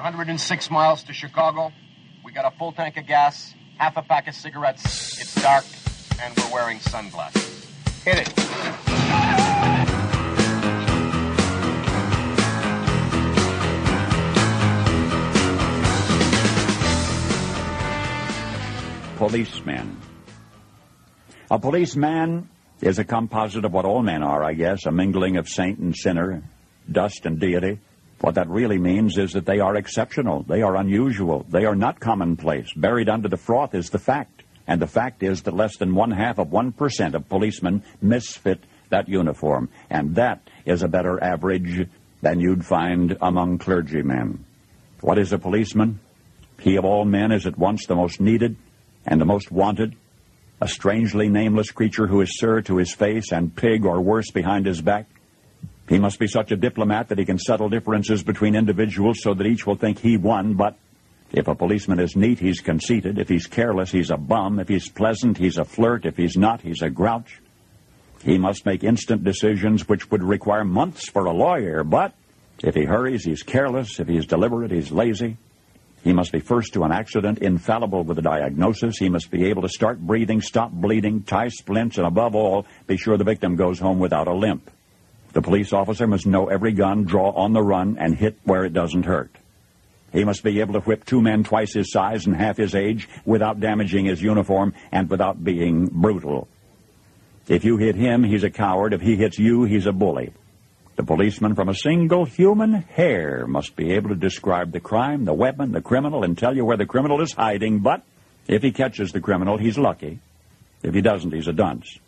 106 miles to Chicago. We got a full tank of gas, half a pack of cigarettes. It's dark, and we're wearing sunglasses. Hit it. Policeman. A policeman is a composite of what all men are, I guess, a mingling of saint and sinner, dust and deity. What that really means is that they are exceptional, they are unusual, they are not commonplace. Buried under the froth is the fact. And the fact is that less than one half of 1% of policemen misfit that uniform. And that is a better average than you'd find among clergymen. What is a policeman? He of all men is at once the most needed and the most wanted, a strangely nameless creature who is sir to his face and pig or worse behind his back. He must be such a diplomat that he can settle differences between individuals so that each will think he won, but if a policeman is neat, he's conceited. If he's careless, he's a bum. If he's pleasant, he's a flirt. If he's not, he's a grouch. He must make instant decisions which would require months for a lawyer, but if he hurries, he's careless. If he's deliberate, he's lazy. He must be first to an accident, infallible with a diagnosis. He must be able to start breathing, stop bleeding, tie splints, and above all, be sure the victim goes home without a limp. The police officer must know every gun, draw on the run, and hit where it doesn't hurt. He must be able to whip two men twice his size and half his age without damaging his uniform and without being brutal. If you hit him, he's a coward. If he hits you, he's a bully. The policeman from a single human hair must be able to describe the crime, the weapon, the criminal, and tell you where the criminal is hiding, but if he catches the criminal, he's lucky. If he doesn't, he's a dunce.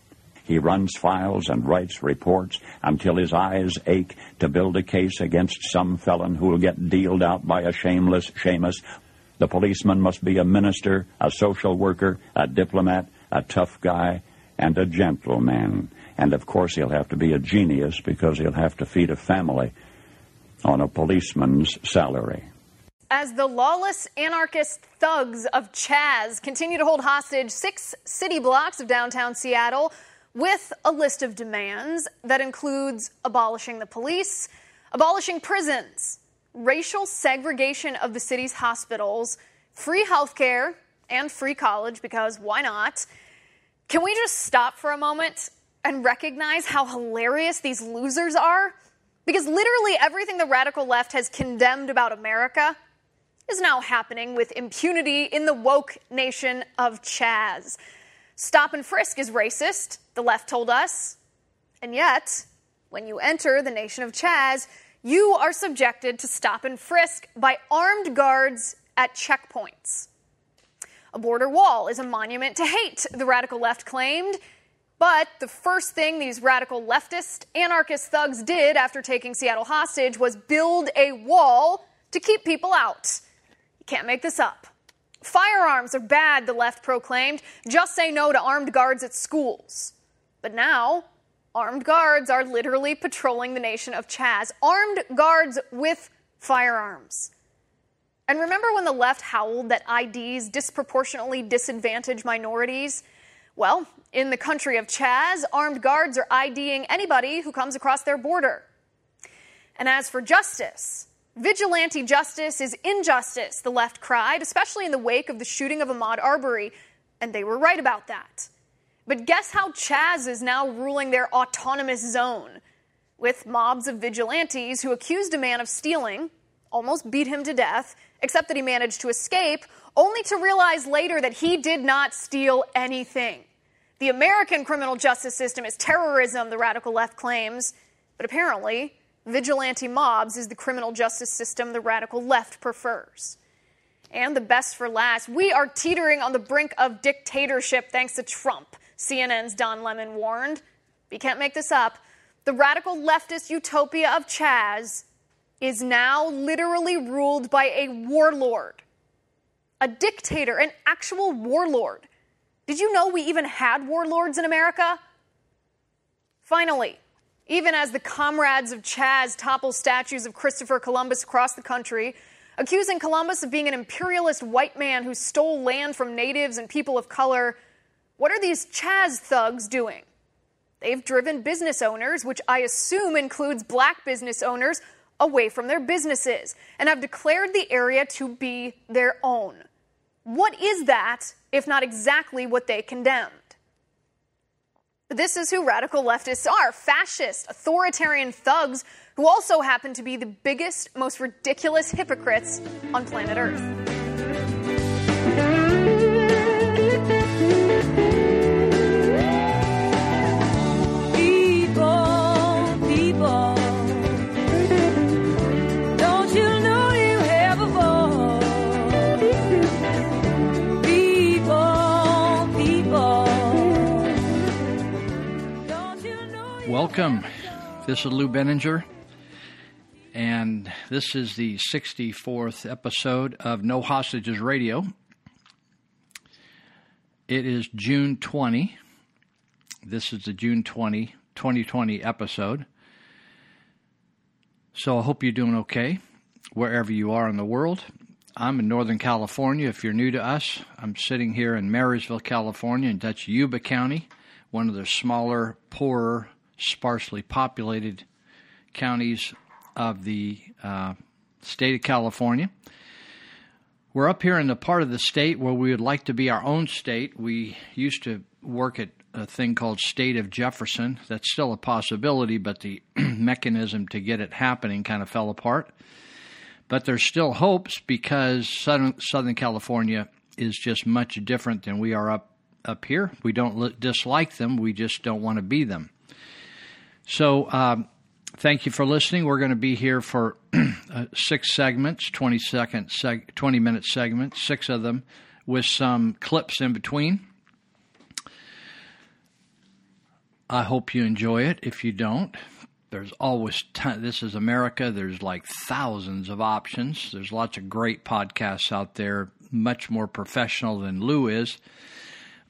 He runs files and writes reports until his eyes ache to build a case against some felon who will get dealed out by a shameless Seamus. The policeman must be a minister, a social worker, a diplomat, a tough guy, and a gentleman. And of course, he'll have to be a genius because he'll have to feed a family on a policeman's salary. As the lawless anarchist thugs of Chaz continue to hold hostage six city blocks of downtown Seattle with a list of demands that includes abolishing the police, abolishing prisons, racial segregation of the city's hospitals, free health care, and free college because why not? Can we just stop for a moment and recognize how hilarious these losers are? Because literally everything the radical left has condemned about America is now happening with impunity in the woke nation of Chaz. Stop and frisk is racist, the left told us. And yet, when you enter the nation of Chaz, you are subjected to stop and frisk by armed guards at checkpoints. A border wall is a monument to hate, the radical left claimed. But the first thing these radical leftist, anarchist thugs did after taking Seattle hostage was build a wall to keep people out. You can't make this up. Firearms are bad, the left proclaimed. Just say no to armed guards at schools. But now, armed guards are literally patrolling the nation of Chaz. Armed guards with firearms. And remember when the left howled that IDs disproportionately disadvantage minorities? Well, in the country of Chaz, armed guards are IDing anybody who comes across their border. And as for justice, vigilante justice is injustice, the left cried, especially in the wake of the shooting of Ahmaud Arbery, and they were right about that. But guess how Chaz is now ruling their autonomous zone? With mobs of vigilantes who accused a man of stealing, almost beat him to death, except that he managed to escape, only to realize later that he did not steal anything. The American criminal justice system is terrorism, the radical left claims, but apparently, vigilante mobs is the criminal justice system the radical left prefers. And the best for last, we are teetering on the brink of dictatorship thanks to Trump, CNN's Don Lemon warned. We can't make this up. The radical leftist utopia of Chaz is now literally ruled by a warlord, a dictator, an actual warlord did you know we even had warlords in America? Finally, even as the comrades of Chaz topple statues of Christopher Columbus across the country, accusing Columbus of being an imperialist white man who stole land from natives and people of color, what are these Chaz thugs doing? They've driven business owners, which I assume includes black business owners, away from their businesses and have declared the area to be their own. What is that if not exactly what they condemned? This is who radical leftists are fascist, authoritarian thugs who also happen to be the biggest, most ridiculous hypocrites on planet Earth. This is Lou Benninger, and this is the 64th episode of No Hostages Radio. It is June 20. This is the June 20, 2020 episode. So I hope you're doing okay wherever you are in the world. I'm in Northern California. If you're new to us, I'm sitting here in Marysville, California, in Dutch Yuba County, one of the smaller, poorer sparsely populated counties of the uh, state of California. We're up here in the part of the state where we would like to be our own state. We used to work at a thing called State of Jefferson. That's still a possibility, but the mechanism to get it happening kind of fell apart. But there's still hopes because Southern, Southern California is just much different than we are up up here. We don't dislike them, we just don't want to be them. So, um, thank you for listening. We're going to be here for uh, six segments, 20 second, seg- 20 minute segments, six of them with some clips in between. I hope you enjoy it. If you don't, there's always ton- this is America. There's like thousands of options. There's lots of great podcasts out there, much more professional than Lou is.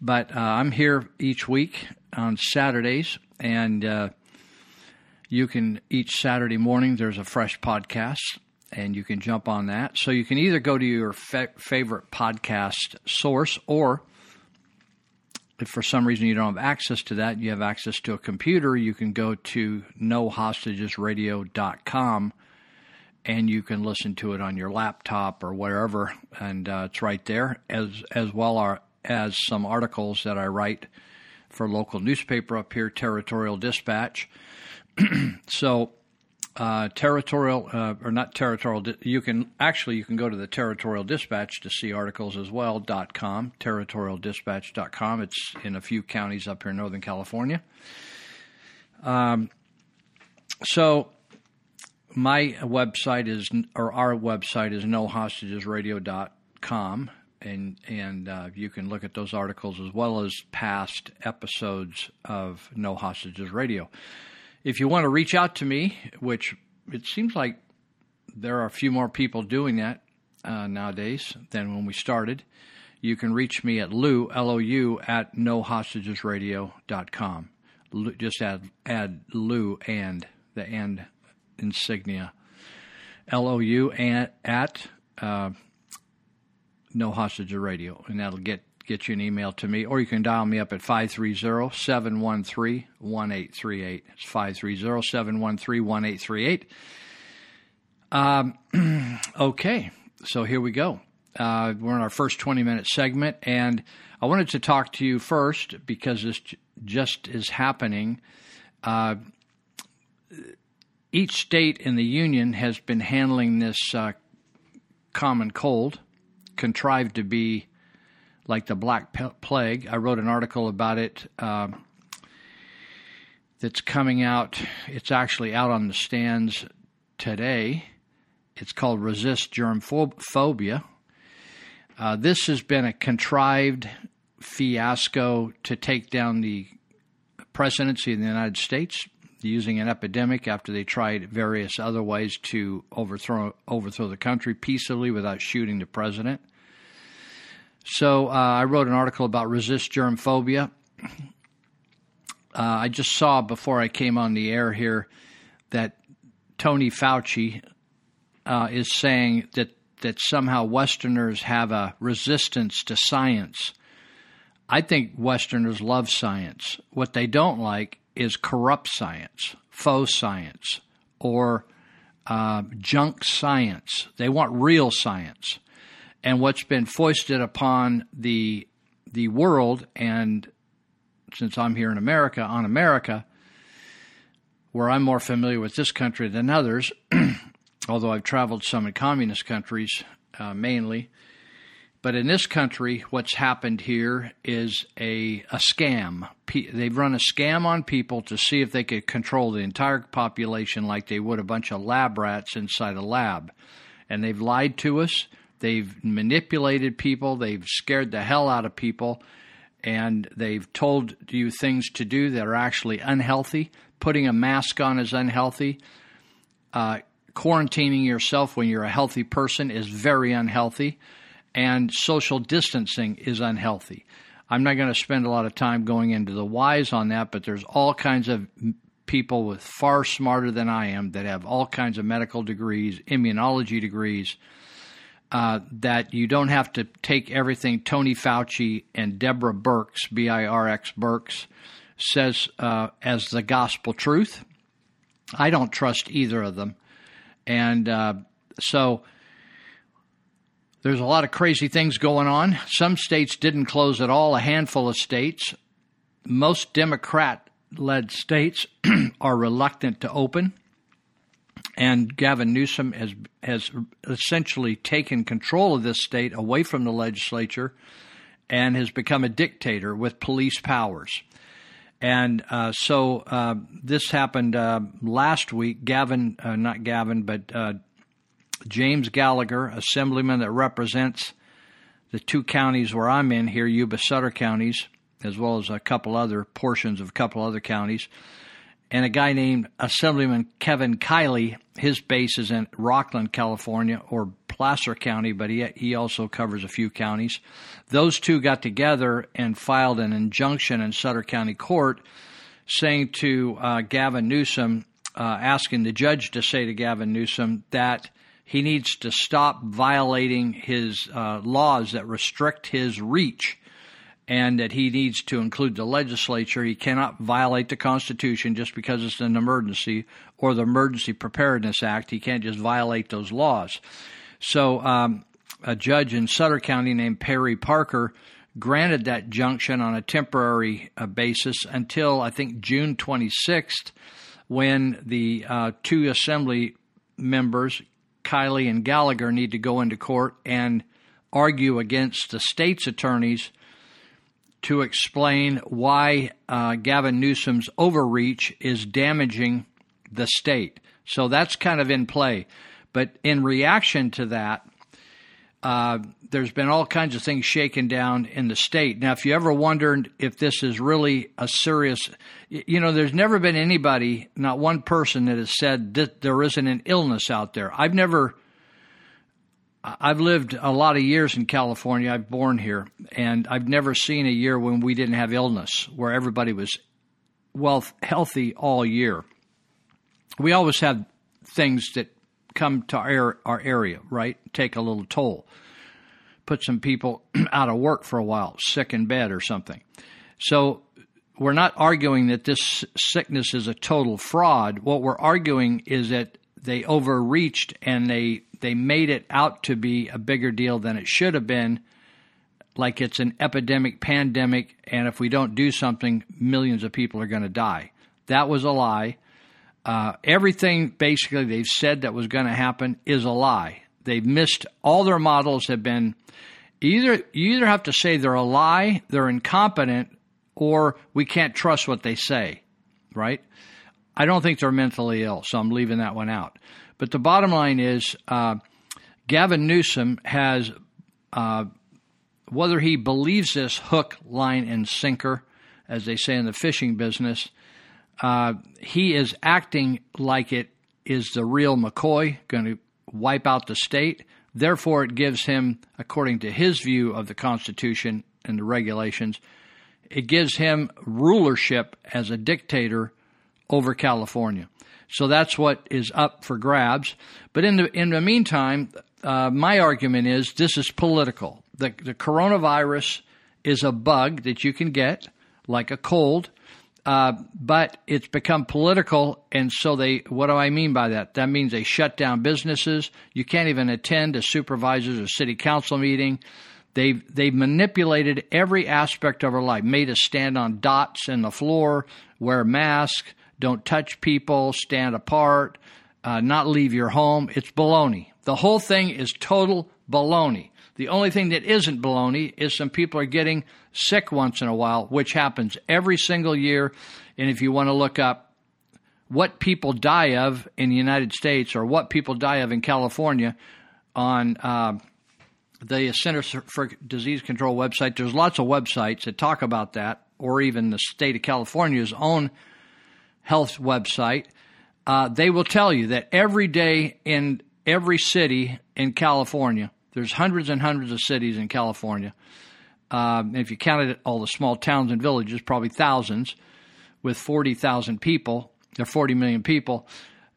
But uh, I'm here each week on Saturdays, and uh, you can each Saturday morning there's a fresh podcast and you can jump on that. So you can either go to your fa- favorite podcast source or if for some reason you don't have access to that, you have access to a computer, you can go to nohostagesradio.com and you can listen to it on your laptop or wherever and uh, it's right there as as well as some articles that I write for local newspaper up here Territorial Dispatch so uh, territorial uh, or not territorial you can actually you can go to the territorial dispatch to see articles as well dot com territorialdispatch.com it's in a few counties up here in northern california. Um, so my website is or our website is nohostagesradio.com and and uh, you can look at those articles as well as past episodes of no hostages radio if you want to reach out to me, which it seems like there are a few more people doing that uh, nowadays than when we started, you can reach me at Lou, L-O-U, at nohostagesradio.com. Just add, add Lou and the and insignia. L-O-U and at uh, No Hostages Radio, and that'll get get you an email to me, or you can dial me up at 530 713 1838. It's 530 713 1838. Um, okay, so here we go. Uh, we're in our first 20 minute segment, and I wanted to talk to you first because this just is happening. Uh, each state in the union has been handling this uh, common cold, contrived to be like the Black Plague. I wrote an article about it uh, that's coming out. It's actually out on the stands today. It's called Resist Germ Phobia. Uh, this has been a contrived fiasco to take down the presidency of the United States using an epidemic after they tried various other ways to overthrow overthrow the country peaceably without shooting the president. So uh, I wrote an article about resist germ phobia. Uh, I just saw before I came on the air here that Tony Fauci uh, is saying that that somehow Westerners have a resistance to science. I think Westerners love science. What they don't like is corrupt science, faux science, or uh, junk science. They want real science. And what's been foisted upon the the world, and since I'm here in America, on America, where I'm more familiar with this country than others, although I've traveled some in communist countries uh, mainly. But in this country, what's happened here is a, a scam. they've run a scam on people to see if they could control the entire population like they would a bunch of lab rats inside a lab. And they've lied to us. They've manipulated people. They've scared the hell out of people. And they've told you things to do that are actually unhealthy. Putting a mask on is unhealthy. Uh, quarantining yourself when you're a healthy person is very unhealthy and social distancing is unhealthy. I'm not going to spend a lot of time going into the whys on that, but there's all kinds of people with far smarter than I am that have all kinds of medical degrees, immunology degrees, uh, that you don't have to take everything Tony Fauci and Deborah Birx, B I R X Birx, says uh, as the gospel truth. I don't trust either of them. And uh, so there's a lot of crazy things going on. Some states didn't close at all, a handful of states. Most Democrat led states are reluctant to open. And Gavin Newsom has, has essentially taken control of this state away from the legislature and has become a dictator with police powers. And uh, so uh, this happened uh, last week. Gavin, uh, not Gavin, but uh, James Gallagher, assemblyman that represents the two counties where I'm in here, Yuba Sutter counties, as well as a couple other portions of a couple other counties, and a guy named Assemblyman Kevin Kiley. His base is in Rocklin, California, or Placer County, but he he also covers a few counties. Those two got together and filed an injunction in Sutter County Court, saying to uh, Gavin Newsom, uh, asking the judge to say to Gavin Newsom that he needs to stop violating his uh, laws that restrict his reach and that he needs to include the legislature. He cannot violate the Constitution just because it's an emergency or the Emergency Preparedness Act. He can't just violate those laws. So, um, a judge in Sutter County named Perry Parker granted that junction on a temporary uh, basis until I think June 26th, when the uh, two assembly members, Kiley and Gallagher need to go into court and argue against the state's attorneys to explain why uh, Gavin Newsom's overreach is damaging the state. So that's kind of in play. But in reaction to that, uh, there's been all kinds of things shaken down in the state. Now, if you ever wondered if this is really a serious, you know, there's never been anybody, not one person, that has said that there isn't an illness out there. I've never, I've lived a lot of years in California. I've born here, and I've never seen a year when we didn't have illness, where everybody was well healthy all year. We always have things that come to our, our area, right? Take a little toll. Put some people out of work for a while, sick in bed or something. So we're not arguing that this sickness is a total fraud. What we're arguing is that they overreached and they they made it out to be a bigger deal than it should have been like it's an epidemic pandemic and if we don't do something millions of people are going to die that was a lie uh, everything basically they've said that was going to happen is a lie. They've missed all their models have been either you either have to say they're a lie, they're incompetent, or we can't trust what they say, right? I don't think they're mentally ill, so I'm leaving that one out. But the bottom line is, uh, Gavin Newsom has, uh, whether he believes this hook, line, and sinker, as they say in the fishing business, uh, he is acting like it is the real McCoy going to wipe out the state. Therefore, it gives him, according to his view of the Constitution and the regulations, it gives him rulership as a dictator over California. So that's what is up for grabs. But in the in the meantime, uh, my argument is this is political. The, the coronavirus is a bug that you can get, like a cold, Uh, but it's become political, and so they. What do I mean by that? That means they shut down businesses. You can't even attend a supervisor's or city council meeting. They've they've manipulated every aspect of our life. Made us stand on dots in the floor, wear a mask, don't touch people, stand apart, uh, not leave your home. It's baloney. The whole thing is total baloney. The only thing that isn't baloney is some people are getting sick once in a while, which happens every single year. And if you want to look up what people die of in the United States or what people die of in California on uh, the Center for Disease Control website, there's lots of websites that talk about that, or even the state of California's own health website. Uh, they will tell you that every day in every city in California, there's hundreds and hundreds of cities in California. Um, if you counted all the small towns and villages, probably thousands, with 40,000 people, or 40 million people,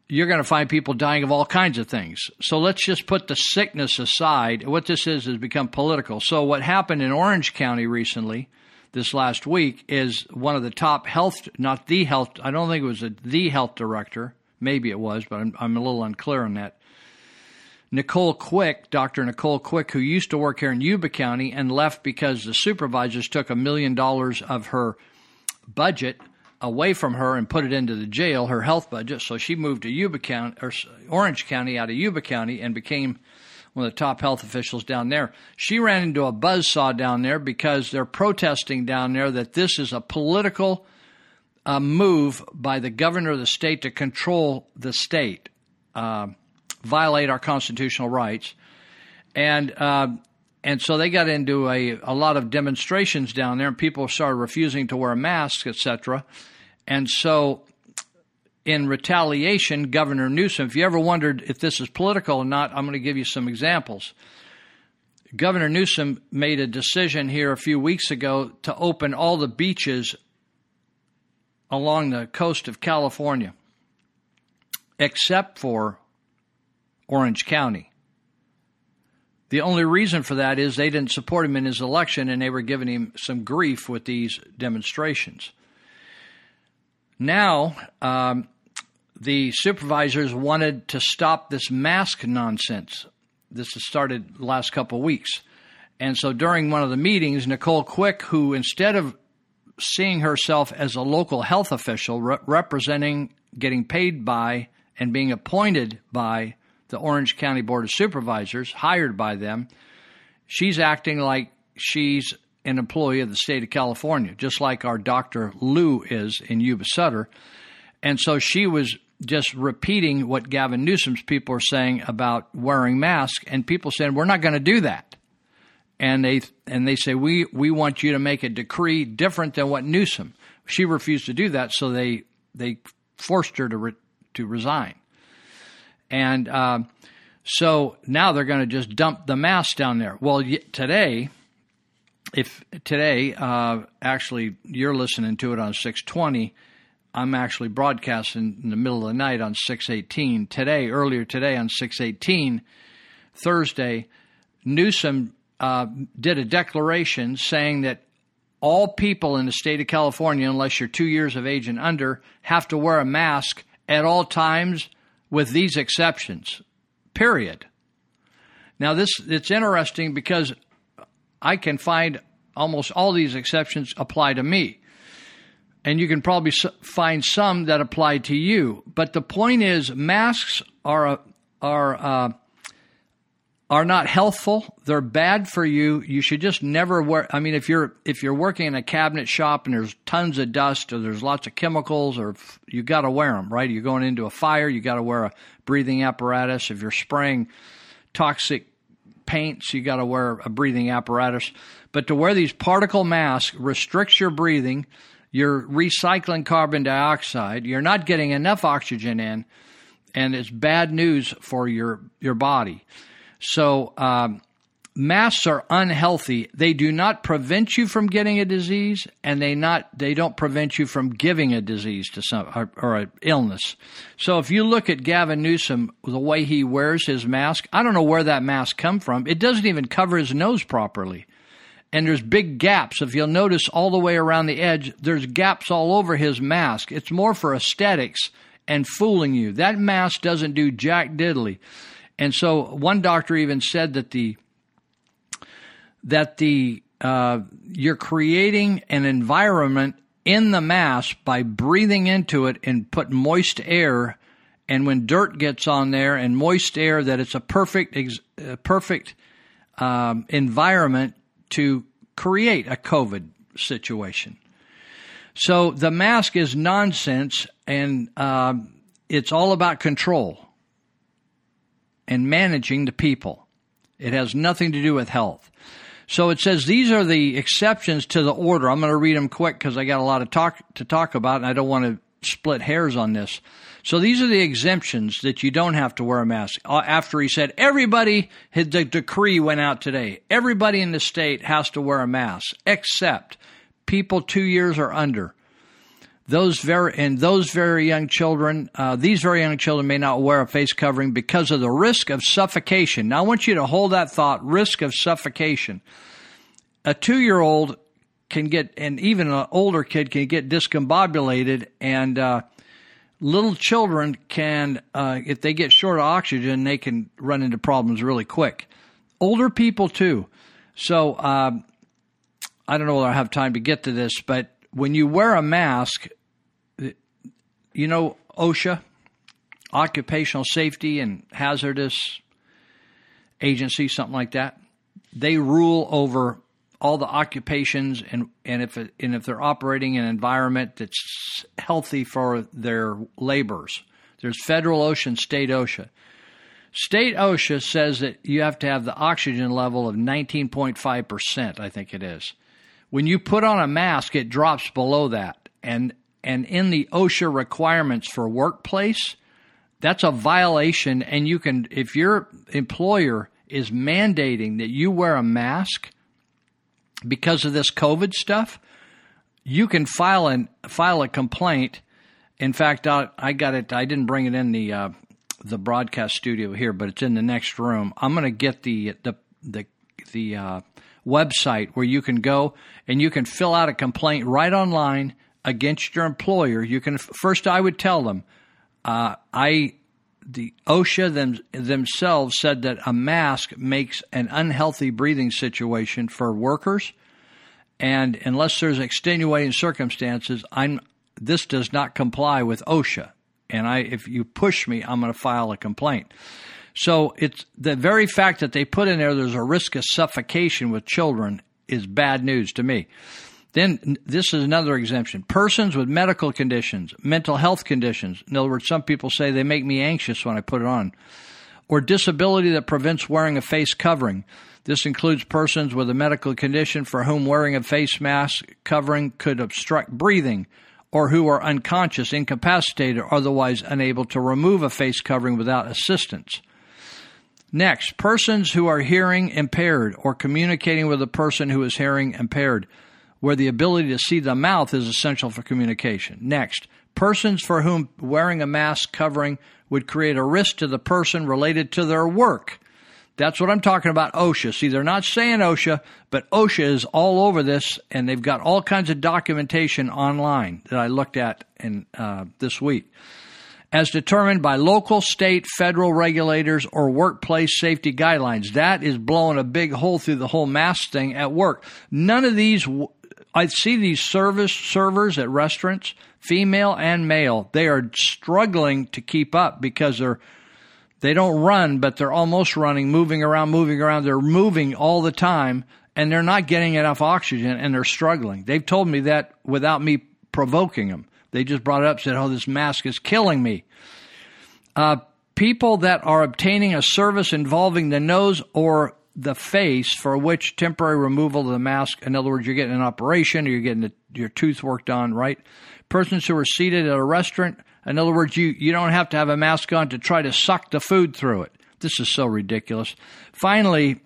you're going to find people dying of all kinds of things. So let's just put the sickness aside. What this is has become political. So what happened in Orange County recently, this last week, is one of the top health, not the health, I don't think it was a, the health director, maybe it was, but I'm, I'm a little unclear on that Nicole Quick, Dr. Nicole Quick, who used to work here in Yuba County and left because the supervisors took a million dollars of her budget away from her and put it into the jail, her health budget. So she moved to Yuba County or Orange County out of Yuba County and became one of the top health officials down there. She ran into a buzz saw down there because they're protesting down there that this is a political uh, move by the governor of the state to control the state. Uh, violate our constitutional rights. And uh, and so they got into a, a lot of demonstrations down there, and people started refusing to wear masks, etc. And so, in retaliation, Governor Newsom, if you ever wondered if this is political or not, I'm going to give you some examples. Governor Newsom made a decision here a few weeks ago to open all the beaches along the coast of California, except for Orange County. The only reason for that is they didn't support him in his election and they were giving him some grief with these demonstrations. Now, um, the supervisors wanted to stop this mask nonsense. This has started the last couple of weeks. And so during one of the meetings, Nicole Quick, who instead of seeing herself as a local health official re- representing, getting paid by, and being appointed by the Orange County Board of Supervisors, hired by them, she's acting like she's an employee of the state of California, just like our Dr. Luu is in Yuba Sutter. And so she was just repeating what Gavin Newsom's people are saying about wearing masks, and people saying, We're not going to do that. And they and they say we we want you to make a decree different than what Newsom. She refused to do that, so they they forced her to re, to resign. And uh, so now they're going to just dump the mask down there. Well, today, if today, uh, actually, you're listening to it on 620. I'm actually broadcasting in the middle of the night on 618. Today, earlier today on 618, Thursday, Newsom uh, did a declaration saying that all people in the state of California, unless you're two years of age and under, have to wear a mask at all times with these exceptions. Period. Now this it's interesting because I can find almost all these exceptions apply to me. And you can probably find some that apply to you. But the point is, masks are are uh, are not healthful. They're bad for you. You should just never wear. I mean, if you're if you're working in a cabinet shop and there's tons of dust or there's lots of chemicals, or you got to wear them, right? You're going into a fire, you got to wear a breathing apparatus. If you're spraying toxic paints, you got to wear a breathing apparatus. But to wear these particle masks restricts your breathing. You're recycling carbon dioxide. You're not getting enough oxygen in, and it's bad news for your your body. So, um, masks are unhealthy. They do not prevent you from getting a disease, and they not they don't prevent you from giving a disease to some or, or an illness. So, if you look at Gavin Newsom, the way he wears his mask, I don't know where that mask come from. It doesn't even cover his nose properly, and there's big gaps. If you'll notice all the way around the edge, there's gaps all over his mask. It's more for aesthetics and fooling you. That mask doesn't do jack diddly. And so one doctor even said that the that the uh, you're creating an environment in the mask by breathing into it and put moist air. And when dirt gets on there and moist air, that it's a perfect, uh, perfect um, environment to create a COVID situation. So the mask is nonsense, and uh, it's all about control and managing the people. It has nothing to do with health. So it says these are the exceptions to the order. I'm going to read them quick because I got a lot of talk to talk about, and I don't want to split hairs on this. So these are the exemptions that you don't have to wear a mask. Uh, after he said everybody, the decree went out today. Everybody in the state has to wear a mask except people two years or under. Those very and those very young children, uh, these very young children may not wear a face covering because of the risk of suffocation. Now, I want you to hold that thought: risk of suffocation. A two-year-old can get, and even an older kid can get discombobulated, and uh, little children can, uh, if they get short of oxygen, they can run into problems really quick. Older people too. So um, I don't know whether I have time to get to this, but when you wear a mask, you know OSHA, Occupational Safety and Hazardous Agency, something like that. They rule over all the occupations and and if and if they're operating in an environment that's healthy for their laborers. There's federal OSHA state OSHA. State OSHA says that you have to have the oxygen level of 19.5%, I think it is. When you put on a mask, it drops below that. And and in the OSHA requirements for workplace, that's a violation. And you can, if your employer is mandating that you wear a mask because of this COVID stuff, you can file an file a complaint. In fact, I, I got it. I didn't bring it in the uh, the broadcast studio here, but it's in the next room. I'm going to get the the the the uh, website where you can go and you can fill out a complaint right online against your employer. You can first, I would tell them, uh, I the OSHA them, themselves said that a mask makes an unhealthy breathing situation for workers, and unless there's extenuating circumstances, I'm this does not comply with OSHA. And I, if you push me, I'm going to file a complaint. So it's the very fact that they put in there there's a risk of suffocation with children is bad news to me. Then this is another exemption. Persons with medical conditions, mental health conditions. In other words, some people say they make me anxious when I put it on. Or disability that prevents wearing a face covering. This includes persons with a medical condition for whom wearing a face mask covering could obstruct breathing, or who are unconscious, incapacitated, or otherwise unable to remove a face covering without assistance. Next, persons who are hearing impaired or communicating with a person who is hearing impaired, where the ability to see the mouth is essential for communication. Next, persons for whom wearing a mask covering would create a risk to the person related to their work. That's what I'm talking about, OSHA. See, they're not saying OSHA, but OSHA is all over this, and they've got all kinds of documentation online that I looked at in uh, this week as determined by local, state, federal regulators or workplace safety guidelines. That is blowing a big hole through the whole mask thing at work. None of these, I see these service servers at restaurants, female and male, they are struggling to keep up because they're they don't run, but they're almost running, moving around, moving around. They're moving all the time, and they're not getting enough oxygen, and they're struggling. They've told me that without me provoking them. They just brought it up, said, "Oh, this mask is killing me." Uh, people that are obtaining a service involving the nose or the face for which temporary removal of the mask, in other words, you're getting an operation or you're getting your tooth work done, right? Persons who are seated at a restaurant, in other words, you, you don't have to have a mask on to try to suck the food through it. This is so ridiculous. Finally,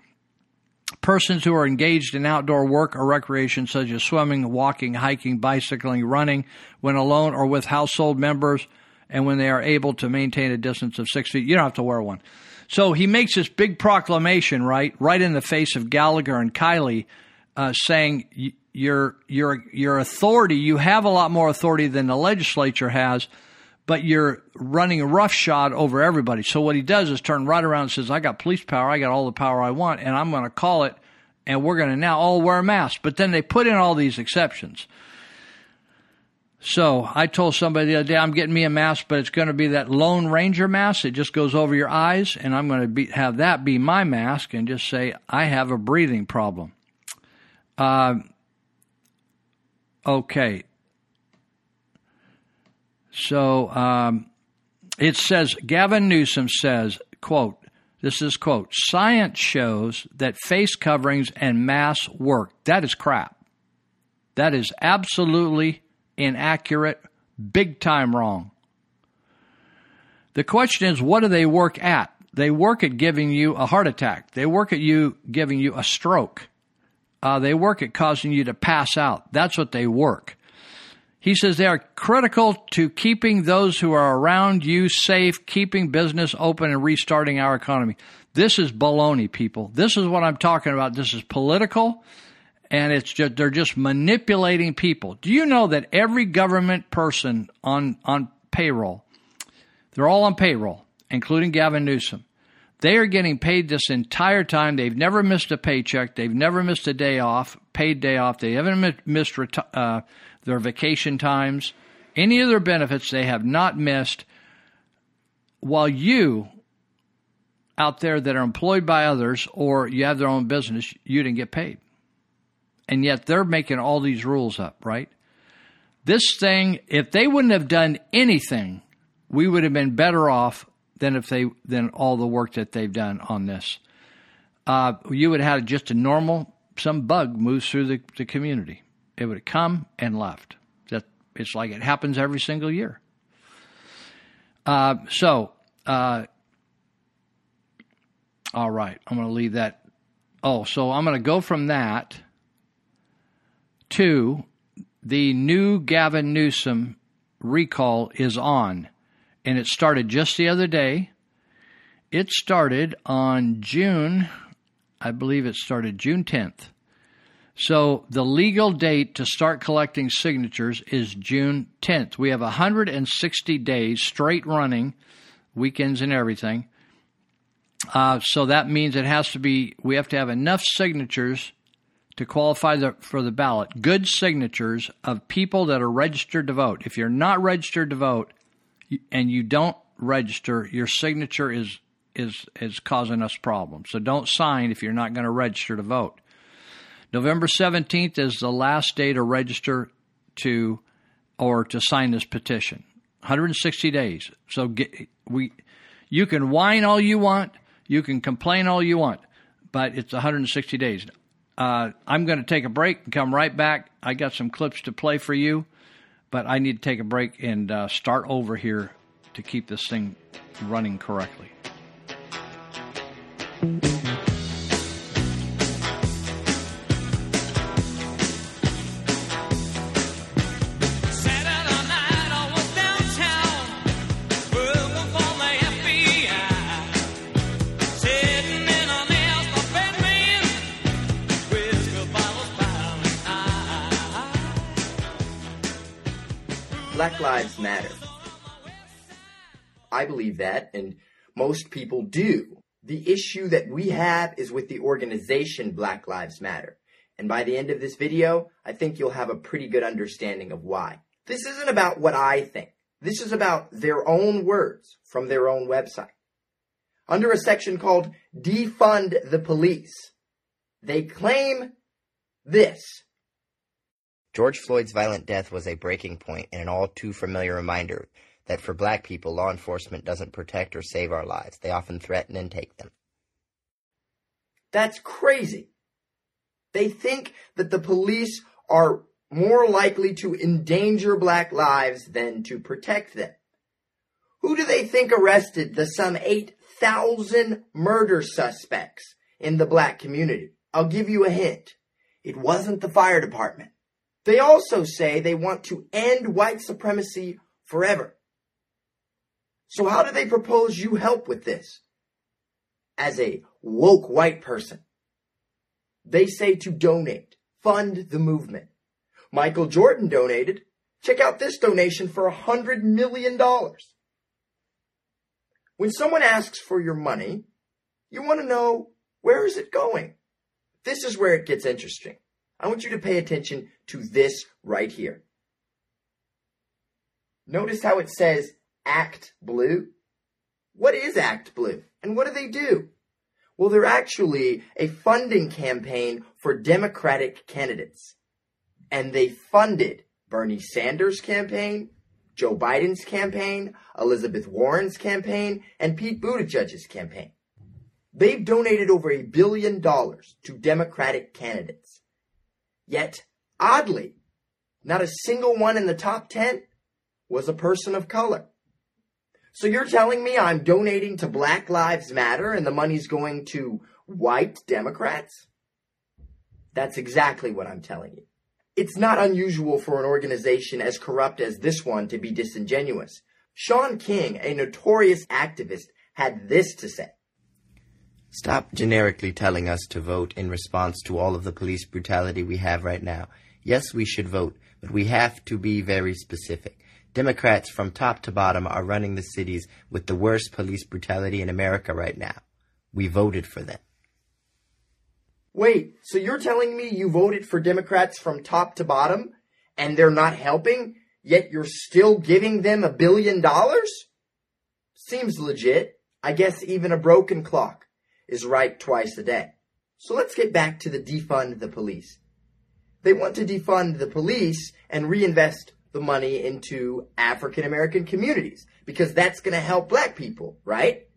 persons who are engaged in outdoor work or recreation such as swimming, walking, hiking, bicycling, running, when alone or with household members, and when they are able to maintain a distance of six feet. You don't have to wear one. So he makes this big proclamation, right, right in the face of Gallagher and Kiley uh, saying your your your authority. You have a lot more authority than the legislature has, but you're running roughshod over everybody. So what he does is turn right around and says, "I got police power. I got all the power I want, and I'm going to call it." And we're going to now all wear masks. But then they put in all these exceptions. So I told somebody the other day, I'm getting me a mask, but it's going to be that Lone Ranger mask. It just goes over your eyes, and I'm going to be, have that be my mask and just say, I have a breathing problem. Uh, okay. So um, it says, Gavin Newsom says, quote, this is quote, science shows that face coverings and masks work. That is crap. That is absolutely inaccurate, big time wrong. The question is, what do they work at? They work at giving you a heart attack. They work at you giving you a stroke. Uh, they work at causing you to pass out. That's what they work. He says they are critical to keeping those who are around you safe, keeping business open, and restarting our economy. This is baloney, people. This is what I'm talking about. This is political and it's just they're just manipulating people. Do you know that every government person on on payroll, they're all on payroll, including Gavin Newsom. They are getting paid this entire time. They've never missed a paycheck. They've never missed a day off, paid day off. They haven't missed uh, their vacation times, any of their benefits. They have not missed. While you out there that are employed by others or you have their own business, you didn't get paid and yet they're making all these rules up, right? This thing, if they wouldn't have done anything, we would have been better off than if they than all the work that they've done on this. Uh, you would have had just a normal some bug moves through the, the community. It would have come and left. That it's like it happens every single year. Uh, so, uh, all right, I'm going to leave that. Oh, so I'm going to go from that Two, the new Gavin Newsom recall is on, and it started just the other day. It started on June, I believe it started June 10th. So the legal date to start collecting signatures is June 10th. We have 160 days straight running, weekends and everything. Uh, so that means it has to be, we have to have enough signatures to qualify the, for the ballot good signatures of people that are registered to vote. If you're not registered to vote and you don't register, your signature is is is causing us problems. So don't sign if you're not going to register to vote. November 17th is the last day to register to or to sign this petition. 160 days. So get, we you can whine all you want, you can complain all you want, but it's 160 days. Uh, I'm going to take a break and come right back. I got some clips to play for you, but I need to take a break and uh, start over here to keep this thing running correctly. Black Lives Matter. I believe that, and most people do. The issue that we have is with the organization Black Lives Matter. And by the end of this video, I think you'll have a pretty good understanding of why. This isn't about what I think. This is about their own words from their own website. Under a section called Defund the Police, they claim this. George Floyd's violent death was a breaking point and an all too familiar reminder that for black people, law enforcement doesn't protect or save our lives. They often threaten and take them. That's crazy. They think that the police are more likely to endanger black lives than to protect them. Who do they think arrested the some 8,000 murder suspects in the black community? I'll give you a hint. It wasn't the fire department. They also say they want to end white supremacy forever. So how do they propose you help with this? As a woke white person, they say to donate fund the movement. Michael Jordan donated. Check out this donation for a hundred million dollars. When someone asks for your money, you want to know where is it going? This is where it gets interesting. I want you to pay attention to this right here. Notice how it says ActBlue? What is ActBlue? And what do they do? Well, they're actually a funding campaign for Democratic candidates. And they funded Bernie Sanders' campaign, Joe Biden's campaign, Elizabeth Warren's campaign, and Pete Buttigieg's campaign. They've donated over a billion dollars to Democratic candidates. Yet, oddly, not a single one in the top 10 was a person of color. So you're telling me I'm donating to Black Lives Matter and the money's going to white Democrats? That's exactly what I'm telling you. It's not unusual for an organization as corrupt as this one to be disingenuous. Shaun King, a notorious activist, had this to say. Stop generically telling us to vote in response to all of the police brutality we have right now. Yes, we should vote, but we have to be very specific. Democrats from top to bottom are running the cities with the worst police brutality in America right now. We voted for them. Wait, so you're telling me you voted for Democrats from top to bottom and they're not helping, yet you're still giving them a billion dollars? Seems legit. I guess even a broken clock is right twice a day. So let's get back to the defund the police. They want to defund the police and reinvest the money into African American communities because that's going to help black people, right?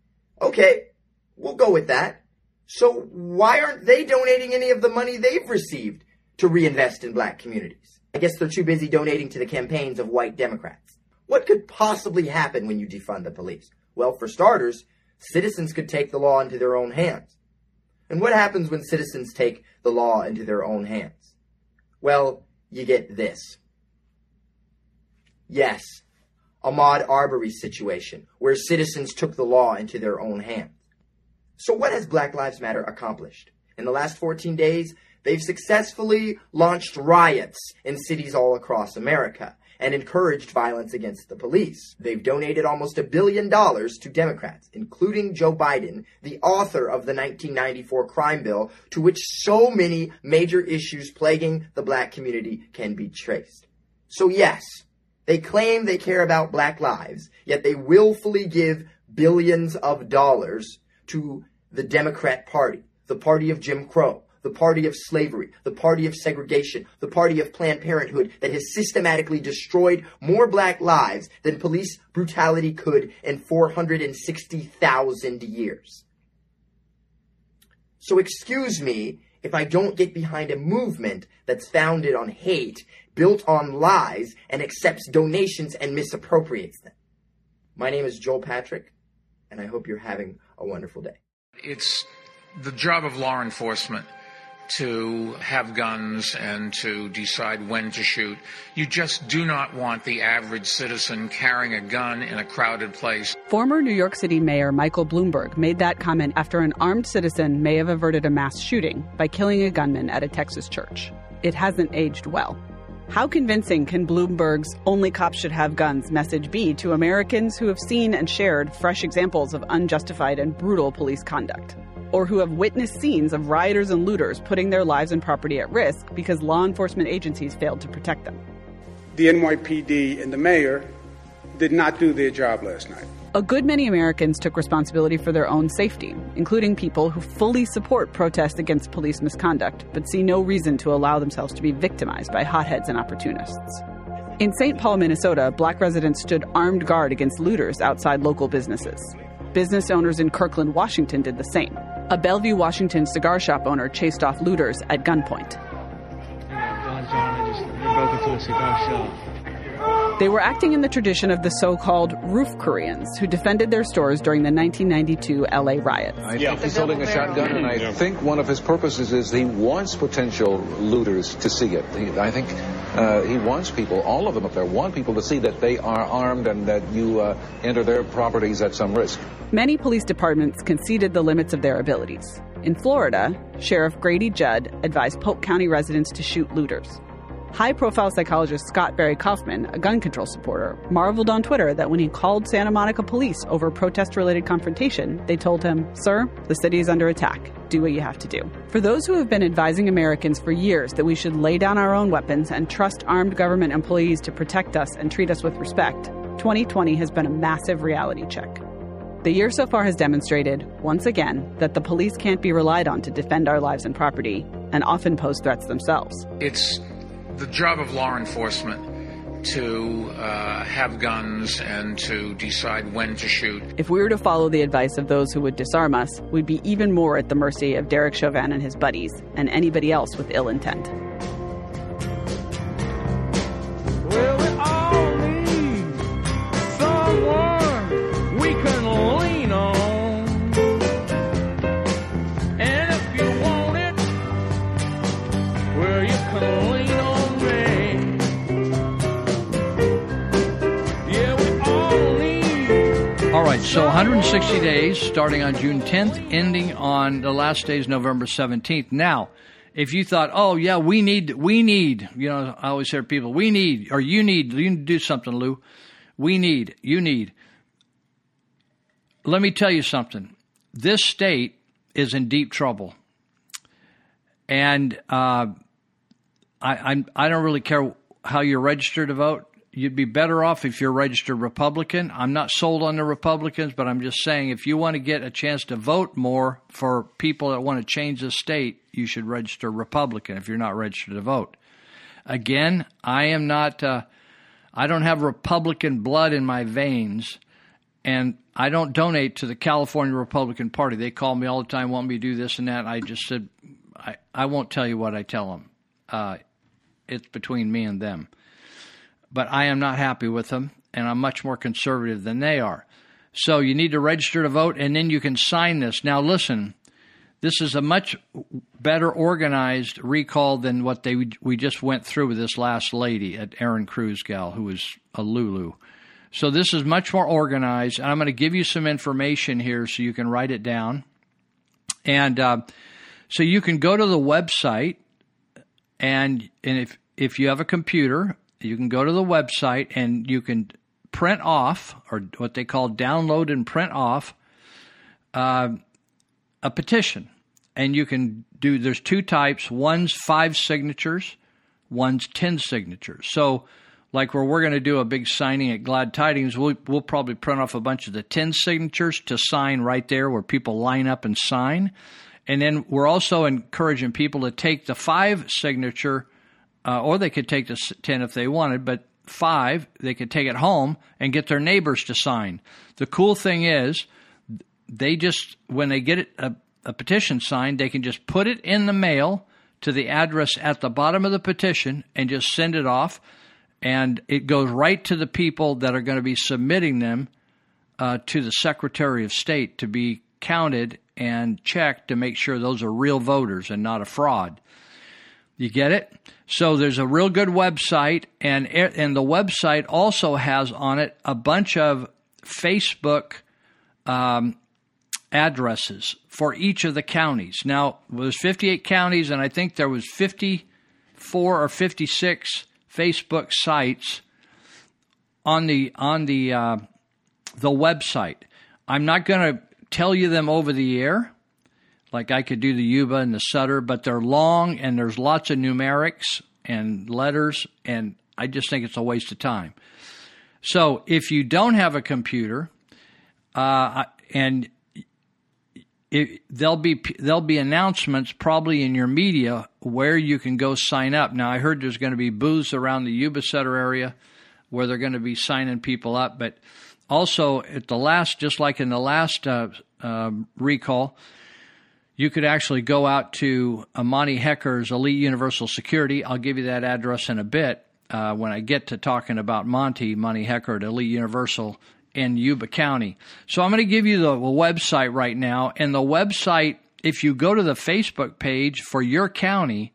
Okay, we'll go with that. So why aren't they donating any of the money they've received to reinvest in black communities? I guess they're too busy donating to the campaigns of white Democrats. What could possibly happen when you defund the police? Well, for starters, citizens could take the law into their own hands. And what happens when citizens take the law into their own hands? Well, you get this. Yes, Ahmaud Arbery's situation, where citizens took the law into their own hands. So what has Black Lives Matter accomplished? In the last 14 days, they've successfully launched riots in cities all across America and encouraged violence against the police. They've donated almost a billion dollars to Democrats, including Joe Biden, the author of the 1994 crime bill, to which so many major issues plaguing the black community can be traced. So yes, they claim they care about black lives, yet they willfully give billions of dollars to the Democrat Party, the party of Jim Crow, the party of slavery, the party of segregation, the party of Planned Parenthood that has systematically destroyed more black lives than police brutality could in 460,000 years. So excuse me if I don't get behind a movement that's founded on hate, built on lies, and accepts donations and misappropriates them. My name is Joel Patrick, and I hope you're having a wonderful day. It's the job of law enforcement to have guns and to decide when to shoot. You just do not want the average citizen carrying a gun in a crowded place. Former New York City Mayor Michael Bloomberg made that comment after an armed citizen may have averted a mass shooting by killing a gunman at a Texas church. It hasn't aged well. How convincing can Bloomberg's only cops should have guns message be to Americans who have seen and shared fresh examples of unjustified and brutal police conduct? Or who have witnessed scenes of rioters and looters putting their lives and property at risk because law enforcement agencies failed to protect them? The NYPD and the mayor did not do their job last night. A good many Americans took responsibility for their own safety, including people who fully support protests against police misconduct, but see no reason to allow themselves to be victimized by hotheads and opportunists. In St. Paul, Minnesota, black residents stood armed guard against looters outside local businesses. Business owners in Kirkland, Washington did the same. A Bellevue, Washington cigar shop owner chased off looters at gunpoint. They were acting in the tradition of the so called roof Koreans who defended their stores during the 1992 LA riots. I think he's holding a shotgun, and I think one of his purposes is he wants potential looters to see it. He, I think uh, he wants people, all of them up there, want people to see that they are armed and that you uh, enter their properties at some risk. Many police departments conceded the limits of their abilities. In Florida, Sheriff Grady Judd advised Polk County residents to shoot looters. High profile psychologist Scott Barry Kaufman, a gun control supporter, marveled on Twitter that when he called Santa Monica police over protest related confrontation, they told him, Sir, the city is under attack. Do what you have to do. For those who have been advising Americans for years that we should lay down our own weapons and trust armed government employees to protect us and treat us with respect, 2020 has been a massive reality check. The year so far has demonstrated, once again, that the police can't be relied on to defend our lives and property, and often pose threats themselves. It's the job of law enforcement to uh, have guns and to decide when to shoot. If we were to follow the advice of those who would disarm us, we'd be even more at the mercy of Derek Chauvin and his buddies, and anybody else with ill intent. Well, right, so 160 days starting on June 10th, ending on the last day is November 17th. Now, if you thought, oh yeah, we need, we need, you know, I always hear people, we need, or you need, you need to do something, Luu. We need, you need. Let me tell you something. This state is in deep trouble, and uh, I, I'm, I don't really care how you're registered to vote. You'd be better off if you're registered Republican. I'm not sold on the Republicans, but I'm just saying if you want to get a chance to vote more for people that want to change the state, you should register Republican if you're not registered to vote. Again, I am not, uh, I don't have Republican blood in my veins, and I don't donate to the California Republican Party. They call me all the time, want me to do this and that. I just said, I, I won't tell you what I tell them. Uh, it's between me and them but I am not happy with them, and I'm much more conservative than they are. So you need to register to vote, and then you can sign this. Now, listen, this is a much better organized recall than what they we just went through with this last lady at Erin Cruz gal, who was a Lulu. So this is much more organized. And I'm going to give you some information here so you can write it down. And uh, so you can go to the website, and and if if you have a computer, you can go to the website and you can print off, or what they call download and print off, uh, a petition. And you can do, there's two types one's five signatures, one's 10 signatures. So, like where we're going to do a big signing at Glad Tidings, we'll, we'll probably print off a bunch of the 10 signatures to sign right there where people line up and sign. And then we're also encouraging people to take the five signature uh, or they could take the 10 if they wanted, but five, they could take it home and get their neighbors to sign. The cool thing is, they just, when they get a, a petition signed, they can just put it in the mail to the address at the bottom of the petition and just send it off. And it goes right to the people that are going to be submitting them uh, to the Secretary of State to be counted and checked to make sure those are real voters and not a fraud. You get it? So there's a real good website, and and the website also has on it a bunch of Facebook um, addresses for each of the counties. Now there's 58 counties, and I think there was 54 or 56 Facebook sites on the on the uh, the website. I'm not going to tell you them over the air like I could do the Yuba and the Sutter, but they're long and there's lots of numerics and letters, and I just think it's a waste of time. So if you don't have a computer, uh, and it, there'll be there'll be announcements probably in your media where you can go sign up. Now I heard there's going to be booths around the Yuba Sutter area where they're going to be signing people up, but also at the last, just like in the last uh, uh, recall, you could actually go out to Monty Hecker's Elite Universal Security. I'll give you that address in a bit uh, when I get to talking about Monty, Monty Hecker at Elite Universal in Yuba County. So I'm going to give you the website right now. And the website, if you go to the Facebook page for your county,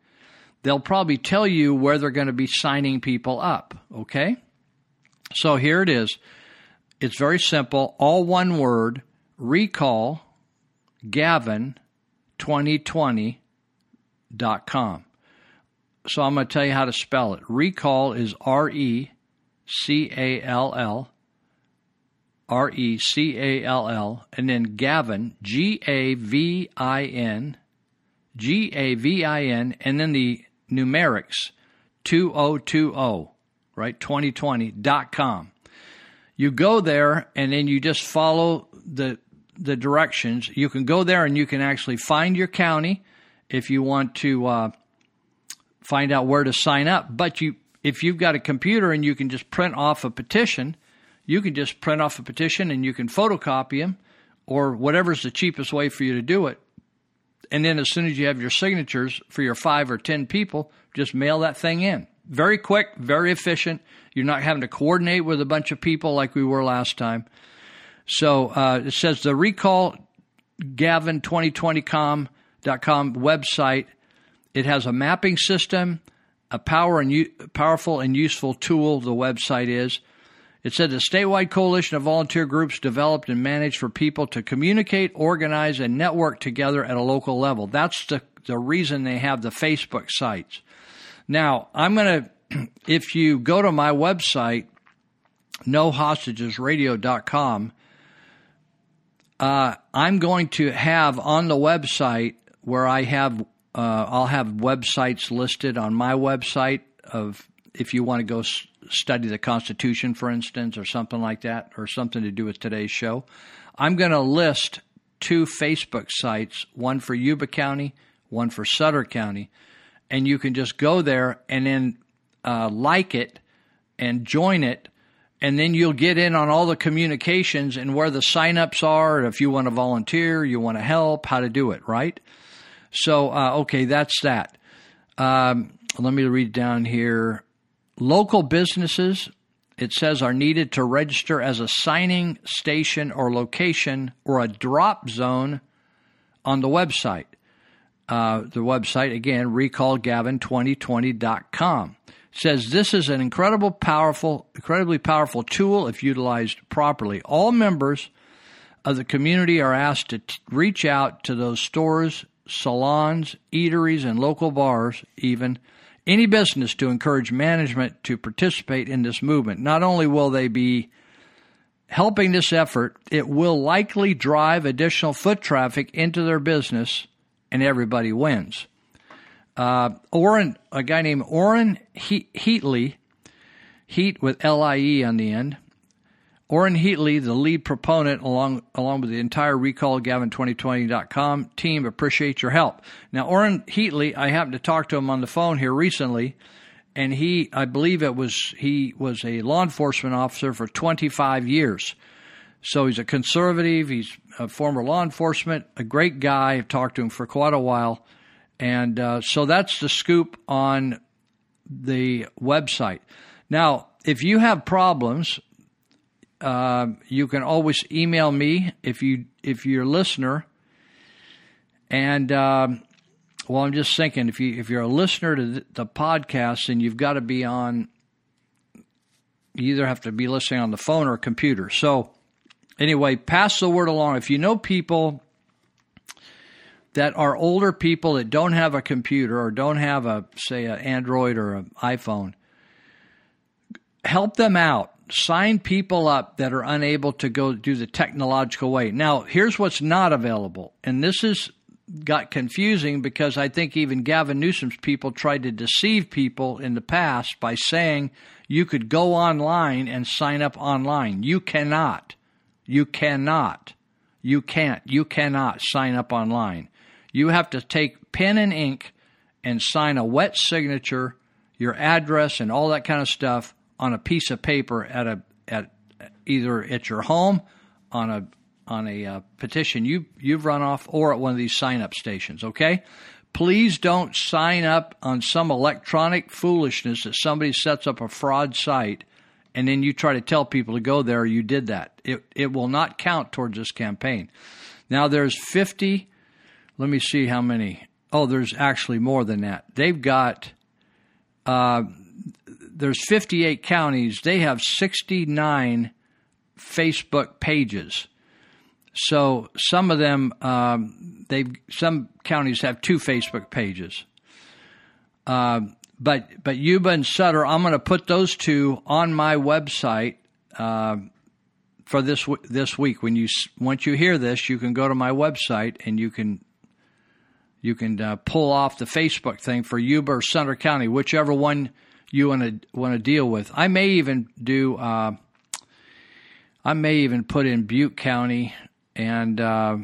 they'll probably tell you where they're going to be signing people up. Okay? So here it is. It's very simple, all one word recall Gavin recall2020.com. So I'm going to tell you how to spell it. Recall is R E C A L L, R E C A L L, and then Gavin, G A V I N, G A V I N, and then the numerics 2020, right? 2020.com. You go there and then you just follow the the directions. You can go there and you can actually find your county if you want to uh, find out where to sign up. But you, if you've got a computer and you can just print off a petition, you can just print off a petition and you can photocopy them, or whatever's the cheapest way for you to do it. And then as soon as you have your signatures for your five or ten people, just mail that thing in. Very quick, very efficient. You're not having to coordinate with a bunch of people like we were last time. So uh, it says the recall gavin2020.com website. It has a mapping system, a power and u- powerful and useful tool. The website is. It said a statewide coalition of volunteer groups developed and managed for people to communicate, organize, and network together at a local level. That's the, the reason they have the Facebook sites. Now, I'm going to, if you go to my website, nohostagesradio.com, uh, I'm going to have on the website where I have, uh, I'll have websites listed on my website of if you want to go s- study the Constitution, for instance, or something like that, or something to do with today's show. I'm going to list two Facebook sites, one for Yuba County, one for Sutter County, and you can just go there and then uh, like it and join it and then you'll get in on all the communications and where the signups are if you want to volunteer you want to help how to do it right? So uh, okay that's that. Um, let me read down here. Local businesses it says are needed to register as a signing station or location or a drop zone on the website. Uh, the website again recallgavin2020.com says this is an incredible powerful incredibly powerful tool if utilized properly. All members of the community are asked to t- reach out to those stores salons eateries and local bars even any business to encourage management to participate in this movement. Not only will they be helping this effort it will likely drive additional foot traffic into their business and everybody wins uh, a guy named Orrin he- Heatlie, Heat with L I E on the end. Orrin Heatlie, the lead proponent, along along with the entire Recall Gavin2020.com team, appreciate your help. Now, Orrin Heatlie, I happened to talk to him on the phone here recently, and he, I believe it was he was a law enforcement officer for 25 years. So he's a conservative. He's a former law enforcement, a great guy. I've talked to him for quite a while. And uh, so that's the scoop on the website. Now, if you have problems, uh, you can always email me if you if you're a listener. And um, well, I'm just thinking if you if you're a listener to the, podcast, then you've got to be on. You either have to be listening on the phone or computer. So anyway, pass the word along. If you know people that are older people that don't have a computer or don't have a say an Android or an iPhone, help them out. Sign people up that are unable to go do the technological way. Now, here's what's not available, and this is got confusing because I think even Gavin Newsom's people tried to deceive people in the past by saying you could go online and sign up online. You cannot. You cannot. You can't. You cannot sign up online. You have to take pen and ink and sign a wet signature, your address and all that kind of stuff on a piece of paper at a at either at your home on a on a uh, petition you you've run off or at one of these sign up stations. Okay. Please don't sign up on some electronic foolishness that somebody sets up a fraud site and then you try to tell people to go there. You did that. It it will not count towards this campaign. Now there's 50. Let me see how many. Oh, there's actually more than that. They've got. Uh, there's 58 counties. They have 69 Facebook pages. So some of them, um, they some counties have two Facebook pages. Uh, but but Yuba and Sutter, I'm going to put those two on my website uh, for this this week. When you once you hear this, you can go to my website and you can you can uh, pull off the Facebook thing for Yuba or Sutter County, whichever one you want to want to deal with. I may even do. Uh, I may even put in Butte County and uh,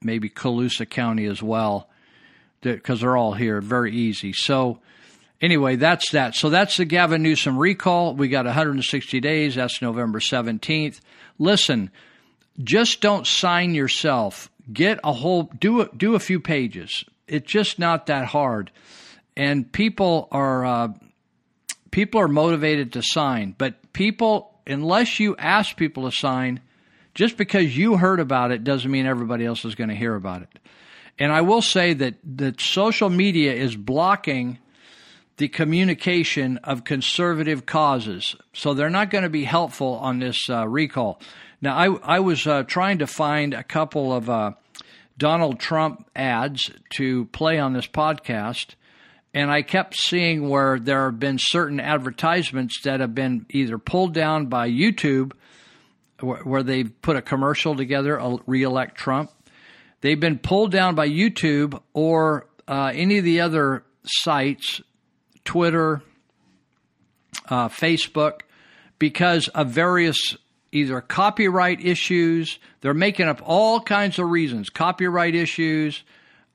maybe Colusa County as well, because they're all here. Very easy. So anyway, that's that. So that's the Gavin Newsom recall. We got 160 days. That's November 17th. Listen, just don't sign yourself. Get a whole do a, do a few pages. It's just not that hard, and people are uh, people are motivated to sign. But people, unless you ask people to sign, just because you heard about it doesn't mean everybody else is going to hear about it. And I will say that that social media is blocking the communication of conservative causes. So they're not going to be helpful on this uh, recall. Now, I, I was uh, trying to find a couple of uh, Donald Trump ads to play on this podcast, and I kept seeing where there have been certain advertisements that have been either pulled down by YouTube, where, where they've put a commercial together, a reelect Trump. They've been pulled down by YouTube or uh, any of the other sites Twitter, uh, Facebook, because of various either copyright issues. They're making up all kinds of reasons copyright issues,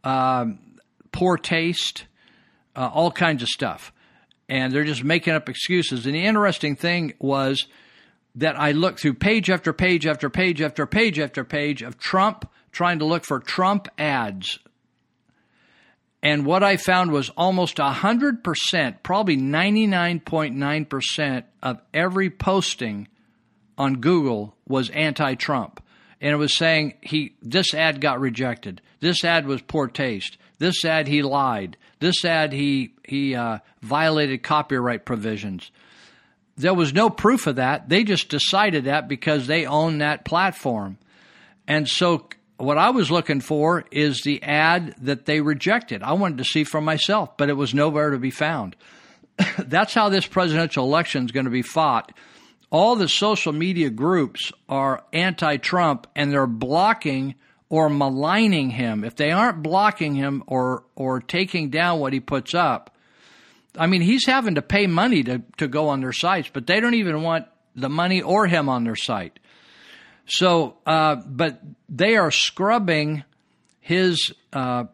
um, poor taste, uh, all kinds of stuff. And they're just making up excuses. And the interesting thing was that I looked through page after page after page after page after page of Trump trying to look for Trump ads and what I found was almost 100%, probably 99.9% of every posting on Google was anti Trump. And it was saying he this ad got rejected. This ad was poor taste. This ad he lied. This ad he he uh, violated copyright provisions. There was no proof of that. They just decided that because they own that platform. And so what I was looking for is the ad that they rejected. I wanted to see for myself, but it was nowhere to be found. That's how this presidential election is going to be fought. All the social media groups are anti Trump and they're blocking or maligning him. If they aren't blocking him or, or taking down what he puts up, I mean, he's having to pay money to, to go on their sites, but they don't even want the money or him on their site. So, uh, but they are scrubbing his uh,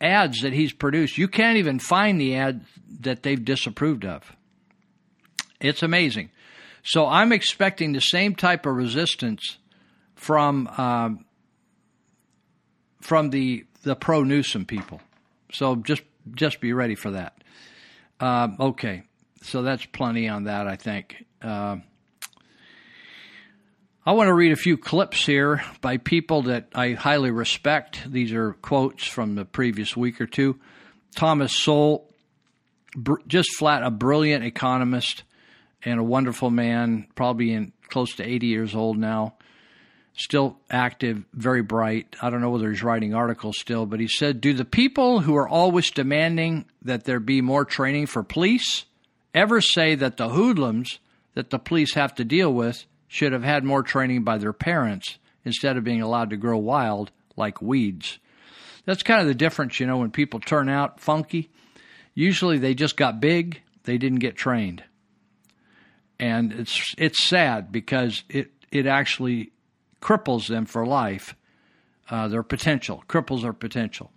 ads that he's produced. You can't even find the ad that they've disapproved of. It's amazing. So I'm expecting the same type of resistance from um, from the the pro Newsom people. So just just be ready for that. Uh, okay, so that's plenty on that. I think. Uh, I want to read a few clips here by people that I highly respect. These are quotes from the previous week or two. Thomas Sowell, br- just flat a brilliant economist and a wonderful man, probably in close to 80 years old now, still active, very bright. I don't know whether he's writing articles still, but he said, Do the people who are always demanding that there be more training for police ever say that the hoodlums that the police have to deal with should have had more training by their parents instead of being allowed to grow wild like weeds. That's kind of the difference, you know, when people turn out funky. Usually they just got big, they didn't get trained. And it's it's sad because it it actually cripples them for life, uh, their potential, cripples their potential.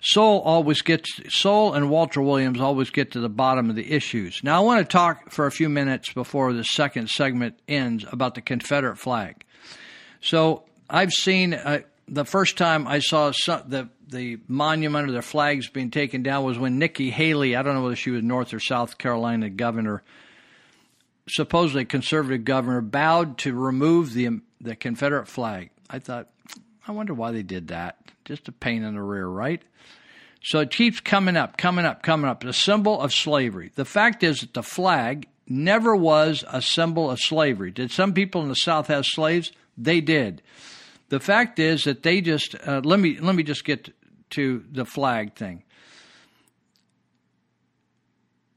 Sowell always gets Sowell and Walter Williams always get to the bottom of the issues. Now I want to talk for a few minutes before the second segment ends about the Confederate flag. So I've seen uh, the first time I saw some, the the monument or the flags being taken down was when Nikki Haley, I don't know whether she was North or South Carolina governor, supposedly conservative governor, bowed to remove the the Confederate flag. I thought, I wonder why they did that. Just a pain in the rear, right? So it keeps coming up, coming up, coming up. The symbol of slavery. The fact is that the flag never was a symbol of slavery. Did some people in the South have slaves? They did. The fact is that they just uh, let me let me just get to the flag thing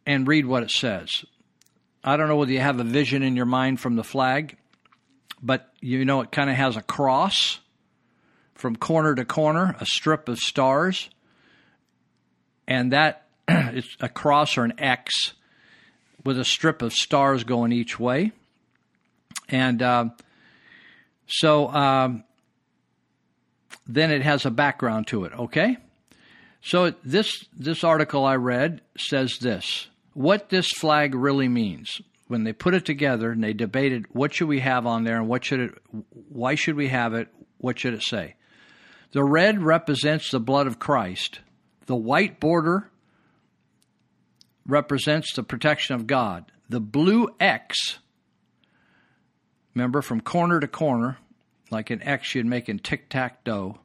and read what it says. I don't know whether you have a vision in your mind from the flag, but you know it kind of has a cross from corner to corner, a strip of stars, and that it's a cross or an X with a strip of stars going each way. And uh, so um, then it has a background to it, okay? So this this article I read says this: what this flag really means. When they put it together and they debated what should we have on there and what should it, why should we have it, what should it say? The red represents the blood of Christ. The white border represents the protection of God. The blue X, remember from corner to corner, like an X you'd make in tic tac toe.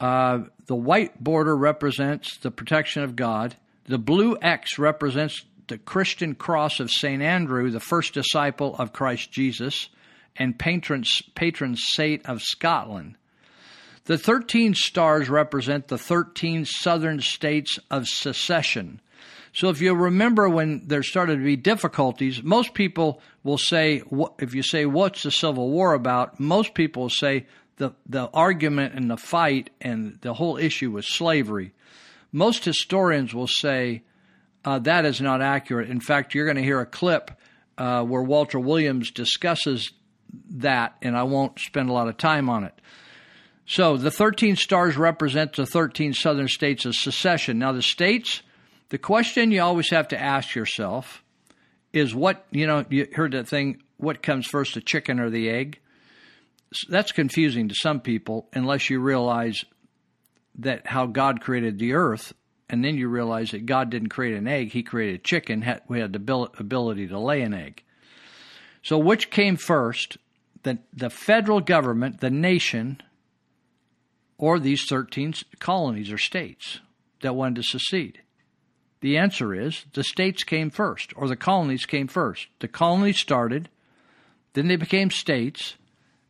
Uh, the white border represents the protection of God. The blue X represents the Christian cross of St. Andrew, the first disciple of Christ Jesus and patron, patron saint of Scotland. The 13 stars represent the 13 southern states of secession. So if you remember when there started to be difficulties, most people will say, if you say, what's the Civil War about? Most people will say the, the argument and the fight and the whole issue was slavery. Most historians will say uh, that is not accurate. In fact, you're going to hear a clip uh, where Walter Williams discusses that, and I won't spend a lot of time on it. So the 13 stars represent the 13 southern states of secession. Now, the states, the question you always have to ask yourself is what, you know, you heard that thing, what comes first, the chicken or the egg? That's confusing to some people unless you realize that how God created the earth, and then you realize that God didn't create an egg; He created a chicken. We had the ability to lay an egg. So, which came first, the the federal government, the nation, or these thirteen colonies or states that wanted to secede? The answer is the states came first, or the colonies came first. The colonies started, then they became states,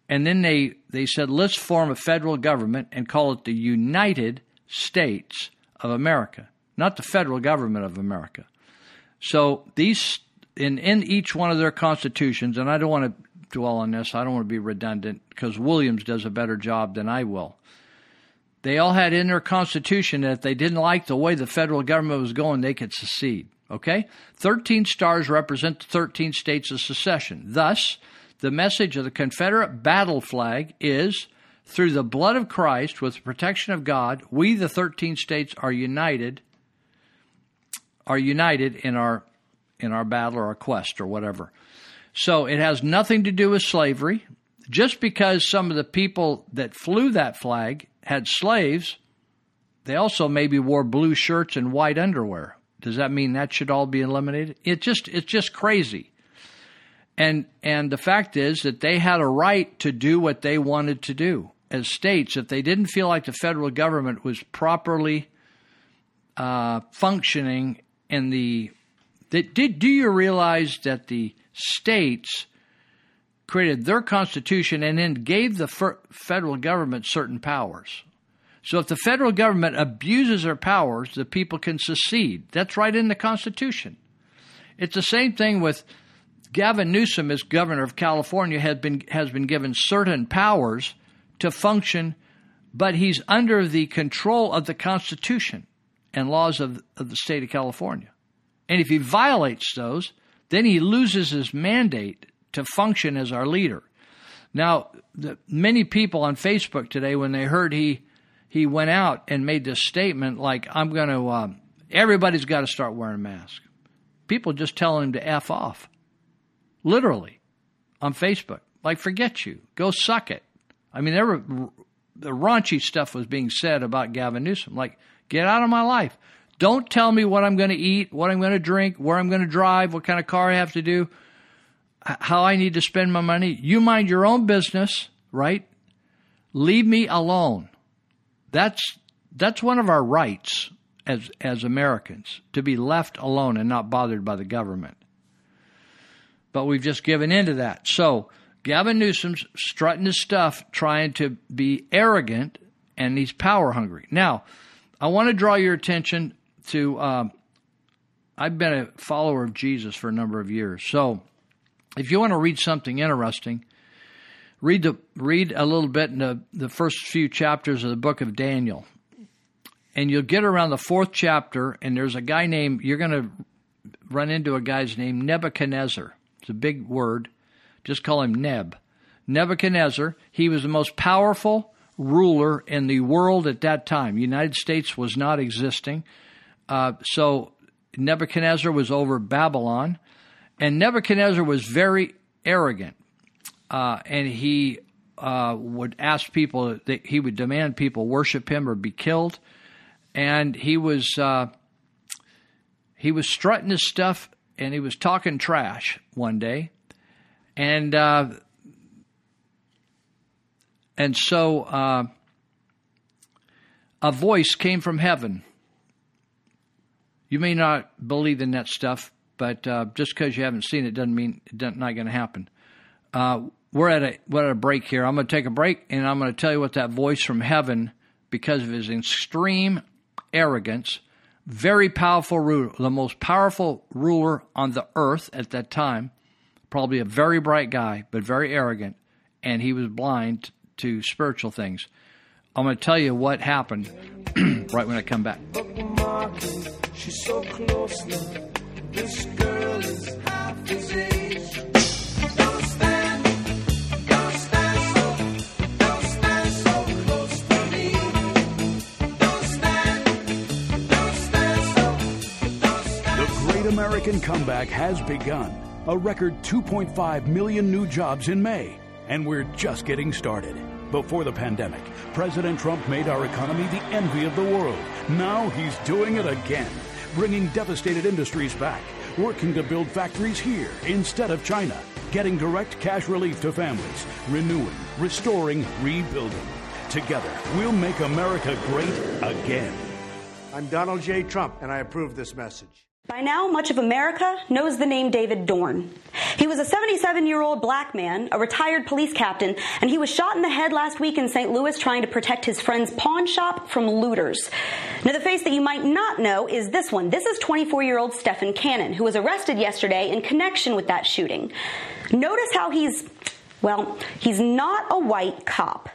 and then they, they said, let's form a federal government and call it the United States of America, not the federal government of America. So these in in each one of their constitutions, and I don't want to dwell on this. I don't want to be redundant because Williams does a better job than I will. They all had in their constitution that if they didn't like the way the federal government was going, they could secede. Okay? 13 stars represent the 13 states of secession. Thus, the message of the Confederate battle flag is through the blood of Christ, with the protection of God, we, the 13 states, are united, are united in our, in our battle or our quest or whatever. So it has nothing to do with slavery. Just because some of the people that flew that flag had slaves, they also maybe wore blue shirts and white underwear. Does that mean that should all be eliminated? It just it's just crazy. And and the fact is that they had a right to do what they wanted to do as states. If they didn't feel like the federal government was properly uh, functioning in the, that did do you realize that the states created their constitution and then gave the federal government certain powers? So if the federal government abuses their powers, the people can secede. That's right in the Constitution. It's the same thing with Gavin Newsom, as governor of California, has been has been given certain powers to function, but he's under the control of the Constitution and laws of, of the state of California. And if he violates those, then he loses his mandate to function as our leader. Now, the, many people on Facebook today, when they heard he he went out and made this statement like, "I'm going to, um, everybody's got to start wearing a mask. People just telling him to f off literally, on Facebook. Like, forget you. Go suck it. I mean, there were the raunchy stuff was being said about Gavin Newsom. Like, get out of my life. Don't tell me what I'm going to eat, what I'm going to drink, where I'm going to drive, what kind of car I have to do, how I need to spend my money. You mind your own business, right? Leave me alone. That's that's one of our rights as as Americans to be left alone and not bothered by the government but we've just given in to that. So Gavin Newsom's strutting his stuff, trying to be arrogant, and he's power hungry. Now, I want to draw your attention to. Um, I've been a follower of Jesus for a number of years, so if you want to read something interesting, read the read a little bit in the, the first few chapters of the book of Daniel, and you'll get around the fourth chapter, and there's a guy named you're going to run into a guy's named Nebuchadnezzar. It's a big word. Just call him Neb. Nebuchadnezzar. He was the most powerful ruler in the world at that time. United States was not existing. Uh, so Nebuchadnezzar was over Babylon, and Nebuchadnezzar was very arrogant, uh, and he uh, would ask people that he would demand people worship him or be killed, and he was uh, he was strutting his stuff and he was talking trash one day, and uh, and so uh, a voice came from heaven. You may not believe in that stuff, but uh, just because you haven't seen it doesn't mean it's not going to happen. Uh, we're at a we're at a break here. I'm going to take a break, and I'm going to tell you what that voice from heaven, because of his extreme arrogance, very powerful ruler, the most powerful ruler on the earth at that time, probably a very bright guy, but very arrogant, and he was blind to spiritual things. I'm going to tell you what happened right when I come back. This girl is half his age. American Comeback has begun. A record 2.5 million new jobs in May. And we're just getting started. Before the pandemic, President Trump made our economy the envy of the world. Now he's doing it again, bringing devastated industries back, working to build factories here instead of China, getting direct cash relief to families, renewing, restoring, rebuilding. Together, we'll make America great again. I'm Donald J. Trump, and I approve this message. By now, much of America knows the name David Dorn. He was a 77 year old black man, a retired police captain, and he was shot in the head last week in St. Louis trying to protect his friend's pawn shop from looters. Now, the face that you might not know is this one. This is 24 year old Stephen Cannon, who was arrested yesterday in connection with that shooting. Notice how he's, well, he's not a white cop.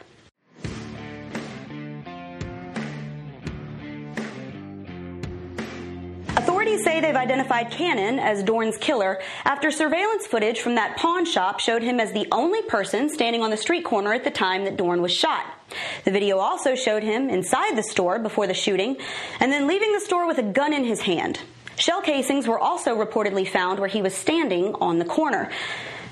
Authorities say they've identified Cannon as Dorn's killer after surveillance footage from that pawn shop showed him as the only person standing on the street corner at the time that Dorn was shot. The video also showed him inside the store before the shooting and then leaving the store with a gun in his hand. Shell casings were also reportedly found where he was standing on the corner.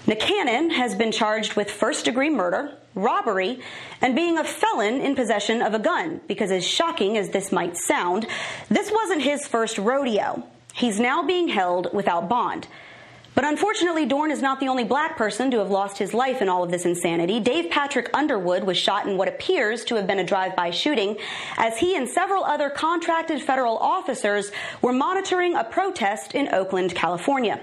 Cannon has been charged with first degree murder, robbery, and being a felon in possession of a gun, because as shocking as this might sound, this wasn't his first rodeo. He's now being held without bond. But unfortunately, Dorn is not the only black person to have lost his life in all of this insanity. Dave Patrick Underwood was shot in what appears to have been a drive-by shooting as he and several other contracted federal officers were monitoring a protest in Oakland, California.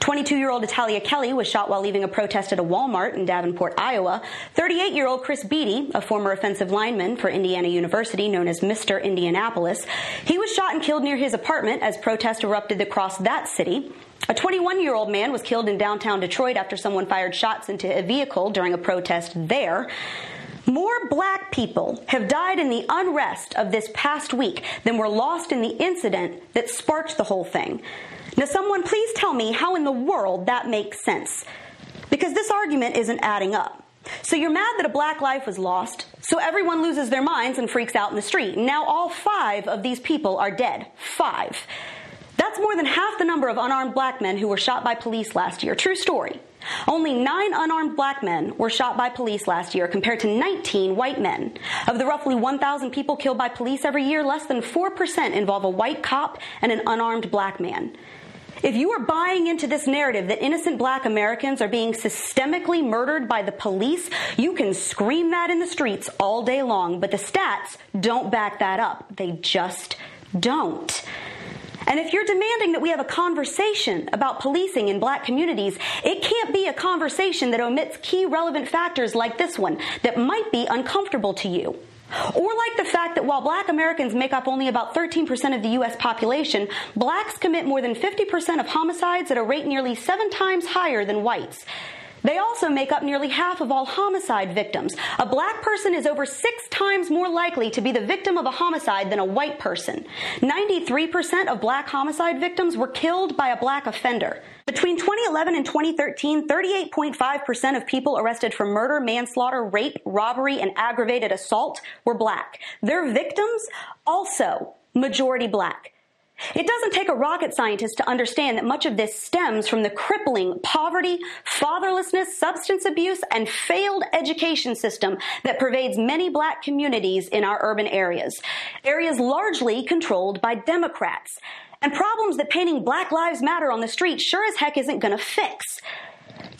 22 year old Italia Kelly was shot while leaving a protest at a Walmart in Davenport, Iowa. 38 year old Chris Beatty, a former offensive lineman for Indiana University known as Mr. Indianapolis, he was shot and killed near his apartment as protests erupted across that city. A 21 year old man was killed in downtown Detroit after someone fired shots into a vehicle during a protest there. More black people have died in the unrest of this past week than were lost in the incident that sparked the whole thing. Now, someone please tell me how in the world that makes sense. Because this argument isn't adding up. So you're mad that a black life was lost, so everyone loses their minds and freaks out in the street. Now all five of these people are dead. Five. That's more than half the number of unarmed black men who were shot by police last year. True story. Only nine unarmed black men were shot by police last year compared to 19 white men. Of the roughly 1,000 people killed by police every year, less than 4% involve a white cop and an unarmed black man. If you are buying into this narrative that innocent black Americans are being systemically murdered by the police, you can scream that in the streets all day long, but the stats don't back that up. They just don't. And if you're demanding that we have a conversation about policing in black communities, it can't be a conversation that omits key relevant factors like this one that might be uncomfortable to you. Or like the fact that while black Americans make up only about 13% of the U.S. population, blacks commit more than 50% of homicides at a rate nearly seven times higher than whites. They also make up nearly half of all homicide victims. A black person is over six times more likely to be the victim of a homicide than a white person. 93% of black homicide victims were killed by a black offender. Between 2011 and 2013, 38.5% of people arrested for murder, manslaughter, rape, robbery, and aggravated assault were black. Their victims also majority black. It doesn't take a rocket scientist to understand that much of this stems from the crippling poverty, fatherlessness, substance abuse, and failed education system that pervades many black communities in our urban areas. Areas largely controlled by Democrats. And problems that painting Black Lives Matter on the street sure as heck isn't gonna fix.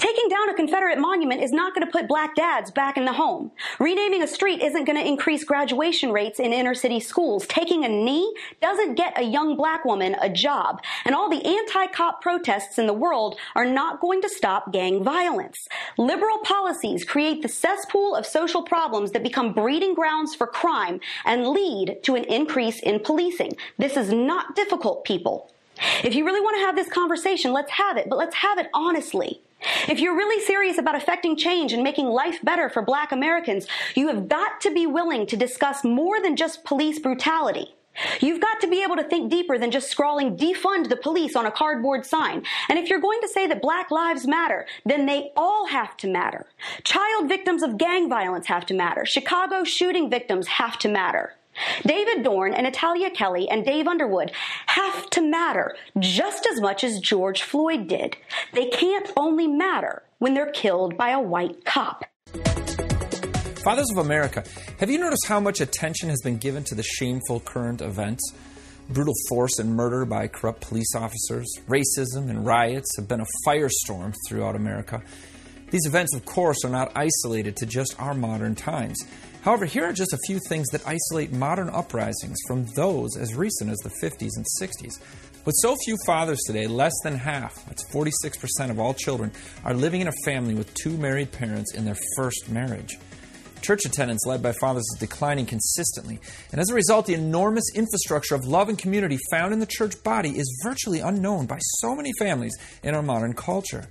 Taking down a Confederate monument is not going to put black dads back in the home. Renaming a street isn't going to increase graduation rates in inner city schools. Taking a knee doesn't get a young black woman a job. And all the anti-cop protests in the world are not going to stop gang violence. Liberal policies create the cesspool of social problems that become breeding grounds for crime and lead to an increase in policing. This is not difficult, people. If you really want to have this conversation, let's have it, but let's have it honestly. If you're really serious about affecting change and making life better for black Americans, you have got to be willing to discuss more than just police brutality. You've got to be able to think deeper than just scrawling defund the police on a cardboard sign. And if you're going to say that black lives matter, then they all have to matter. Child victims of gang violence have to matter. Chicago shooting victims have to matter. David Dorn and Natalia Kelly and Dave Underwood have to matter just as much as George Floyd did. They can't only matter when they're killed by a white cop. Fathers of America, have you noticed how much attention has been given to the shameful current events? Brutal force and murder by corrupt police officers, racism and riots have been a firestorm throughout America. These events, of course, are not isolated to just our modern times. However, here are just a few things that isolate modern uprisings from those as recent as the 50s and 60s. With so few fathers today, less than half, that's 46% of all children, are living in a family with two married parents in their first marriage. Church attendance led by fathers is declining consistently, and as a result, the enormous infrastructure of love and community found in the church body is virtually unknown by so many families in our modern culture.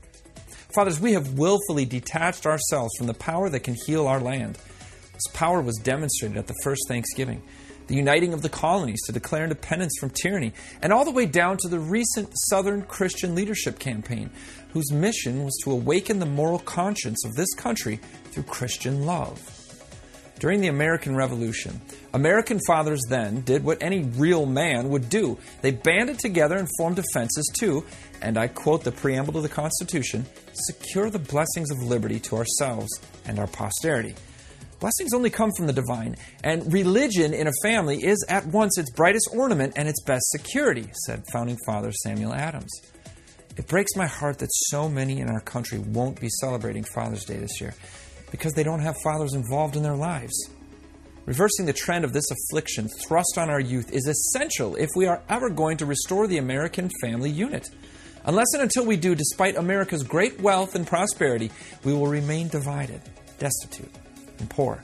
Fathers, we have willfully detached ourselves from the power that can heal our land. This power was demonstrated at the first Thanksgiving, the uniting of the colonies to declare independence from tyranny, and all the way down to the recent Southern Christian Leadership Campaign, whose mission was to awaken the moral conscience of this country through Christian love. During the American Revolution, American fathers then did what any real man would do. They banded together and formed defenses to, and I quote the preamble to the Constitution, secure the blessings of liberty to ourselves and our posterity. Blessings only come from the divine, and religion in a family is at once its brightest ornament and its best security, said founding father Samuel Adams. It breaks my heart that so many in our country won't be celebrating Father's Day this year because they don't have fathers involved in their lives. Reversing the trend of this affliction thrust on our youth is essential if we are ever going to restore the American family unit. Unless and until we do, despite America's great wealth and prosperity, we will remain divided, destitute, and poor.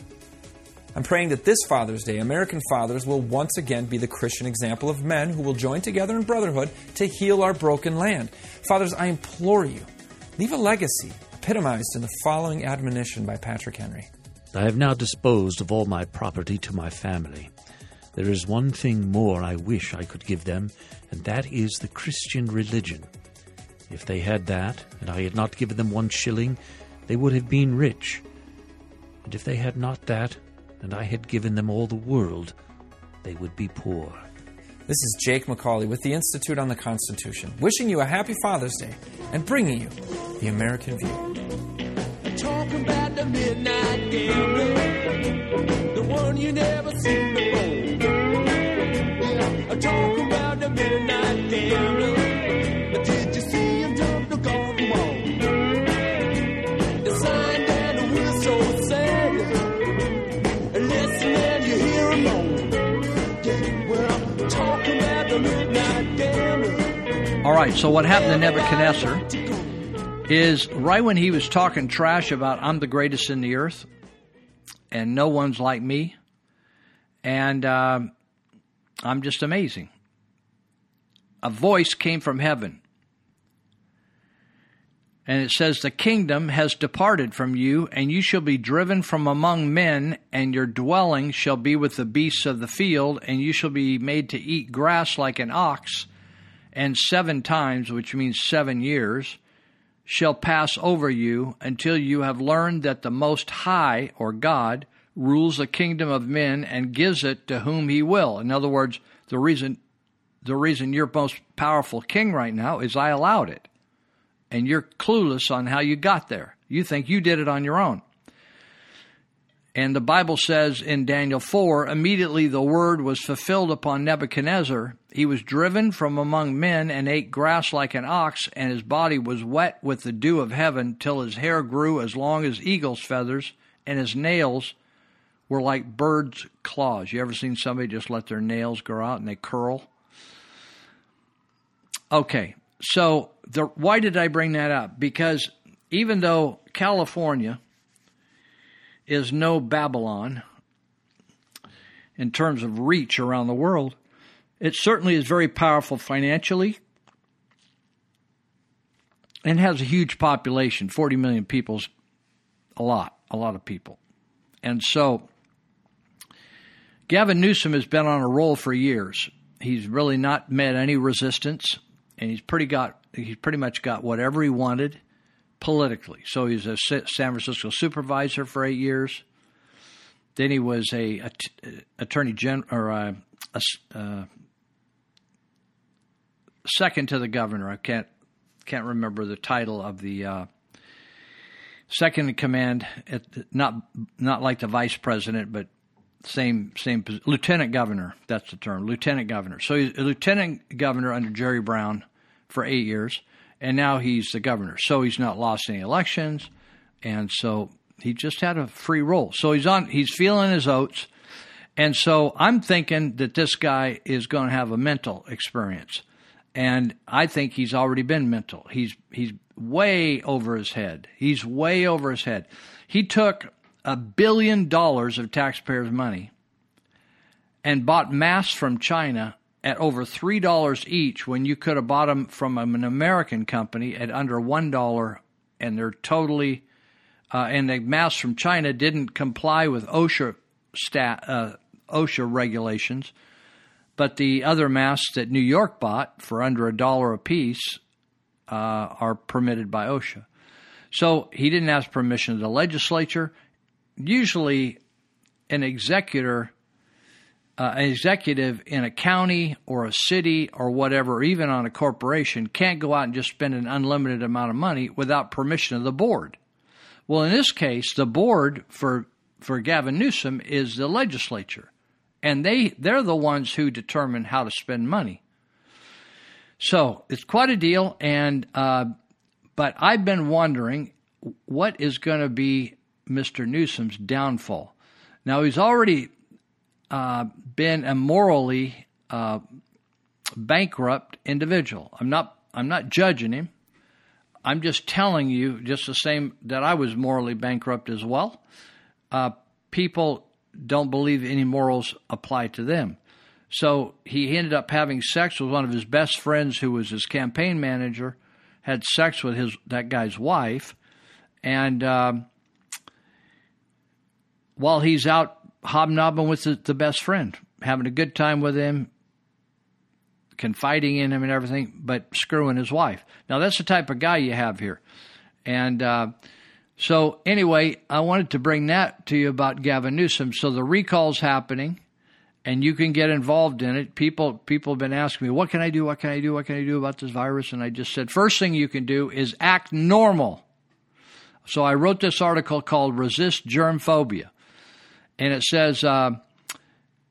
I'm praying that this Father's Day, American fathers will once again be the Christian example of men who will join together in brotherhood to heal our broken land. Fathers, I implore you, leave a legacy epitomized in the following admonition by Patrick Henry. I have now disposed of all my property to my family. There is one thing more I wish I could give them, and that is the Christian religion. If they had that, and I had not given them one shilling, they would have been rich. And if they had not that, and I had given them all the world, they would be poor. This is Jake MacAulay with the Institute on the Constitution, wishing you a happy Father's Day and bringing you the American View. Talking about the midnight gambler, the one you never seen before. Talking about the midnight gambler, did you see him jump the golden All right, so what happened to Nebuchadnezzar is right when he was talking trash about I'm the greatest in the earth and no one's like me, and um, I'm just amazing. A voice came from heaven. And it says, The kingdom has departed from you, and you shall be driven from among men, and your dwelling shall be with the beasts of the field, and you shall be made to eat grass like an ox. And seven times, which means seven years, shall pass over you until you have learned that the Most High, or God, rules the kingdom of men and gives it to whom he will. In other words, the reason the reason you're most powerful king right now is I allowed it. And you're clueless on how you got there. You think you did it on your own. And the Bible says in Daniel 4 immediately the word was fulfilled upon Nebuchadnezzar. He was driven from among men and ate grass like an ox, and his body was wet with the dew of heaven till his hair grew as long as eagle's feathers, and his nails were like birds' claws. You ever seen somebody just let their nails grow out and they curl? Okay, so the, why did I bring that up? Because even though California is no Babylon in terms of reach around the world, it certainly is very powerful financially and has a huge population 40 million people's a lot, a lot of people. And so Gavin Newsom has been on a roll for years. He's really not met any resistance, and he's pretty got he's pretty much got whatever he wanted politically. So he's a San Francisco supervisor for eight years. Then he was a, a uh, attorney general or uh, a, a, a uh, second to the governor. I can't can't remember the title of the uh, second in command. At, not not like the vice president, but same same lieutenant governor. That's the term, lieutenant governor. So he's a lieutenant governor under Jerry Brown for eight years, and now he's the governor. So he's not lost any elections, and so he just had a free roll. So he's on. He's feeling his oats, and so I'm thinking that this guy is going to have a mental experience, and I think he's already been mental. He's he's way over his head. He's way over his head. He took a billion dollars of taxpayers' money and bought masks from China at over $3 each when you could have bought them from an American company at under $1 and they're totally uh, and the masks from China didn't comply with OSHA stat, uh, OSHA regulations, but the other masks that New York bought for under a dollar a piece uh, are permitted by OSHA. So he didn't ask permission of the legislature usually an executor, uh, an executive in a county or a city or whatever, even on a corporation, can't go out and just spend an unlimited amount of money without permission of the board. Well, in this case, the board for for Gavin Newsom is the legislature, and they they're the ones who determine how to spend money. So it's quite a deal, and uh, but I've been wondering what is going to be Mr. Newsom's downfall. Now, he's already uh, been a morally uh, bankrupt individual. I'm not. I'm not judging him. I'm just telling you, just the same that I was morally bankrupt as well. Uh, people don't believe any morals apply to them. So he ended up having sex with one of his best friends, who was his campaign manager. Had sex with his that guy's wife, and um, while he's out hobnobbing with the, the best friend, having a good time with him, confiding in him and everything, but screwing his wife. Now, that's the type of guy you have here. And uh, so, anyway, I wanted to bring that to you about Gavin Newsom. So, the recall's happening, and you can get involved in it. People, people have been asking me, what can I do? What can I do? What can I do about this virus? And I just said, first thing you can do is act normal. So, I wrote this article called Resist Germ Phobia and it says uh,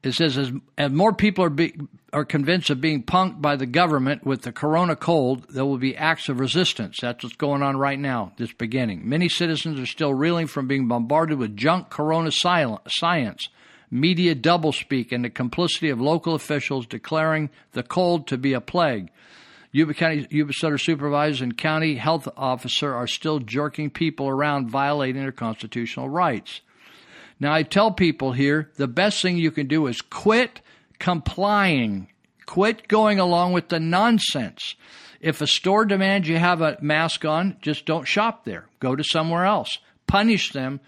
it says as, as more people are be, are convinced of being punked by the government with the corona cold, there will be acts of resistance. That's what's going on right now. This beginning, many citizens are still reeling from being bombarded with junk corona science, media doublespeak, and the complicity of local officials declaring the cold to be a plague. Yuba County, Yuba Sutter supervisors and county health officer are still jerking people around, violating their constitutional rights. Now, I tell people here the best thing you can do is quit complying, quit going along with the nonsense. If a store demands you have a mask on, just don't shop there. Go to somewhere else. Punish them.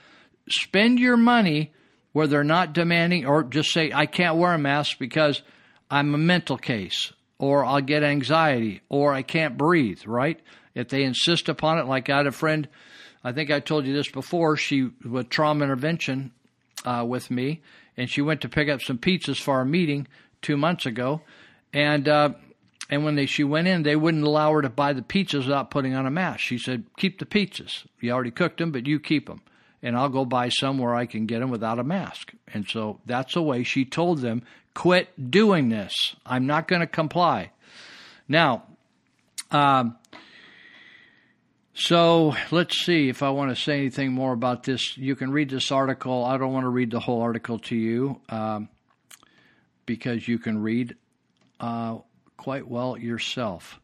Spend your money where they're not demanding, or just say, I can't wear a mask because I'm a mental case, or I'll get anxiety, or I can't breathe, right? If they insist upon it, like I had a friend, I think I told you this before, she with trauma intervention uh, with me, and she went to pick up some pizzas for our meeting two months ago, and uh, and when they, she went in, they wouldn't allow her to buy the pizzas without putting on a mask. She said, "Keep the pizzas. You already cooked them, but you keep them, and I'll go buy some where I can get them without a mask." And so that's the way she told them, "Quit doing this. I'm not going to comply." Now, um, so let's see if I want to say anything more about this. You can read this article. I don't want to read the whole article to you um, because you can read uh, quite well yourself.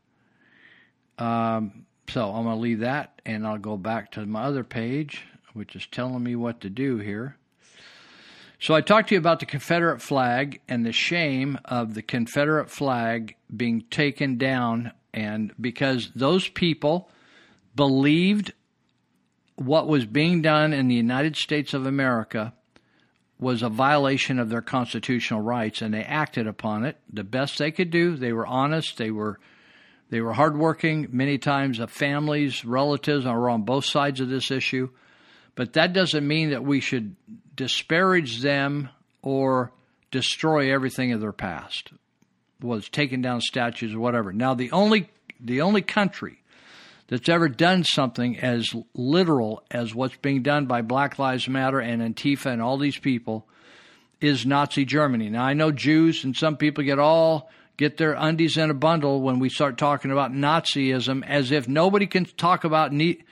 Um, so I'm going to leave that and I'll go back to my other page, which is telling me what to do here. So I talked to you about the Confederate flag and the shame of the Confederate flag being taken down, and because those people believed what was being done in the United States of America was a violation of their constitutional rights, and they acted upon it the best they could do. They were honest. They were they were hardworking. Many times, the families, relatives are on both sides of this issue, but that doesn't mean that we should disparage them or destroy everything of their past. Was taking down statues or whatever. Now, the only the only country that's ever done something as literal as what's being done by Black Lives Matter and Antifa and all these people is Nazi Germany. Now I know Jews and some people get all get their undies in a bundle when we start talking about Nazism as if nobody can talk about ne-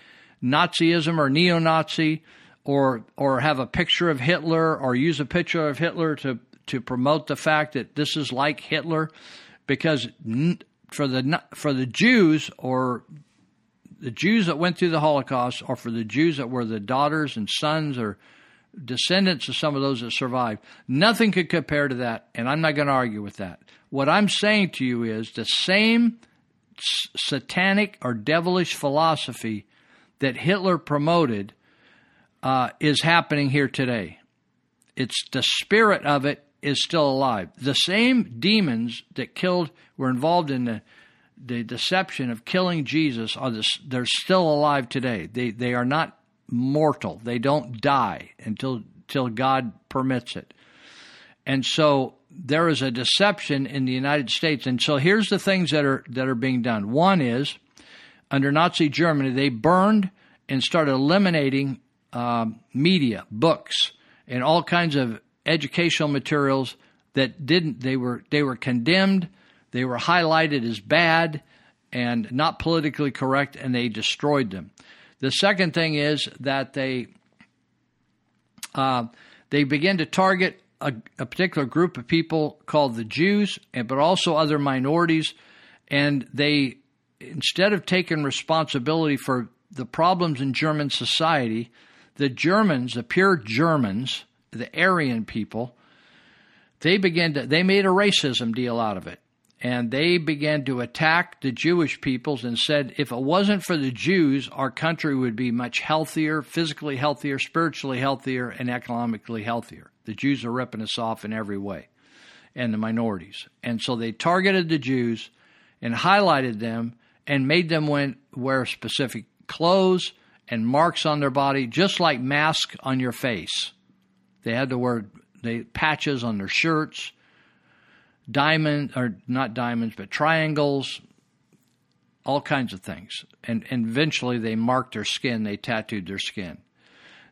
Nazism or neo-Nazi or or have a picture of Hitler or use a picture of Hitler to to promote the fact that this is like Hitler because for the for the Jews or the Jews that went through the Holocaust or for the Jews that were the daughters and sons or descendants of some of those that survived. Nothing could compare to that, and I'm not going to argue with that. What I'm saying to you is the same satanic or devilish philosophy that Hitler promoted uh, is happening here today. It's the spirit of it is still alive. The same demons that killed were involved in the the deception of killing Jesus are this, they're still alive today. They they are not mortal. They don't die until until God permits it. And so there is a deception in the United States. And so here's the things that are that are being done. One is under Nazi Germany, they burned and started eliminating um, media, books, and all kinds of educational materials that didn't. They were they were condemned they were highlighted as bad and not politically correct, and they destroyed them. The second thing is that they uh, they began to target a, a, particular group of people called the Jews, but also other minorities, and they instead of taking responsibility for the problems in German society, the Germans, the pure Germans, the Aryan people, they began to they made a racism deal out of it and they began to attack the Jewish peoples and said if it wasn't for the Jews, our country would be much healthier, physically healthier, spiritually healthier, and economically healthier. The Jews are ripping us off in every way, and the minorities. And so they targeted the Jews and highlighted them and made them wear specific clothes and marks on their body, just like masks on your face. They had to wear they, patches on their shirts diamond or not diamonds, but triangles, all kinds of things. And, and eventually they marked their skin, they tattooed their skin.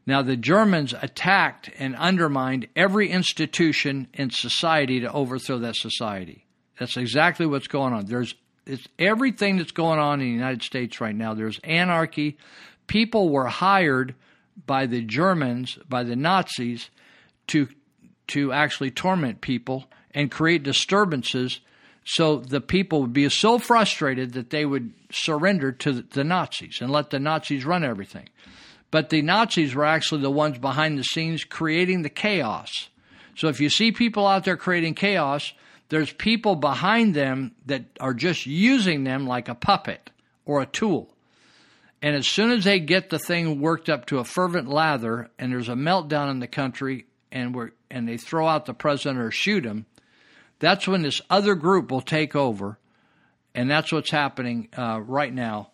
Now, the Germans attacked and undermined every institution in society to overthrow that society. That's exactly what's going on. There's it's everything that's going on in the United States right now. There's anarchy. People were hired by the Germans, by the Nazis, to to actually torment people and create disturbances So the people would be so frustrated that they would surrender to the- Nazis and let the Nazis run everything. But the Nazis were actually the ones behind the scenes creating the chaos. So if you see people out there creating chaos, there's people behind them that are just using them like a puppet or a tool. And as soon as they get the thing worked up to a fervent lather and there's a meltdown in the country and we're, and they throw out the president or shoot him, that's when this other group will take over. And that's what's happening uh, right now.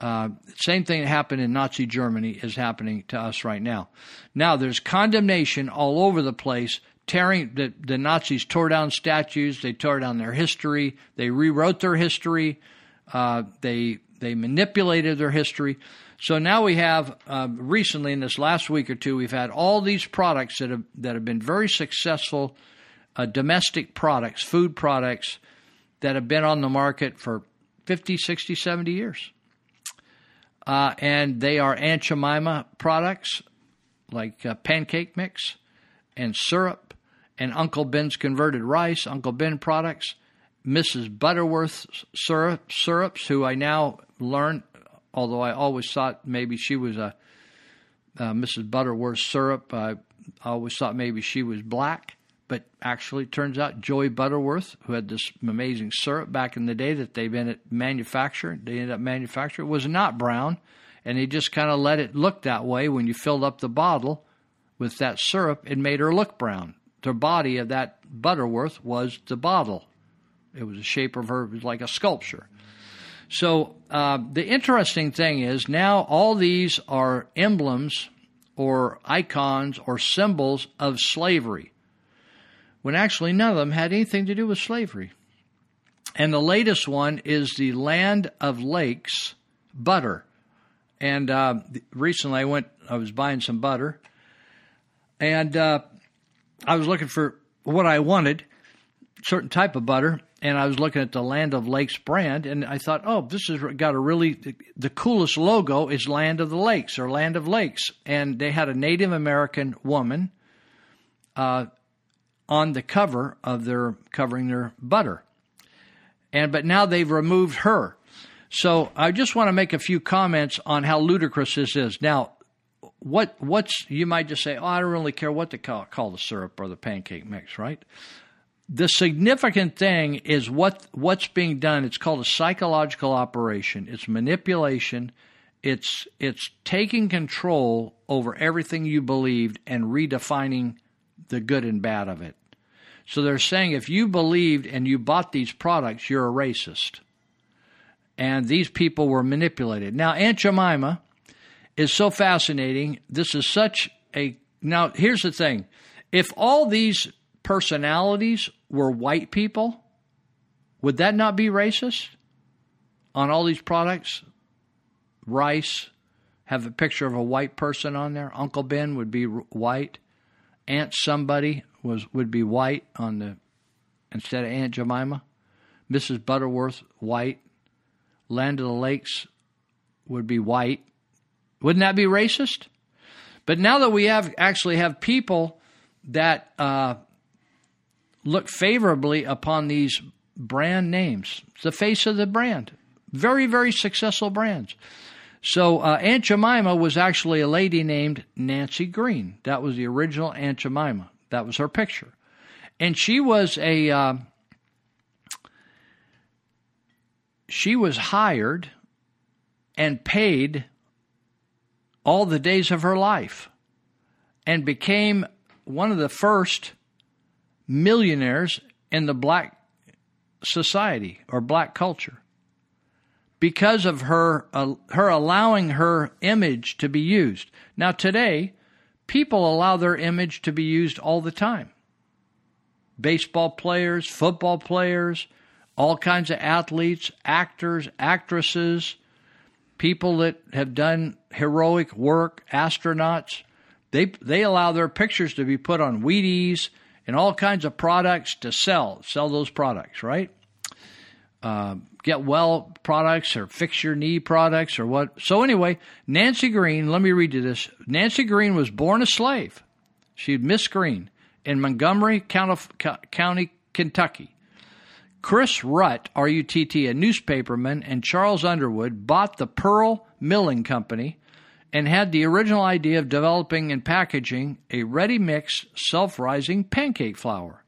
Uh, same thing that happened in Nazi Germany is happening to us right now. Now, there's condemnation all over the place. Tearing the, the Nazis tore down statues, they tore down their history, they rewrote their history, uh, they they manipulated their history. So now we have uh, recently in this last week or two, we've had all these products that have that have been very successful, uh, domestic products, food products that have been on the market for 50, 60, 70 years. Uh, and they are Aunt Jemima products like uh, pancake mix and syrup and Uncle Ben's converted rice, Uncle Ben products, Mrs. Butterworth's syrup, syrups, who I now learn, although I always thought maybe she was a uh, Mrs. Butterworth syrup. I always thought maybe she was black, but actually turns out Joey Butterworth, who had this amazing syrup back in the day that they've been at manufacturing, they ended up manufacturing, was not brown, and he just kind of let it look that way when you filled up the bottle with that syrup. It made her look brown. The body of that Butterworth was the bottle. It was the shape of her, it was like a sculpture. So uh, the interesting thing is now all these are emblems or icons or symbols of slavery, when actually none of them had anything to do with slavery. And the latest one is the Land of Lakes butter. And uh, recently I went, I was buying some butter, and uh, I was looking for what I wanted, certain type of butter, and I was looking at the Land of Lakes brand, and I thought, oh, this has got a really the coolest logo is Land of the Lakes or Land of Lakes, and they had a Native American woman uh, on the cover of their covering their butter, and but now they've removed her. So I just want to make a few comments on how ludicrous this is. Now, what what's you might just say, oh, I don't really care what to call, call the syrup or the pancake mix, right? the significant thing is what what's being done. It's called a psychological operation. It's manipulation. It's it's taking control over everything you believed and redefining the good and bad of it. So they're saying if you believed and you bought these products, you're a racist. And these people were manipulated. Now Aunt Jemima is so fascinating. This is such a now here's the thing. If all these personalities were white people, would that not be racist? On all these products, rice have a picture of a white person on there. Uncle Ben would be white. Aunt somebody was would be white on the instead of Aunt Jemima. Mrs. Butterworth white. Land of the Lakes would be white. Wouldn't that be racist? But now that we have actually have people that uh, look favorably upon these brand names. The face of the brand. Very, very successful brands. So uh, Aunt Jemima was actually a lady named Nancy Green. That was the original Aunt Jemima. That was her picture, and she was a uh, she was hired and paid all the days of her life, and became one of the first millionaires in the black society or black culture because of her uh, her allowing her image to be used. Now today, people allow their image to be used all the time. Baseball players, football players, all kinds of athletes, actors, actresses, people that have done heroic work, astronauts, they they allow their pictures to be put on Wheaties and all kinds of products to sell, sell those products, right? Uh, get well products or fix your knee products or what. So, anyway, Nancy Green, let me read you this. Nancy Green was born a slave. She's Miss Green in Montgomery County, County, Kentucky. Chris Rutt, R U T T, a newspaperman, and Charles Underwood bought the Pearl Milling Company and had the original idea of developing and packaging a ready mix, self rising pancake flour.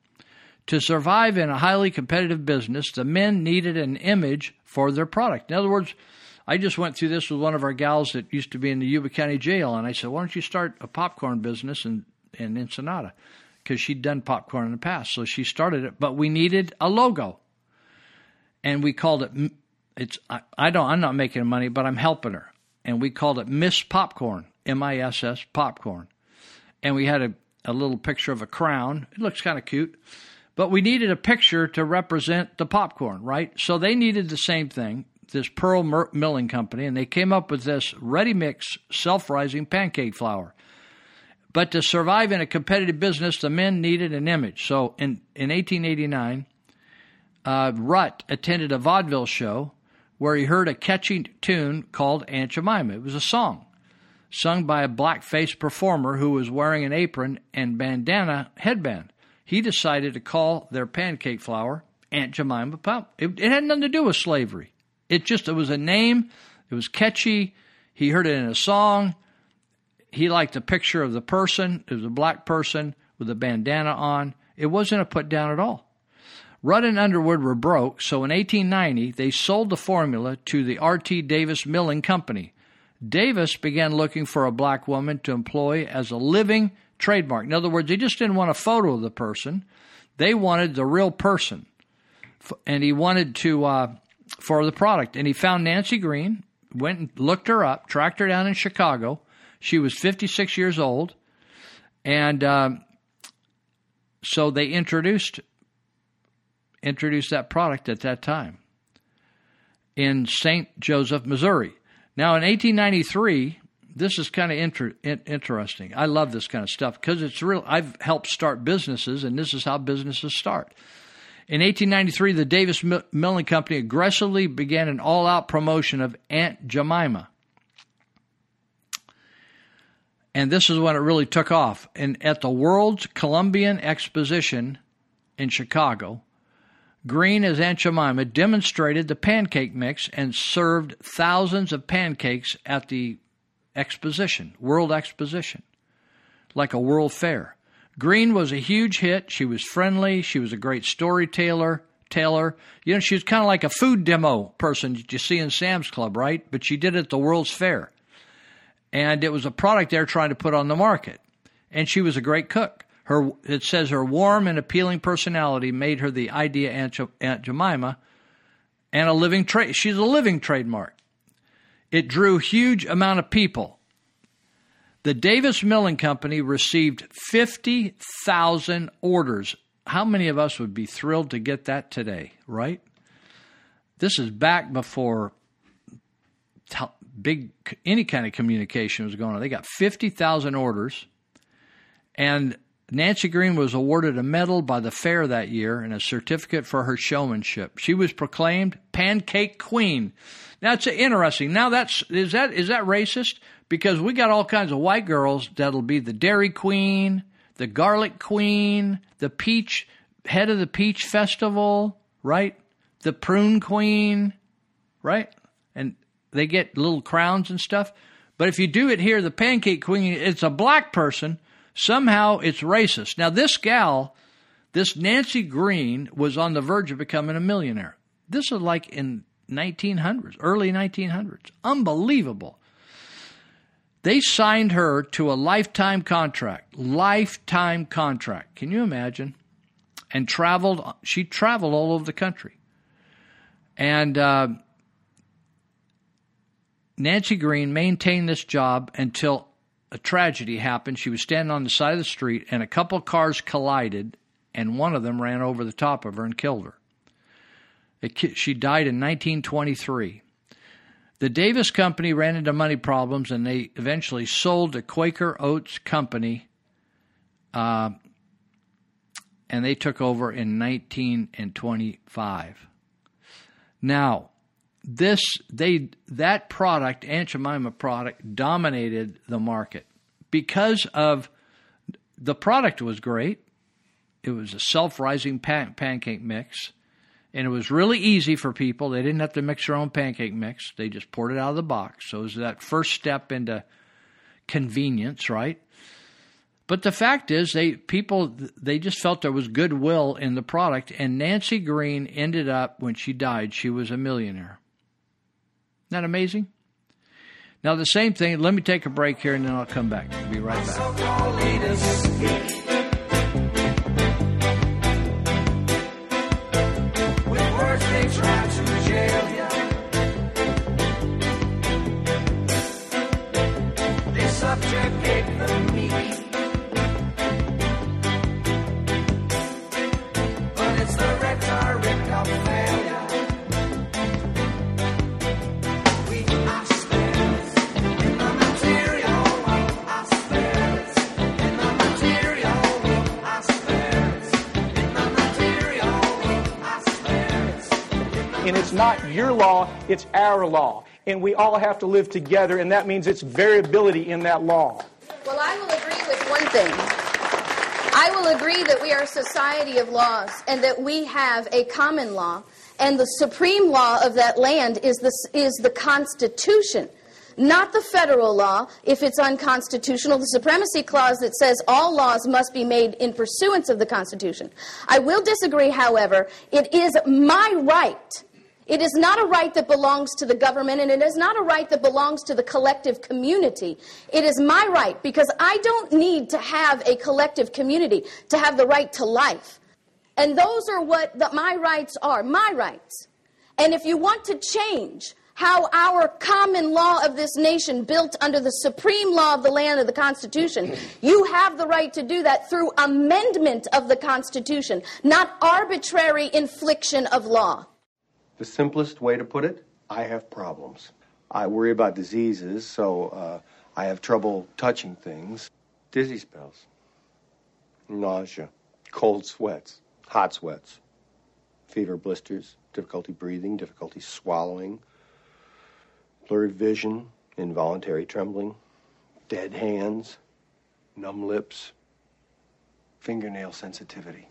To survive in a highly competitive business, the men needed an image for their product. In other words, I just went through this with one of our gals that used to be in the Yuba County Jail, and I said, "Why don't you start a popcorn business in in Ensenada?" Because she'd done popcorn in the past, so she started it. But we needed a logo, and we called it. It's I, I don't I'm not making money, but I'm helping her, and we called it Miss Popcorn, M I S S Popcorn, and we had a a little picture of a crown. It looks kind of cute. But we needed a picture to represent the popcorn, right? So they needed the same thing, this Pearl Mer- Milling Company, and they came up with this ready mix, self rising pancake flour. But to survive in a competitive business, the men needed an image. So in, in 1889, uh, Rutt attended a vaudeville show where he heard a catchy tune called Aunt Jemima. It was a song sung by a black faced performer who was wearing an apron and bandana headband he decided to call their pancake flour Aunt Jemima Pump. It, it, had nothing to do with slavery. It just it was a name. It was catchy. He heard it in a song. He liked the picture of the person. It was a black person with a bandana on. It wasn't a put down at all. Rutt and Underwood were broke, so in 1890 they sold the formula to the R.T. Davis Milling Company. Davis began looking for a black woman to employ as a living trademark. In other words, they just didn't want a photo of the person; they wanted the real person, and he wanted to uh, for the product. And he found Nancy Green, went and looked her up, tracked her down in Chicago. She was 56 years old, and um, so they introduced introduced that product at that time in St. Joseph, Missouri. Now, in 1893, this is kind of inter- interesting. I love this kind of stuff because it's real. I've helped start businesses, and this is how businesses start. In 1893, the Davis Milling Company aggressively began an all out promotion of Aunt Jemima. And this is when it really took off. And at the World's Columbian Exposition in Chicago, Green as Aunt Jemima demonstrated the pancake mix and served thousands of pancakes at the exposition, world exposition, like a world fair. Green was a huge hit. She was friendly. She was a great storyteller. Taylor, you know, she was kind of like a food demo person that you see in Sam's Club, right? But she did it at the World's Fair, and it was a product they're trying to put on the market. And she was a great cook. Her it says her warm and appealing personality made her the idea Aunt, Aunt Jemima, and a living trade. She's a living trademark. It drew huge amount of people. The Davis Milling Company received 50,000 orders. How many of us would be thrilled to get that today, right? This is back before t- big any kind of communication was going on. They got 50,000 orders and Nancy Green was awarded a medal by the fair that year and a certificate for her showmanship. She was proclaimed Pancake Queen. Now it's interesting. Now that's is that is that racist? Because we got all kinds of white girls that'll be the Dairy Queen, the Garlic Queen, the Peach head of the Peach Festival, right? The Prune Queen, right? And they get little crowns and stuff. But if you do it here, the Pancake Queen, it's a black person Somehow it's racist. Now, this gal, this Nancy Green, was on the verge of becoming a millionaire. This is like in 1900s, early 1900s. Unbelievable. They signed her to a lifetime contract. Lifetime contract. Can you imagine? And traveled, she traveled all over the country. And uh, Nancy Green maintained this job until a tragedy happened. She was standing on the side of the street, and a couple cars collided, and one of them ran over the top of her and killed her. She died in 1923. The Davis Company ran into money problems, and they eventually sold to Quaker Oats Company, uh, and they took over in 1925. Now, this they that product Aunt Jemima product dominated the market because of the product was great. It was a self-rising pan- pancake mix, And it was really easy for people. They didn't have to mix their own pancake mix. They just poured it out of the box. So it was that first step into convenience, right? But the fact is, they people they just felt there was goodwill in the product, and Nancy Green ended up when she died, she was a millionaire. Isn't that amazing? Now the same thing. Let me take a break here, and then I'll come back. I'll be right back. And it's not your law, it's our law. And we all have to live together, and that means it's variability in that law. Well, I will agree with one thing. I will agree that we are a society of laws and that we have a common law, and the supreme law of that land is the, is the Constitution, not the federal law if it's unconstitutional. The Supremacy Clause that says all laws must be made in pursuance of the Constitution. I will disagree, however. It is my right. It is not a right that belongs to the government, and it is not a right that belongs to the collective community. It is my right because I don't need to have a collective community to have the right to life. And those are what the, my rights are my rights. And if you want to change how our common law of this nation, built under the supreme law of the land of the Constitution, you have the right to do that through amendment of the Constitution, not arbitrary infliction of law. The simplest way to put it, I have problems. I worry about diseases, so uh, I have trouble touching things. Dizzy spells, nausea, cold sweats, hot sweats, fever blisters, difficulty breathing, difficulty swallowing, blurred vision, involuntary trembling, dead hands, numb lips, fingernail sensitivity,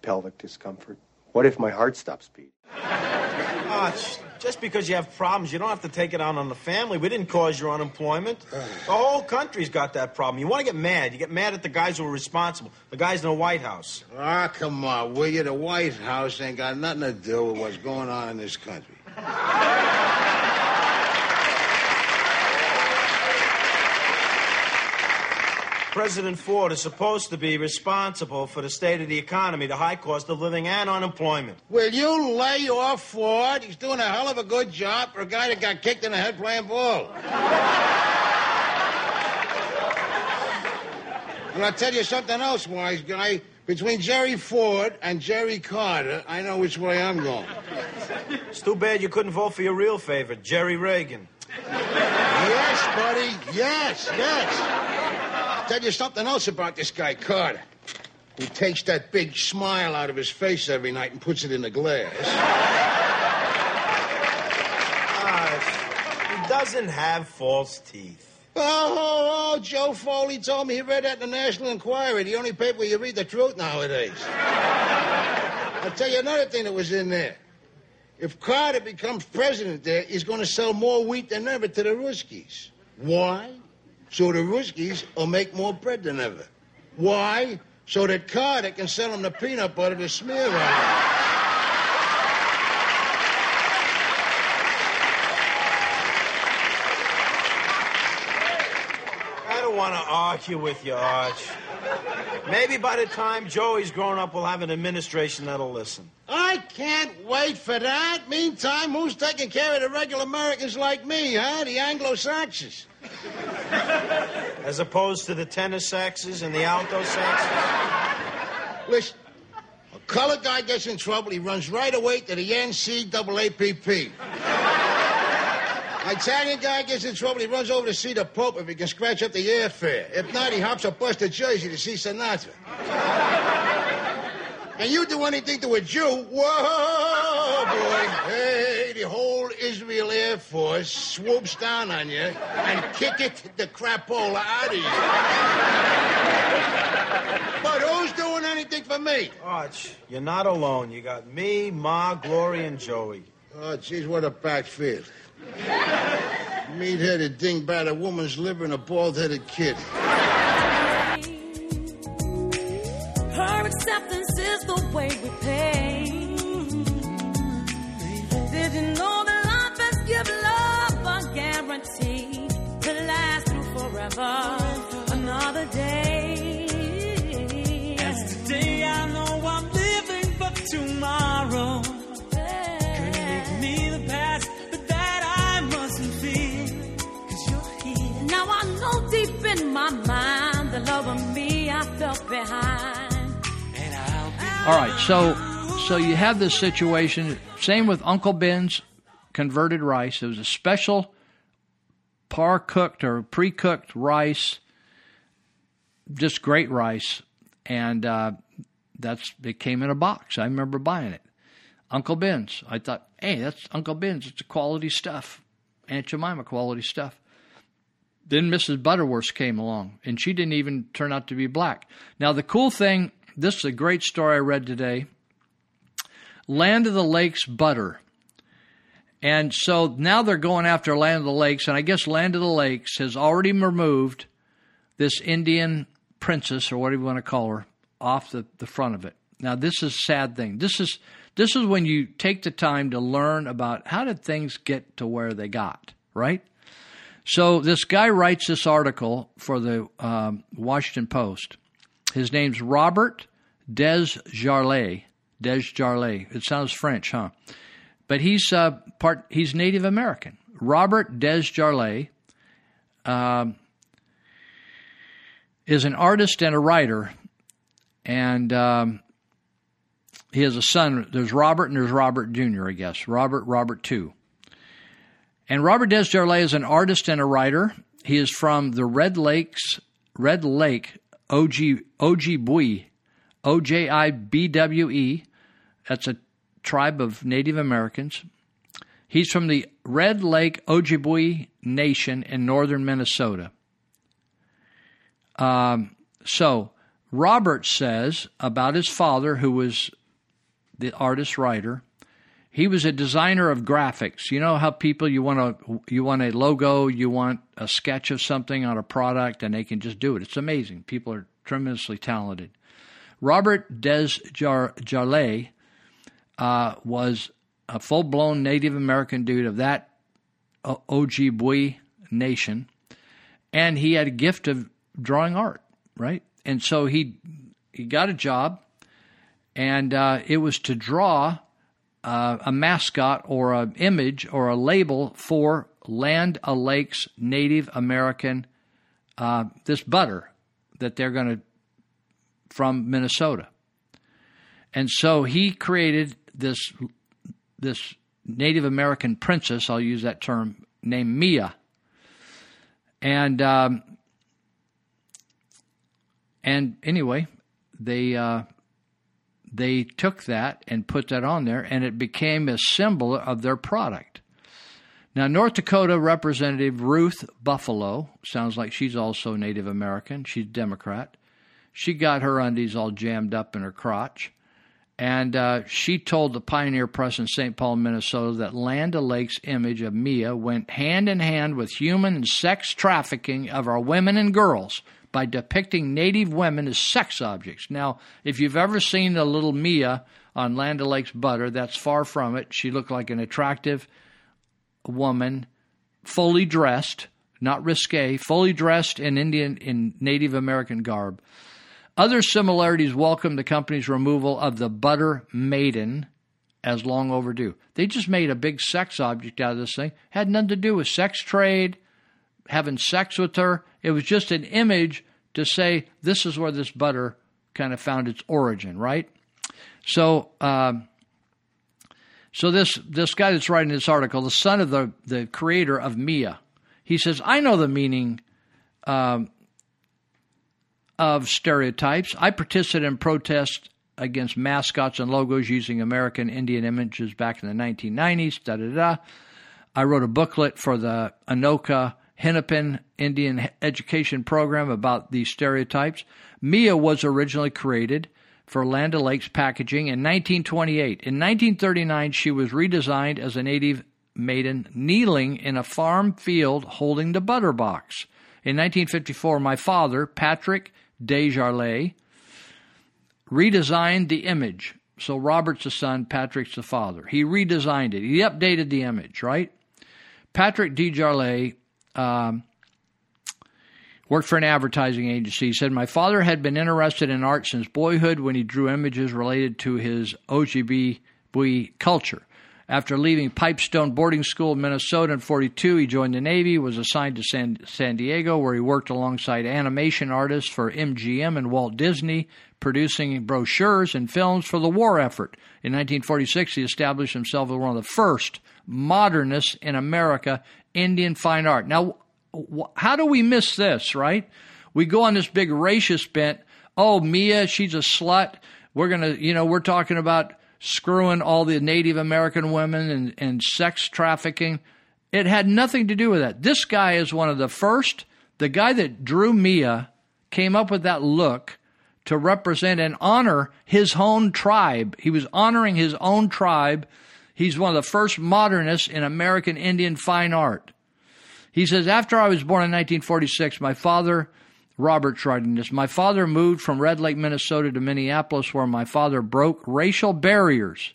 pelvic discomfort. What if my heart stops beating? Ah, just because you have problems, you don't have to take it out on the family. We didn't cause your unemployment. The whole country's got that problem. You want to get mad. You get mad at the guys who are responsible, the guys in the White House. Ah, come on, will you? The White House ain't got nothing to do with what's going on in this country. President Ford is supposed to be responsible for the state of the economy, the high cost of living, and unemployment. Will you lay off Ford? He's doing a hell of a good job for a guy that got kicked in the head playing ball. and I'll tell you something else, wise guy. Between Jerry Ford and Jerry Carter, I know which way I'm going. It's too bad you couldn't vote for your real favorite, Jerry Reagan. Yes, buddy. Yes, yes. Tell you something else about this guy, Carter. He takes that big smile out of his face every night and puts it in the glass. Ah, he doesn't have false teeth. Oh, oh, oh, Joe Foley told me he read that in the National Enquirer, the only paper you read the truth nowadays. I'll tell you another thing that was in there. If Carter becomes president there, he's going to sell more wheat than ever to the Ruskies. Why? So the Ruskies will make more bread than ever. Why? So that Carter can sell them the peanut butter to smear on it. I don't want to argue with you, Arch. Maybe by the time Joey's grown up, we'll have an administration that'll listen. I can't wait for that. Meantime, who's taking care of the regular Americans like me, huh? The Anglo-Saxons. As opposed to the tenor saxes and the alto saxes. Listen, a colored guy gets in trouble, he runs right away to the NCAAPP. An Italian guy gets in trouble, he runs over to see the Pope if he can scratch up the airfare. If not, he hops a bus to Jersey to see Sinatra. And you do anything to a Jew, whoa, boy. Hey, the whole Israel Air Force swoops down on you and kick it the crapola out of you. But who's doing anything for for me. Arch, you're not alone. You got me, Ma, Glory, and Joey. Oh, geez, what a backfield. Meat-headed dingbat, a woman's liver, and a bald-headed kid. Her acceptance is the way we pay. Tomorrow. Couldn't make me the past, but that I mustn't fear. Cause you're here. Now I know deep in my mind the love of me I felt behind. All right, so so you have this situation. Same with Uncle Ben's converted rice. It was a special par cooked or pre cooked rice, just great rice, and uh, that's it came in a box. I remember buying it. Uncle Ben's. I thought, hey, that's Uncle Ben's. It's quality stuff. Aunt Jemima quality stuff. Then Mrs. Butterworth came along, and she didn't even turn out to be black. Now, the cool thing this is a great story I read today Land of the Lakes butter. And so now they're going after Land of the Lakes, and I guess Land of the Lakes has already removed this Indian princess, or whatever you want to call her, off the, the front of it. Now, this is a sad thing. This is this is when you take the time to learn about how did things get to where they got, right? So this guy writes this article for the um, Washington Post. His name's Robert DesJarlait. DesJarlait. It sounds French, huh? But he's uh, part. He's Native American. Robert DesJarlait um, is an artist and a writer, and um, he has a son. There's Robert and there's Robert Jr. I guess Robert Robert two. And Robert DesJarlait is an artist and a writer. He is from the Red Lakes, Red Lake, OG, Ojibwe, O J I B W E. That's a tribe of Native Americans. He's from the Red Lake Ojibwe Nation in northern Minnesota. Um, so, Robert says about his father, who was the artist writer, he was a designer of graphics. You know how people you want a you want a logo, you want a sketch of something on a product, and they can just do it. It's amazing. People are tremendously talented. Robert DesJarlait uh, was a full blown Native American dude of that Ojibwe nation, and he had a gift of drawing art, right? And so he he got a job, and uh, it was to draw uh, a mascot or an image or a label for Land O'Lakes Native American uh, this butter that they're going to from Minnesota. And so he created this this Native American princess, I'll use that term, named Mia. And um, and anyway, they uh, they took that and put that on there, and it became a symbol of their product. Now, North Dakota Representative Ruth Buffalo sounds like she's also Native American. She's Democrat. She got her undies all jammed up in her crotch. And uh, she told the Pioneer Press in St. Paul, Minnesota, that Land O'Lakes' image of Mia went hand in hand with human and sex trafficking of our women and girls by depicting Native women as sex objects. Now, if you've ever seen a little Mia on Land O'Lakes butter, that's far from it. She looked like an attractive woman, fully dressed, not risque, fully dressed in Indian in Native American garb. Other similarities welcome the company's removal of the butter maiden as long overdue. They just made a big sex object out of this thing. Had nothing to do with sex trade, having sex with her. It was just an image to say this is where this butter kind of found its origin, right? So, um, so this this guy that's writing this article, the son of the the creator of Mia, he says, I know the meaning um, of stereotypes. I participated in protests against mascots and logos using American Indian images back in the 1990s. Da da da. I wrote a booklet for the Anoka Hennepin Indian Education Program about these stereotypes. Mia was originally created for Land O'Lakes Packaging in 1928. In 1939, she was redesigned as a native maiden kneeling in a farm field holding the butter box. In 1954, my father, Patrick Desjardins, redesigned the image. So Robert's the son, Patrick's the father. He redesigned it. He updated the image, right? Patrick Desjardins um, worked for an advertising agency. He said, My father had been interested in art since boyhood when he drew images related to his Ojibwe culture. After leaving Pipestone Boarding School in Minnesota in 42, he joined the Navy, was assigned to San, San Diego, where he worked alongside animation artists for MGM and Walt Disney, producing brochures and films for the war effort. In 1946, he established himself as one of the first modernists in America, Indian fine art. Now, how do we miss this, right? We go on this big racist bent. Oh, Mia, she's a slut. We're going to, you know, we're talking about screwing all the Native American women and, and sex trafficking. It had nothing to do with that. This guy is one of the first, the guy that drew Mia came up with that look to represent and honor his own tribe. He was honoring his own tribe. He's one of the first modernists in American Indian fine art. He says, After I was born in 1946, my father, Robert's writing this, my father moved from Red Lake, Minnesota to Minneapolis, where my father broke racial barriers.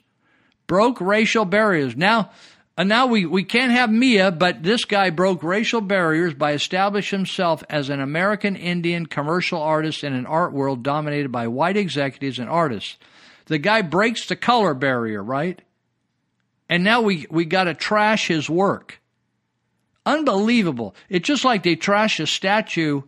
Broke racial barriers. Now, and now we, we can't have Mia, but this guy broke racial barriers by establishing himself as an American Indian commercial artist in an art world dominated by white executives and artists. The guy breaks the color barrier, right? And now we, we got to trash his work. Unbelievable. It's just like they trashed a statue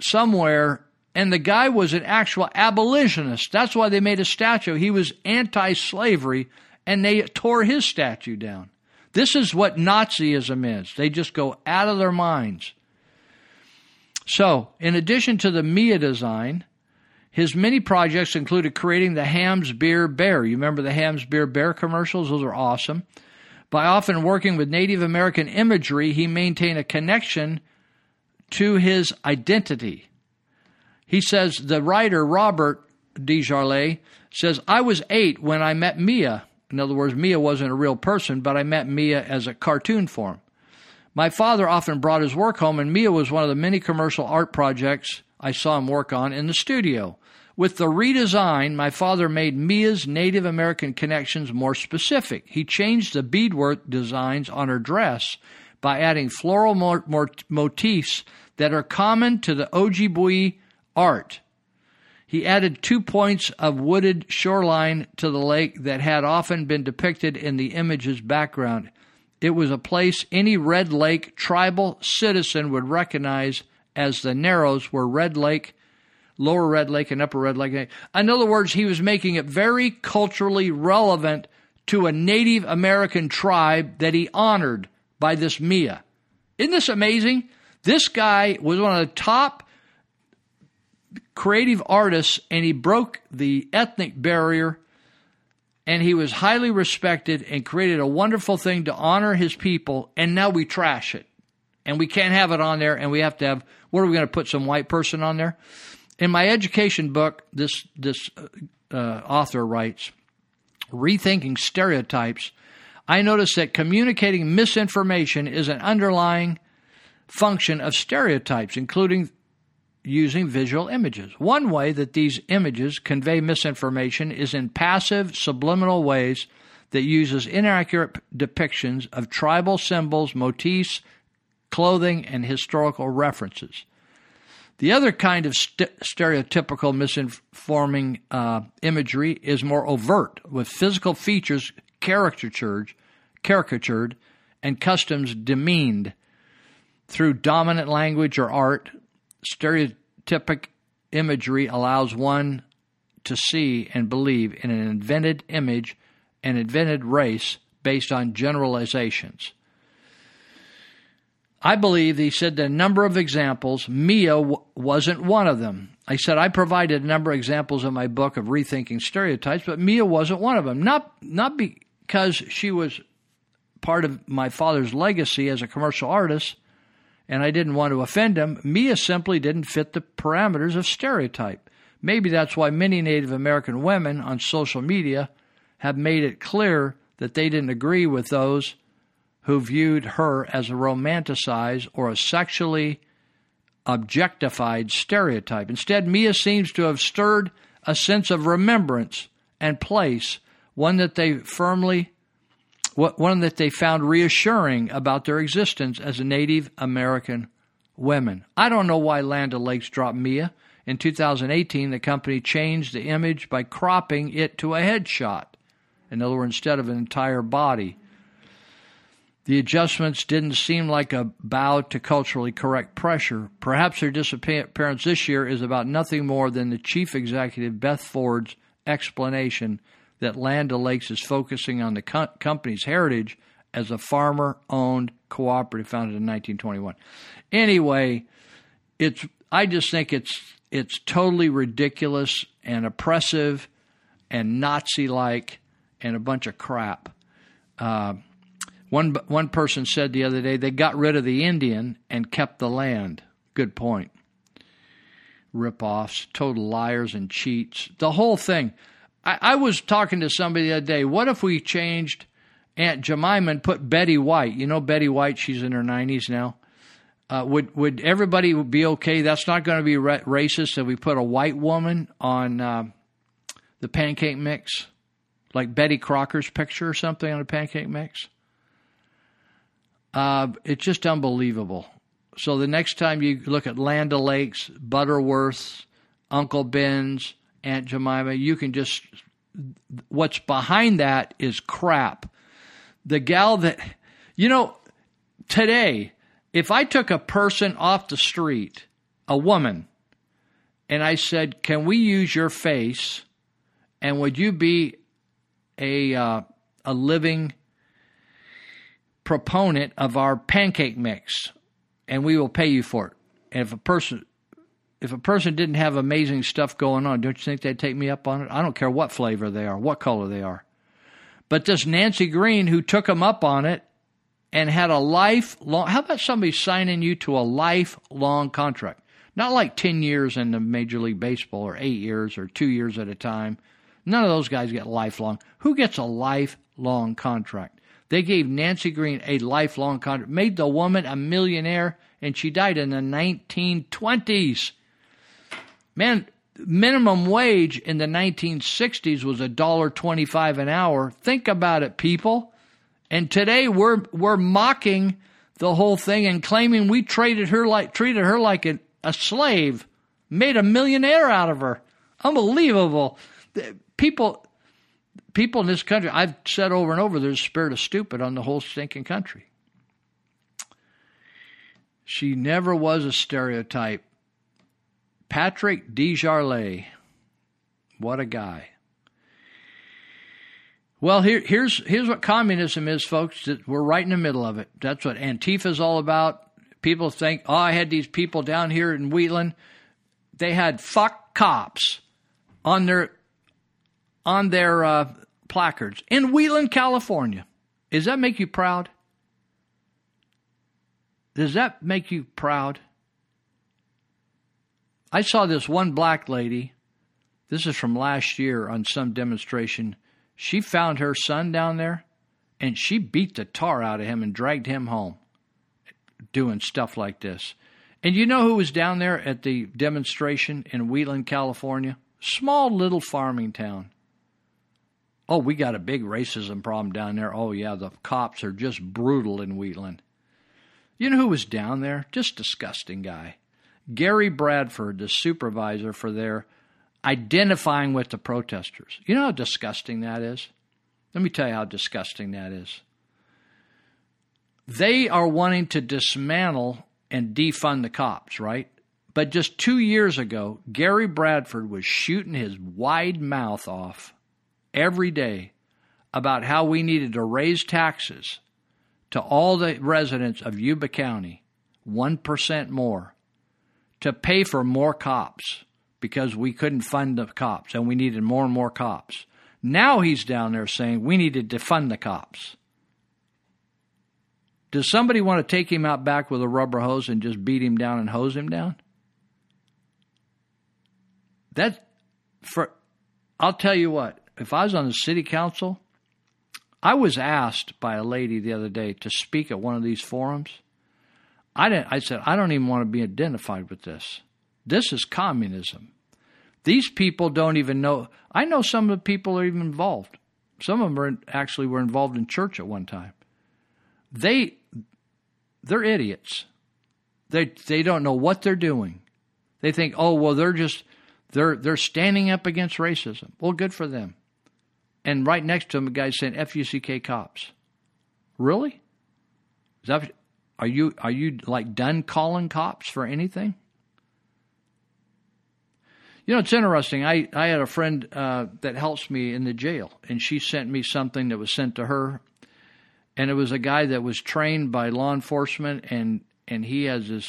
somewhere, and the guy was an actual abolitionist. That's why they made a statue. He was anti slavery, and they tore his statue down. This is what Nazism is. They just go out of their minds. So, in addition to the Mia design, his many projects included creating the Hamm's Beer Bear. You remember the Hamm's Beer Bear commercials? Those are awesome. By often working with Native American imagery, he maintained a connection to his identity. He says, the writer Robert Desjardins says, I was eight when I met Mia. In other words, Mia wasn't a real person, but I met Mia as a cartoon form. My father often brought his work home, and Mia was one of the many commercial art projects I saw him work on in the studio. With the redesign, my father made Mia's Native American connections more specific. He changed the beadwork designs on her dress by adding floral mo- mo- motifs that are common to the Ojibwe art. He added two points of wooded shoreline to the lake that had often been depicted in the image's background. It was a place any Red Lake tribal citizen would recognize as the Narrows, where Red Lake, Lower Red Lake, and Upper Red Lake. In other words, he was making it very culturally relevant to a Native American tribe that he honored by this Mia. Isn't this amazing? This guy was one of the top creative artists and he broke the ethnic barrier and he was highly respected and created a wonderful thing to honor his people and now we trash it and we can't have it on there and we have to have what are we going to put some white person on there in my education book this this uh, author writes rethinking stereotypes i notice that communicating misinformation is an underlying function of stereotypes including using visual images. One way that these images convey misinformation is in passive, subliminal ways that uses inaccurate depictions of tribal symbols, motifs, clothing, and historical references. The other kind of st- stereotypical misinforming uh, imagery is more overt, with physical features caricatured, caricatured and customs demeaned through dominant language or art, stereotypic imagery allows one to see and believe in an invented image, an invented race based on generalizations. I believe he said a number of examples, Mia w- wasn't one of them. I said I provided a number of examples in my book of rethinking stereotypes, but Mia wasn't one of them. Not not because she was part of my father's legacy as a commercial artist, and I didn't want to offend him. Mia simply didn't fit the parameters of stereotype. Maybe that's why many Native American women on social media have made it clear that they didn't agree with those who viewed her as a romanticized or a sexually objectified stereotype. Instead, Mia seems to have stirred a sense of remembrance and place, one that they firmly one that they found reassuring about their existence as a Native American women. I don't know why Land O'Lakes dropped Mia. In 2018, the company changed the image by cropping it to a headshot. In other words, instead of an entire body. The adjustments didn't seem like a bow to culturally correct pressure. Perhaps their disappearance this year is about nothing more than the chief executive, Beth Ford's, explanation that Land O'Lakes is focusing on the co- company's heritage as a farmer owned cooperative founded in 1921. Anyway, it's I just think it's it's totally ridiculous and oppressive and Nazi like and a bunch of crap. Uh, one one person said the other day they got rid of the Indian and kept the land. Good point. Rip-offs, total liars and cheats. The whole thing. I, I was talking to somebody the other day. What if we changed Aunt Jemima and put Betty White? You know Betty White. She's in her nineties now. Uh, would would everybody be okay? That's not going to be ra- racist if we put a white woman on uh, the pancake mix, like Betty Crocker's picture or something on a pancake mix. Uh, it's just unbelievable. So the next time you look at Land O'Lakes, Butterworth's, Uncle Ben's, Aunt Jemima, you can just what's behind that is crap. The gal that you know today if I took a person off the street, a woman, and I said, "Can we use your face?" and would you be a uh, a living proponent of our pancake mix, and we will pay you for it. And if a person if a person didn't have amazing stuff going on, don't you think they'd take me up on it? I don't care what flavor they are, what color they are. But this Nancy Green, who took them up on it and had a lifelong, how about somebody signing you to a lifelong contract? Not like 10 years in the Major League Baseball or eight years or two years at a time. None of those guys get lifelong. Who gets a lifelong contract? They gave Nancy Green a lifelong contract, made the woman a millionaire, and she died in the 1920s. Man, minimum wage in the 1960s was a dollar 25 an hour. Think about it, people. And today we're we're mocking the whole thing and claiming we treated her like treated her like a, a slave, made a millionaire out of her. Unbelievable. People people in this country, I've said over and over, there's a spirit of stupid on the whole stinking country. She never was a stereotype. Patrick Desjardins. What a guy. Well, here, here's here's what communism is, folks. We're right in the middle of it. That's what Antifa is all about. People think, oh, I had these people down here in Wheatland. They had fuck cops on their on their uh, placards in Wheatland, California. Does that make you proud? Does that make you proud? I saw this one black lady. This is from last year on some demonstration. She found her son down there and she beat the tar out of him and dragged him home doing stuff like this. And you know who was down there at the demonstration in Wheatland, California? Small little farming town. Oh, we got a big racism problem down there. Oh, yeah, the cops are just brutal in Wheatland. You know who was down there? Just disgusting guy. Gary Bradford, the supervisor for their identifying with the protesters. You know how disgusting that is? Let me tell you how disgusting that is. They are wanting to dismantle and defund the cops, right? But just two years ago, Gary Bradford was shooting his wide mouth off every day about how we needed to raise taxes to all the residents of Yuba County 1% more to pay for more cops because we couldn't fund the cops and we needed more and more cops. Now he's down there saying we need to defund the cops. Does somebody want to take him out back with a rubber hose and just beat him down and hose him down? That for I'll tell you what, if I was on the city council, I was asked by a lady the other day to speak at one of these forums. I didn't I said I don't even want to be identified with this. This is communism. These people don't even know. I know some of the people are even involved. Some of them are actually were involved in church at one time. They they're idiots. They they don't know what they're doing. They think, "Oh, well, they're just they're they're standing up against racism." Well, good for them. And right next to him, a guy saying "FUCK cops." Really? Is that are you are you like done calling cops for anything? You know, it's interesting. I, I had a friend uh, that helps me in the jail, and she sent me something that was sent to her. And it was a guy that was trained by law enforcement, and, and he has this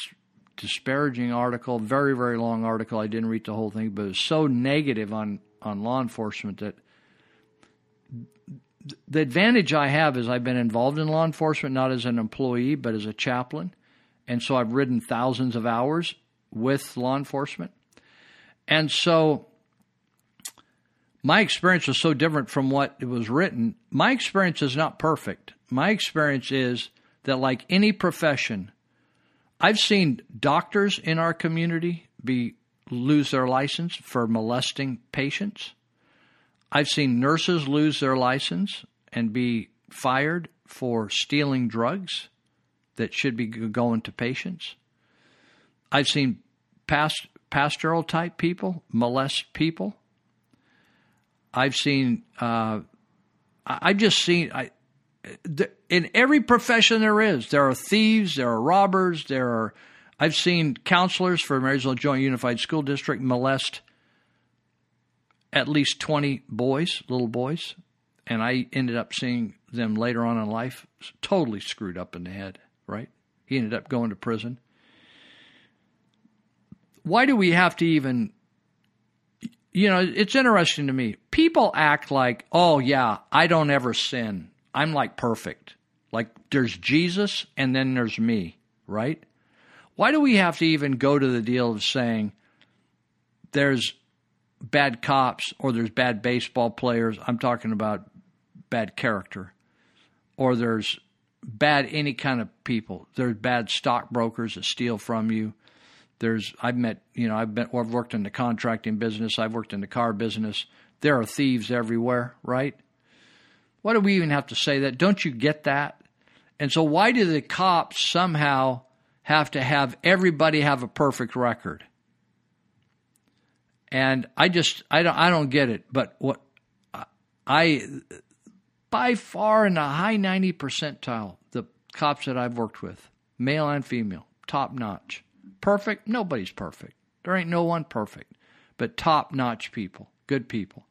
disparaging article, very, very long article. I didn't read the whole thing, but it was so negative on, on law enforcement that the advantage I have is I've been involved in law enforcement, not as an employee, but as a chaplain. And so I've ridden thousands of hours with law enforcement. And so my experience was so different from what it was written. My experience is not perfect. My experience is that, like any profession, I've seen doctors in our community be lose their license for molesting patients. I've seen nurses lose their license and be fired for stealing drugs that should be going to patients. I've seen past pastoral type people molest people. I've seen. Uh, I've just seen. I, in every profession there is, there are thieves, there are robbers, there are. I've seen counselors for Marysville Joint Unified School District molest at least 20 boys, little boys, and I ended up seeing them later on in life totally screwed up in the head, right? He ended up going to prison. Why do we have to even you know it's interesting to me. People act like oh yeah i don't ever sin. I'm like perfect. Like there's jesus and then there's me right? Why do we have to even go to the deal of saying there's bad cops or there's bad baseball players i'm talking about bad character or there's bad any kind of people there's bad stockbrokers that steal from you there's I've met you know I've been I've worked in the contracting business. I've worked in the car business. There are thieves everywhere, right? Why do we even have to say that? Don't you get that? And so why do the cops somehow have to have everybody have a perfect record? And I just I don't I don't get it. But what I by far in the high 90 percentile the cops that I've worked with, male and female, top notch Perfect? Nobody's perfect. There ain't no one perfect, but top notch people, good people.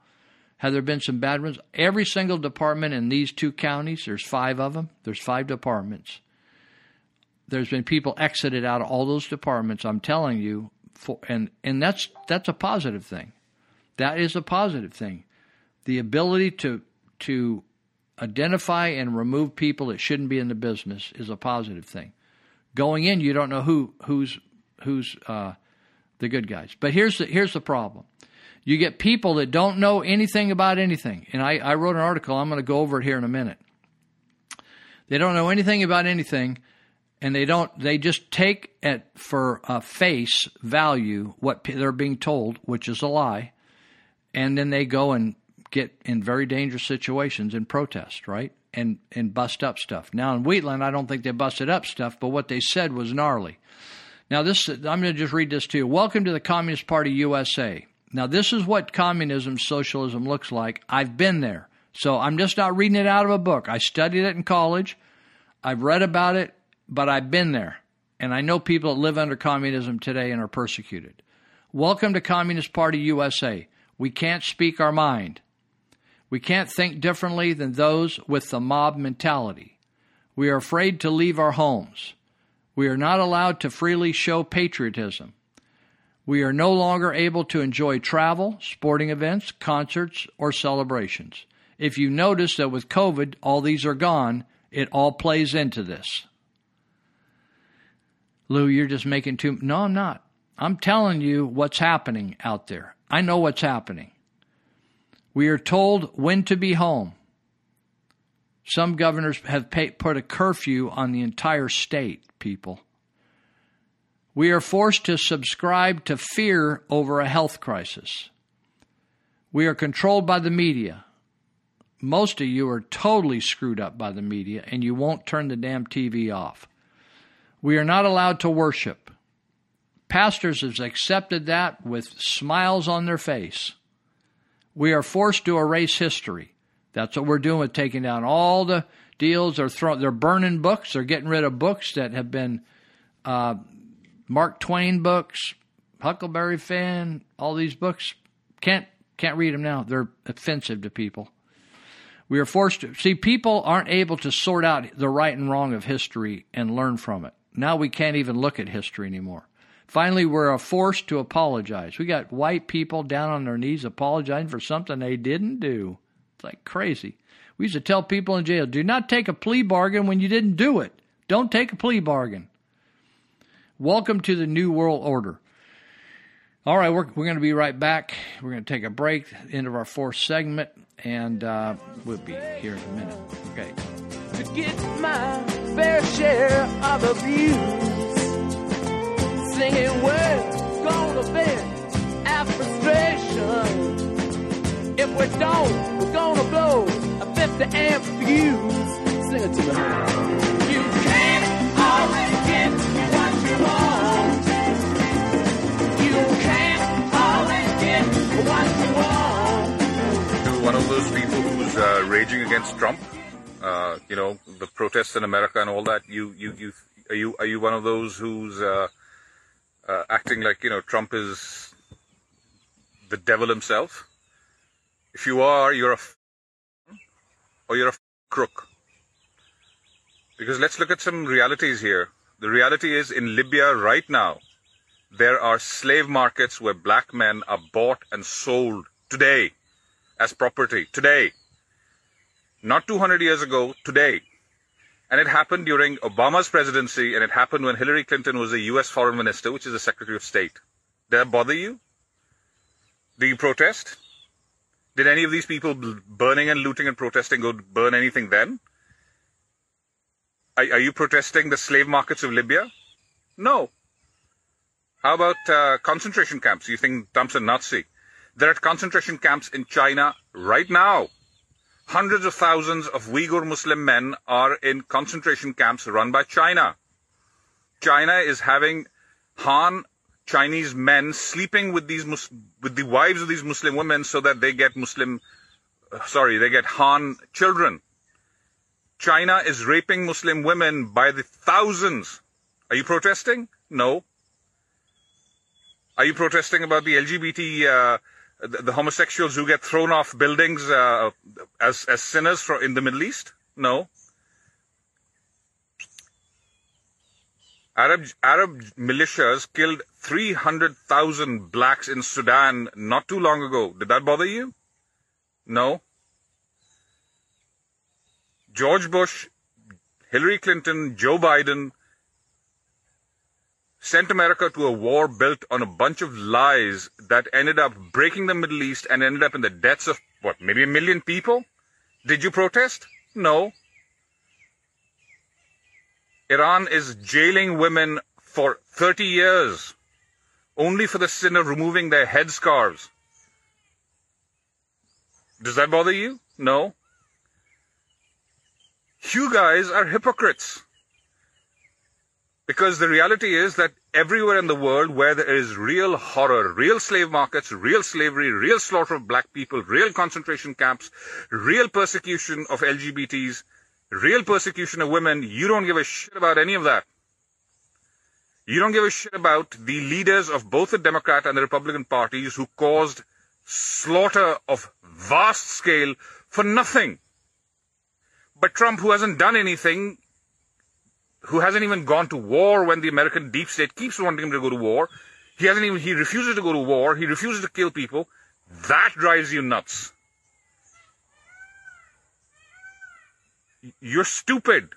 Have there been some bad ones? Every single department in these two counties, there's five of them, there's five departments. There's been people exited out of all those departments, I'm telling you, for, and, and that's, that's a positive thing. That is a positive thing. The ability to, to identify and remove people that shouldn't be in the business is a positive thing. Going in, you don't know who who's who's uh, the good guys. But here's the here's the problem. You get people that don't know anything about anything. And I, I wrote an article, I'm going to go over it here in a minute. They don't know anything about anything, and they don't they just take at for a face value what they're being told, which is a lie, and then they go and get in very dangerous situations and protest, right? And and bust up stuff. Now in Wheatland, I don't think they busted up stuff, but what they said was gnarly. Now, this I'm going to just read this to you. Welcome to the Communist Party USA. Now, this is what communism, socialism looks like. I've been there. So I'm just not reading it out of a book. I studied it in college. I've read about it, but I've been there. And I know people that live under communism today and are persecuted. Welcome to Communist Party USA. We can't speak our mind. We can't think differently than those with the mob mentality. We are afraid to leave our homes. We are not allowed to freely show patriotism. We are no longer able to enjoy travel, sporting events, concerts, or celebrations. If you notice that with COVID, all these are gone, it all plays into this. Luu, you're just making too. No, I'm not. I'm telling you what's happening out there. I know what's happening. We are told when to be home. Some governors have pay, put a curfew on the entire state, people. We are forced to subscribe to fear over a health crisis. We are controlled by the media. Most of you are totally screwed up by the media, and you won't turn the damn TV off. We are not allowed to worship. Pastors have accepted that with smiles on their face. We are forced to erase history. That's what we're doing with taking down all the deals. They're throwing, they're burning books. They're getting rid of books that have been uh, Mark Twain books, Huckleberry Finn, all these books. Can't can't read them now. They're offensive to people. We are forced to see people aren't able to sort out the right and wrong of history and learn from it. Now we can't even look at history anymore. Finally, we're forced to apologize. We got white people down on their knees apologizing for something they didn't do. It's like crazy. We used to tell people in jail, do not take a plea bargain when you didn't do it. Don't take a plea bargain. Welcome to the New World Order. All right, we're, we're going to be right back. We're going to take a break, end of our fourth segment, and uh, we'll be here in a minute. Okay. To get my fair share of abuse. Singing words gonna vent our frustration. If we don't, we're gonna blow a 50 amp fuse. Sing it to me. You can't always get what you want. You can't always get what you want. to one of those people who's uh, raging against Trump. Uh, you know, the protests in America and all that. You, you, you, are you, are you one of those who's uh, uh, acting like you know Trump is the devil himself? If you are, you're a f- or you're a f- crook. Because let's look at some realities here. The reality is in Libya right now, there are slave markets where black men are bought and sold today as property. Today. Not 200 years ago, today. And it happened during Obama's presidency, and it happened when Hillary Clinton was a U.S. foreign minister, which is the Secretary of State. Did that bother you? Do you protest? Did any of these people burning and looting and protesting go burn anything then? Are, are you protesting the slave markets of Libya? No. How about uh, concentration camps? You think Trump's a Nazi? There are at concentration camps in China right now. Hundreds of thousands of Uyghur Muslim men are in concentration camps run by China. China is having Han Chinese men sleeping with these Mus- with the wives of these Muslim women so that they get Muslim, uh, sorry, they get Han children. China is raping Muslim women by the thousands. Are you protesting? No. Are you protesting about the LGBT, uh, the, the homosexuals who get thrown off buildings uh, as as sinners for, in the Middle East? No. Arab Arab militias killed 300,000 blacks in Sudan not too long ago. Did that bother you? No. George Bush, Hillary Clinton, Joe Biden sent America to a war built on a bunch of lies that ended up breaking the Middle East and ended up in the deaths of, what, maybe a million people? Did you protest? No. Iran is jailing women for 30 years only for the sin of removing their headscarves. Does that bother you? No. You guys are hypocrites. Because the reality is that everywhere in the world where there is real horror, real slave markets, real slavery, real slaughter of black people, real concentration camps, real persecution of LGBTs, real persecution of women, you don't give a shit about any of that. You don't give a shit about the leaders of both the Democrat and the Republican parties who caused slaughter of vast scale for nothing. But Trump, who hasn't done anything, who hasn't even gone to war when the American deep state keeps wanting him to go to war, he hasn't even, he refuses to go to war, he refuses to kill people, that drives you nuts. You're stupid.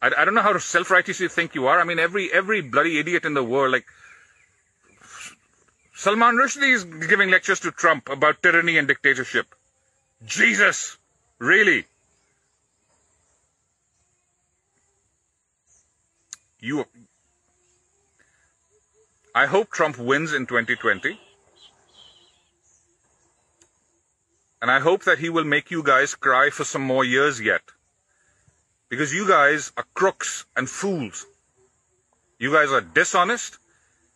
I, I don't know how self-righteous you think you are. I mean, every every bloody idiot in the world, like Salman Rushdie is giving lectures to Trump about tyranny and dictatorship. Jesus, really? You. I hope Trump wins in 2020. And I hope that he will make you guys cry for some more years yet. Because you guys are crooks and fools. You guys are dishonest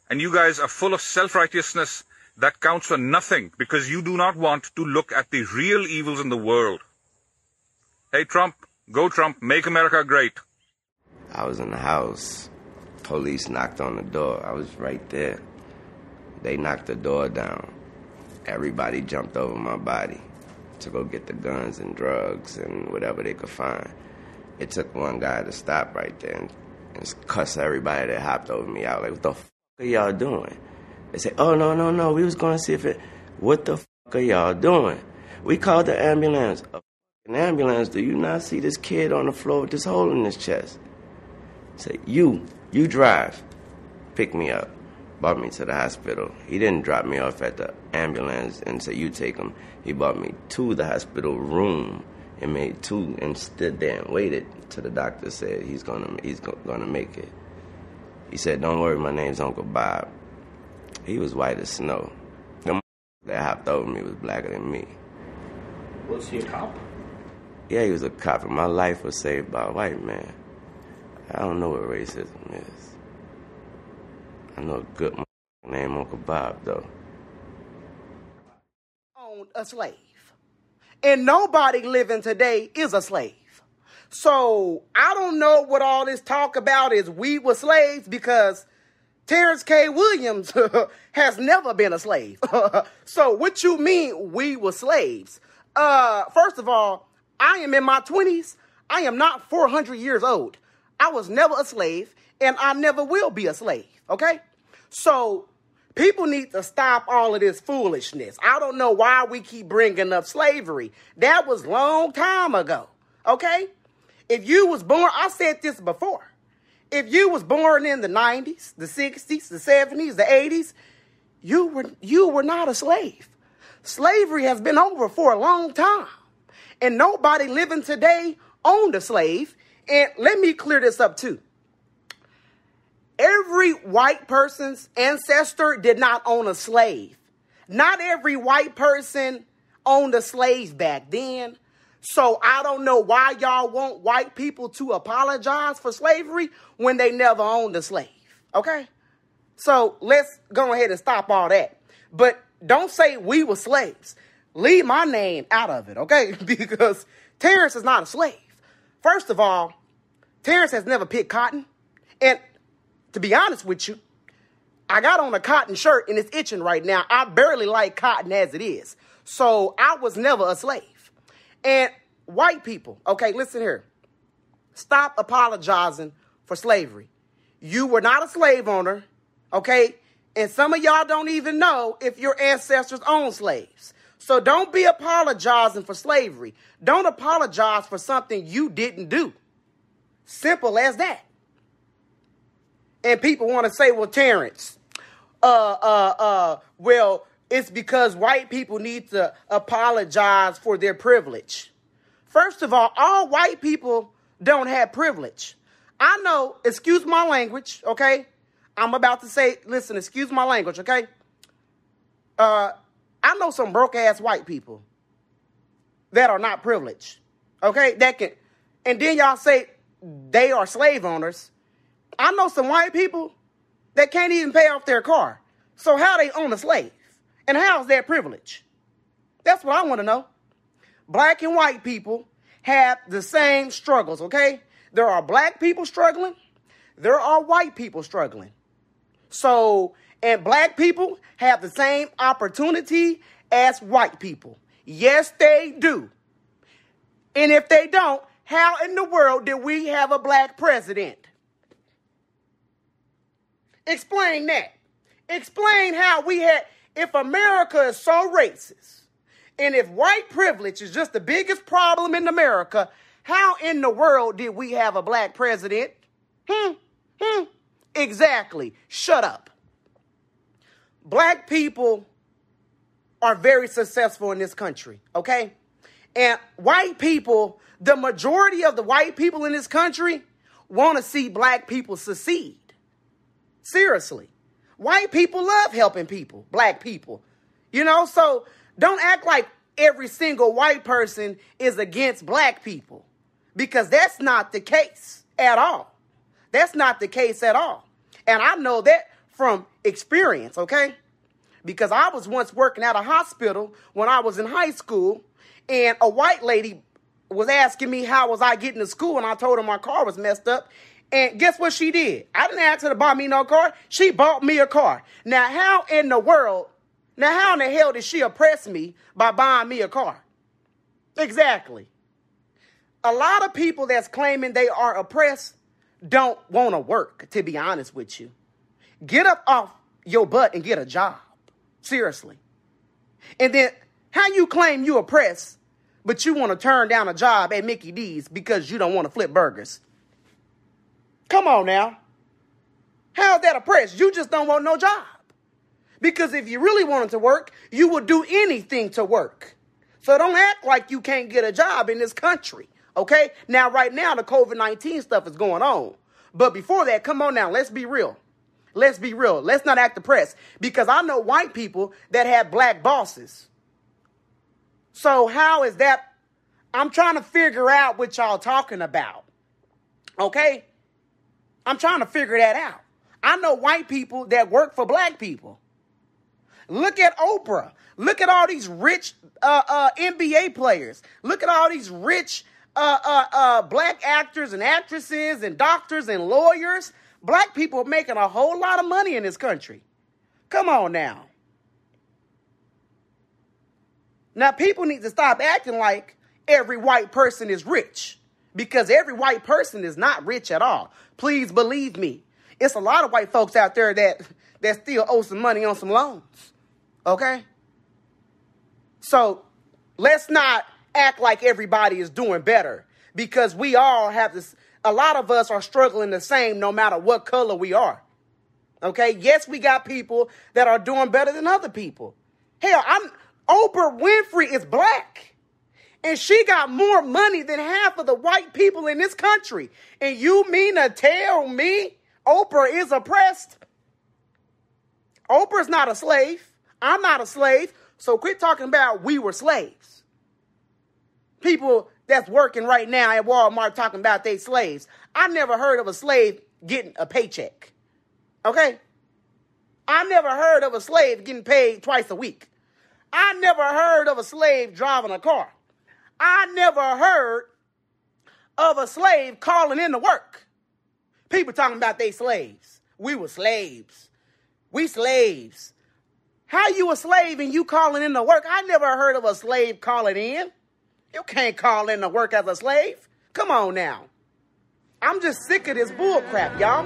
and you guys are full of self-righteousness that counts for nothing because you do not want to look at the real evils in the world. Hey Trump, go Trump, make America great. I was in the house. Police knocked on the door. I was right there. They knocked the door down. Everybody jumped over my body to go get the guns and drugs and whatever they could find. It took one guy to stop right there and, and cuss everybody that hopped over me out. Like, what the f are y'all doing? They said, oh, no, no, no. We was going to see if it, what the f are y'all doing? We called the ambulance. A f***ing ambulance. Do you not see this kid on the floor with this hole in his chest? Say, you, you drive. Pick me up. Brought me to the hospital. He didn't drop me off at the ambulance and say, you take him. He brought me to the hospital room and made two and stood there and waited till the doctor said he's gonna he's gonna make it. He said, "Don't worry, my name's Uncle Bob." He was white as snow. The mother that hopped over me was blacker than me. Was he a cop? Yeah, he was a cop, and my life was saved by a white man. I don't know what racism is. I know a good name Uncle Bob though. owned a slave. And nobody living today is a slave. So I don't know what all this talk about is we were slaves because Terrence K. Williams has never been a slave. so what you mean we were slaves? Uh, first of all, I am in my 20s. I am not 400 years old. I was never a slave and I never will be a slave. Okay? So People need to stop all of this foolishness. I don't know why we keep bringing up slavery. That was long time ago. Okay? If you was born, I said this before. If you was born in the 90s, the 60s, the 70s, the 80s, you were you were not a slave. Slavery has been over for a long time. And nobody living today owned a slave. And let me clear this up too every white person's ancestor did not own a slave. Not every white person owned a slave back then. So I don't know why y'all want white people to apologize for slavery when they never owned a slave. Okay? So let's go ahead and stop all that. But don't say we were slaves. Leave my name out of it, okay? because Terrence is not a slave. First of all, Terrence has never picked cotton. And to be honest with you, I got on a cotton shirt and it's itching right now. I barely like cotton as it is. So I was never a slave. And white people, okay, listen here. Stop apologizing for slavery. You were not a slave owner, okay? And some of y'all don't even know if your ancestors owned slaves. So don't be apologizing for slavery. Don't apologize for something you didn't do. Simple as that. And people want to say, well, Terrence, uh, uh, uh, well, it's because white people need to apologize for their privilege. First of all, all white people don't have privilege. I know, excuse my language, okay? I'm about to say, listen, excuse my language, okay? Uh, I know some broke ass white people that are not privileged, okay? That can, and then y'all say they are slave owners. I know some white people that can't even pay off their car. So how they own a slave? And how's that privilege? That's what I want to know. Black and white people have the same struggles, okay? There are black people struggling, there are white people struggling. So, and black people have the same opportunity as white people. Yes, they do. And if they don't, how in the world did we have a black president? Explain that. Explain how we had, if America is so racist, and if white privilege is just the biggest problem in America, how in the world did we have a black president? Hmm, hmm, exactly. Shut up. Black people are very successful in this country, okay? And white people, the majority of the white people in this country want to see black people succeed. Seriously. White people love helping people, black people. You know, so don't act like every single white person is against black people because that's not the case at all. That's not the case at all. And I know that from experience, okay? Because I was once working at a hospital when I was in high school and a white lady was asking me how was I getting to school and I told her my car was messed up and guess what she did? I didn't ask her to buy me no car. She bought me a car. Now, how in the world, now, how in the hell did she oppress me by buying me a car? Exactly. A lot of people that's claiming they are oppressed don't want to work, to be honest with you. Get up off your butt and get a job. Seriously. And then, how you claim you oppressed, but you want to turn down a job at Mickey D's because you don't want to flip burgers? Come on now. How's that oppressed? You just don't want no job. Because if you really wanted to work, you would do anything to work. So don't act like you can't get a job in this country. Okay? Now, right now, the COVID 19 stuff is going on. But before that, come on now, let's be real. Let's be real. Let's not act depressed. Because I know white people that have black bosses. So, how is that? I'm trying to figure out what y'all talking about. Okay? I'm trying to figure that out. I know white people that work for black people. Look at Oprah. Look at all these rich uh, uh, NBA players. Look at all these rich uh, uh, uh, black actors and actresses and doctors and lawyers. Black people making a whole lot of money in this country. Come on now. Now, people need to stop acting like every white person is rich because every white person is not rich at all. Please believe me. It's a lot of white folks out there that, that still owe some money on some loans. Okay? So let's not act like everybody is doing better because we all have this. A lot of us are struggling the same no matter what color we are. Okay? Yes, we got people that are doing better than other people. Hell, I'm Oprah Winfrey is black. And she got more money than half of the white people in this country. And you mean to tell me Oprah is oppressed? Oprah's not a slave. I'm not a slave. So quit talking about we were slaves. People that's working right now at Walmart talking about they slaves. I never heard of a slave getting a paycheck. Okay? I never heard of a slave getting paid twice a week. I never heard of a slave driving a car. I never heard of a slave calling in to work. People talking about they slaves. We were slaves. We slaves. How you a slave and you calling in to work? I never heard of a slave calling in. You can't call in to work as a slave. Come on now. I'm just sick of this bull crap, y'all.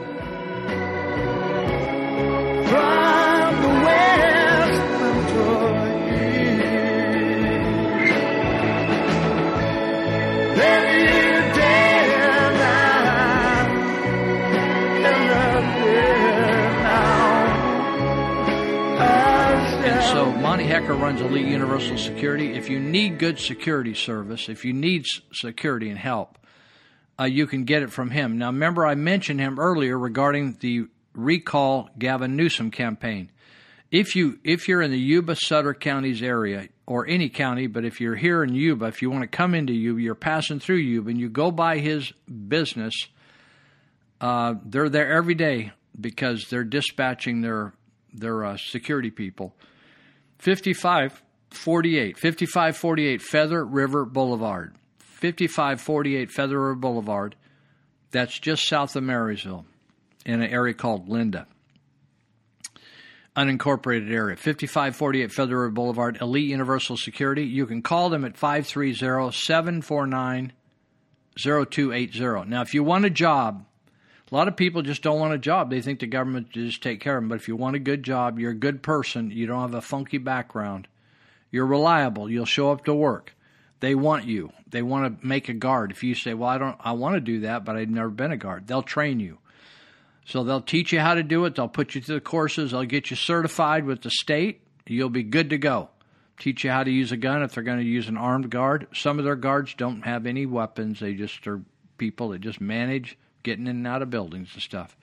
So Monty Hecker runs Elite Universal Security. If you need good security service, if you need security and help, uh, you can get it from him. Now, remember, I mentioned him earlier regarding the recall Gavin Newsom campaign. If you if you're in the Yuba Sutter counties area or any county, but if you're here in Yuba, if you want to come into Yuba, you're passing through Yuba, and you go by his business. Uh, they're there every day because they're dispatching their their uh, security people. 5548, 5548 Feather River Boulevard. 5548 Feather River Boulevard. That's just south of Marysville in an area called Linda. Unincorporated area. 5548 Feather River Boulevard, Elite Universal Security. You can call them at 530 749 0280. Now, if you want a job, a lot of people just don't want a job. They think the government just take care of them. But if you want a good job, you're a good person, you don't have a funky background, you're reliable, you'll show up to work. They want you. They want to make a guard. If you say, "Well, I don't I want to do that, but I've never been a guard." They'll train you. So they'll teach you how to do it. They'll put you through the courses. They'll get you certified with the state. You'll be good to go. teach you how to use a gun if they're going to use an armed guard. Some of their guards don't have any weapons. They just are people that just manage getting in and out of buildings and stuff.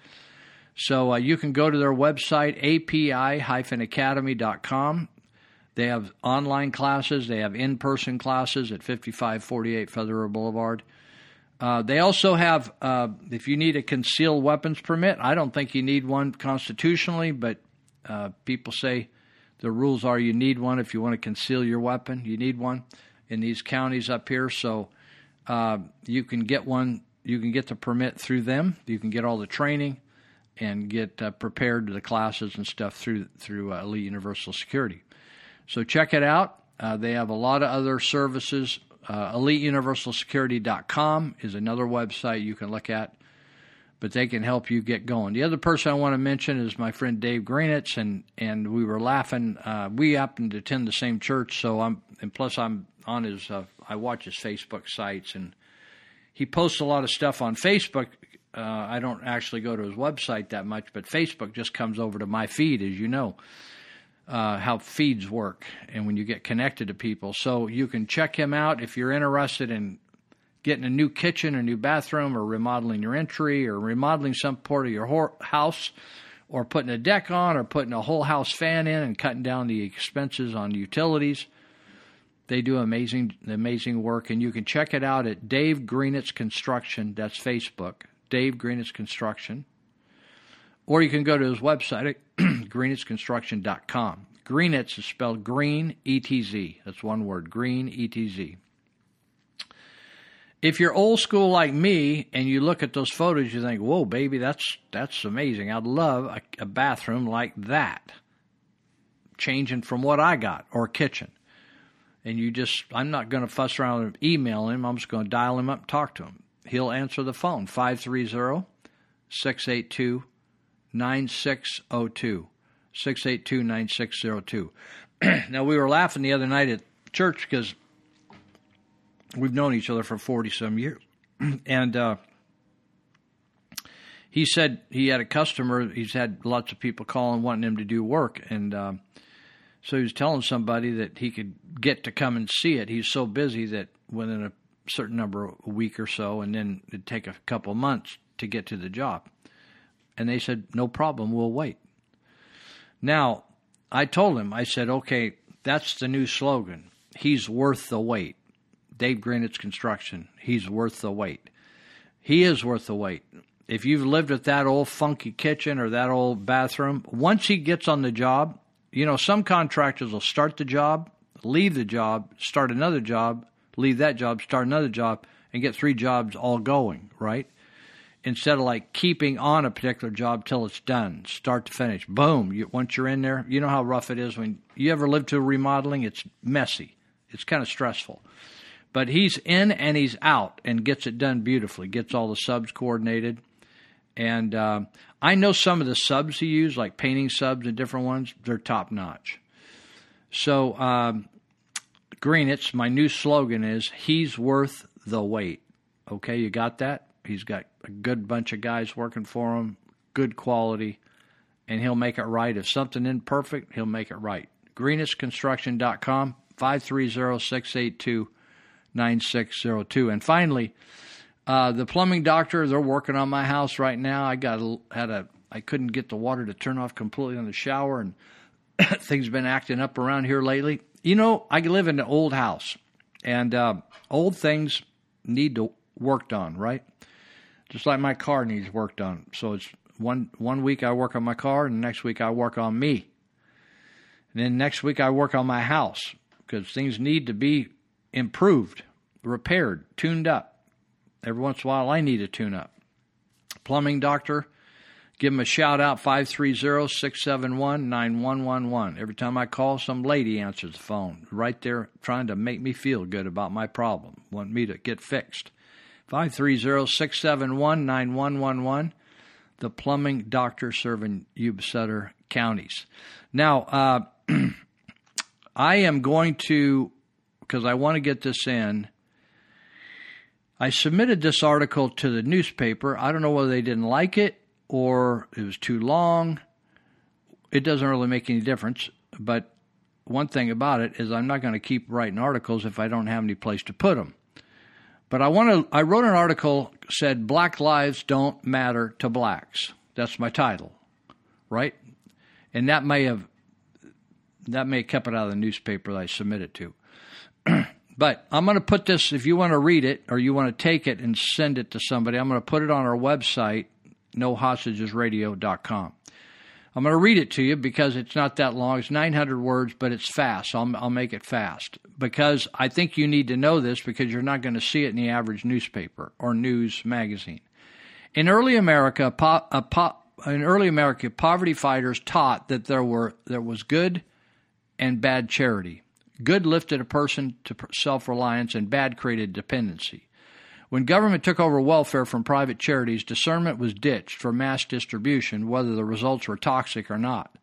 So uh, you can go to their website, api-academy.com. They have online classes. They have in-person classes at 5548 Feather Boulevard. Uh, they also have, uh, if you need a concealed weapons permit, I don't think you need one constitutionally, but uh, people say the rules are you need one if you want to conceal your weapon. You need one in these counties up here, so uh, you can get one. You can get the permit through them. You can get all the training and get uh, prepared to the classes and stuff through through Elite Universal Security. So check it out. they have a lot of other services uh, EliteUniversalSecurity.com is another website you can look at, but they can help you get going. The other person I want to mention is my friend Dave Greenetz, and, and we were laughing. Uh, we happen to attend the same church, so I'm and plus I'm on his. Uh, I watch his Facebook sites, and he posts a lot of stuff on Facebook. Uh, I don't actually go to his website that much, but Facebook just comes over to my feed, as you know uh, how feeds work and when you get connected to people. So you can check him out if you're interested in getting a new kitchen, a new bathroom, or remodeling your entry, or remodeling some part of your house, or putting a deck on, or putting a whole house fan in and cutting down the expenses on utilities. They do amazing, amazing work, and you can check it out at Dave Greenetz Construction. That's Facebook, Dave Greenetz Construction. Or you can go to his website at greenetzconstruction.com. Greenetz is spelled green, E-T-Z. That's one word, green, E-T-Z. If you're old school like me and you look at those photos, you think, whoa, baby, that's, that's amazing. I'd love a, a bathroom like that, changing from what I got, or a kitchen. And you just, I'm not going to fuss around and email him. I'm just going to dial him up talk to him. He'll answer the phone, 530 682 9602. 682 9602. Now, we were laughing the other night at church because we've known each other for 40 some years. and uh, he said he had a customer, he's had lots of people calling wanting him to do work. And uh, so he was telling somebody that he could get to come and see it. He's so busy that within a certain number of a week or so, and then it'd take a couple months to get to the job. And they said, no problem, we'll wait. Now, I told him, I said, okay, that's the new slogan. He's worth the wait. Dave Greenetz Construction, he's worth the wait. He is worth the wait. If you've lived at that old funky kitchen or that old bathroom, once he gets on the job, you know, some contractors will start the job, leave the job, start another job, leave that job, start another job, and get three jobs all going, right? Instead of like keeping on a particular job till it's done, start to finish. Boom! You, once you're in there, you know how rough it is when you ever live to remodeling. It's messy. It's kind of stressful. But he's in and he's out and gets it done beautifully. Gets all the subs coordinated, and uh, I know some of the subs he used, like painting subs and different ones. They're top notch. So, um, Greenetz, my new slogan is "He's worth the wait." Okay, you got that? He's got a good bunch of guys working for him, good quality, and he'll make it right. If something imperfect, he'll make it right. GreenetzConstruction.com, 530-682-9602. And finally, uh, the plumbing doctor, they're working on my house right now. I got a, had a I couldn't get the water to turn off completely on the shower and things been acting up around here lately. You know, I live in an old house and uh, old things need to worked on, right? Just like my car needs work done. So it's one one week I work on my car, and next week I work on me. And then next week I work on my house because things need to be improved, repaired, tuned up. Every once in a while I need a tune up. Plumbing doctor, give him a shout out 530 671 9111. Every time I call, some lady answers the phone right there trying to make me feel good about my problem, want me to get fixed. 530 671 9111. The plumbing doctor serving Sutter counties. Now, uh, I am going to, because I want to get this in, I submitted this article to the newspaper. I don't know whether they didn't like it or it was too long. It doesn't really make any difference. But one thing about it is I'm not going to keep writing articles if I don't have any place to put them. But I want to. I wrote an article said Black lives don't matter to blacks. That's my title, right? And that may have that may have kept it out of the newspaper that I submitted to. but I'm going to put this. If you want to read it or you want to take it and send it to somebody, I'm going to put it on our website, nohostagesradio.com. I'm going to read it to you because it's not that long. It's 900 words, but it's fast. I'll, I'll make it fast because I think you need to know this because you're not going to see it in the average newspaper or news magazine. In early America, po- po- in early America, poverty fighters taught that there were there was good and bad charity. Good lifted a person to self reliance, and bad created dependency. When government took over welfare from private charities, discernment was ditched for mass distribution, whether the results were toxic or not.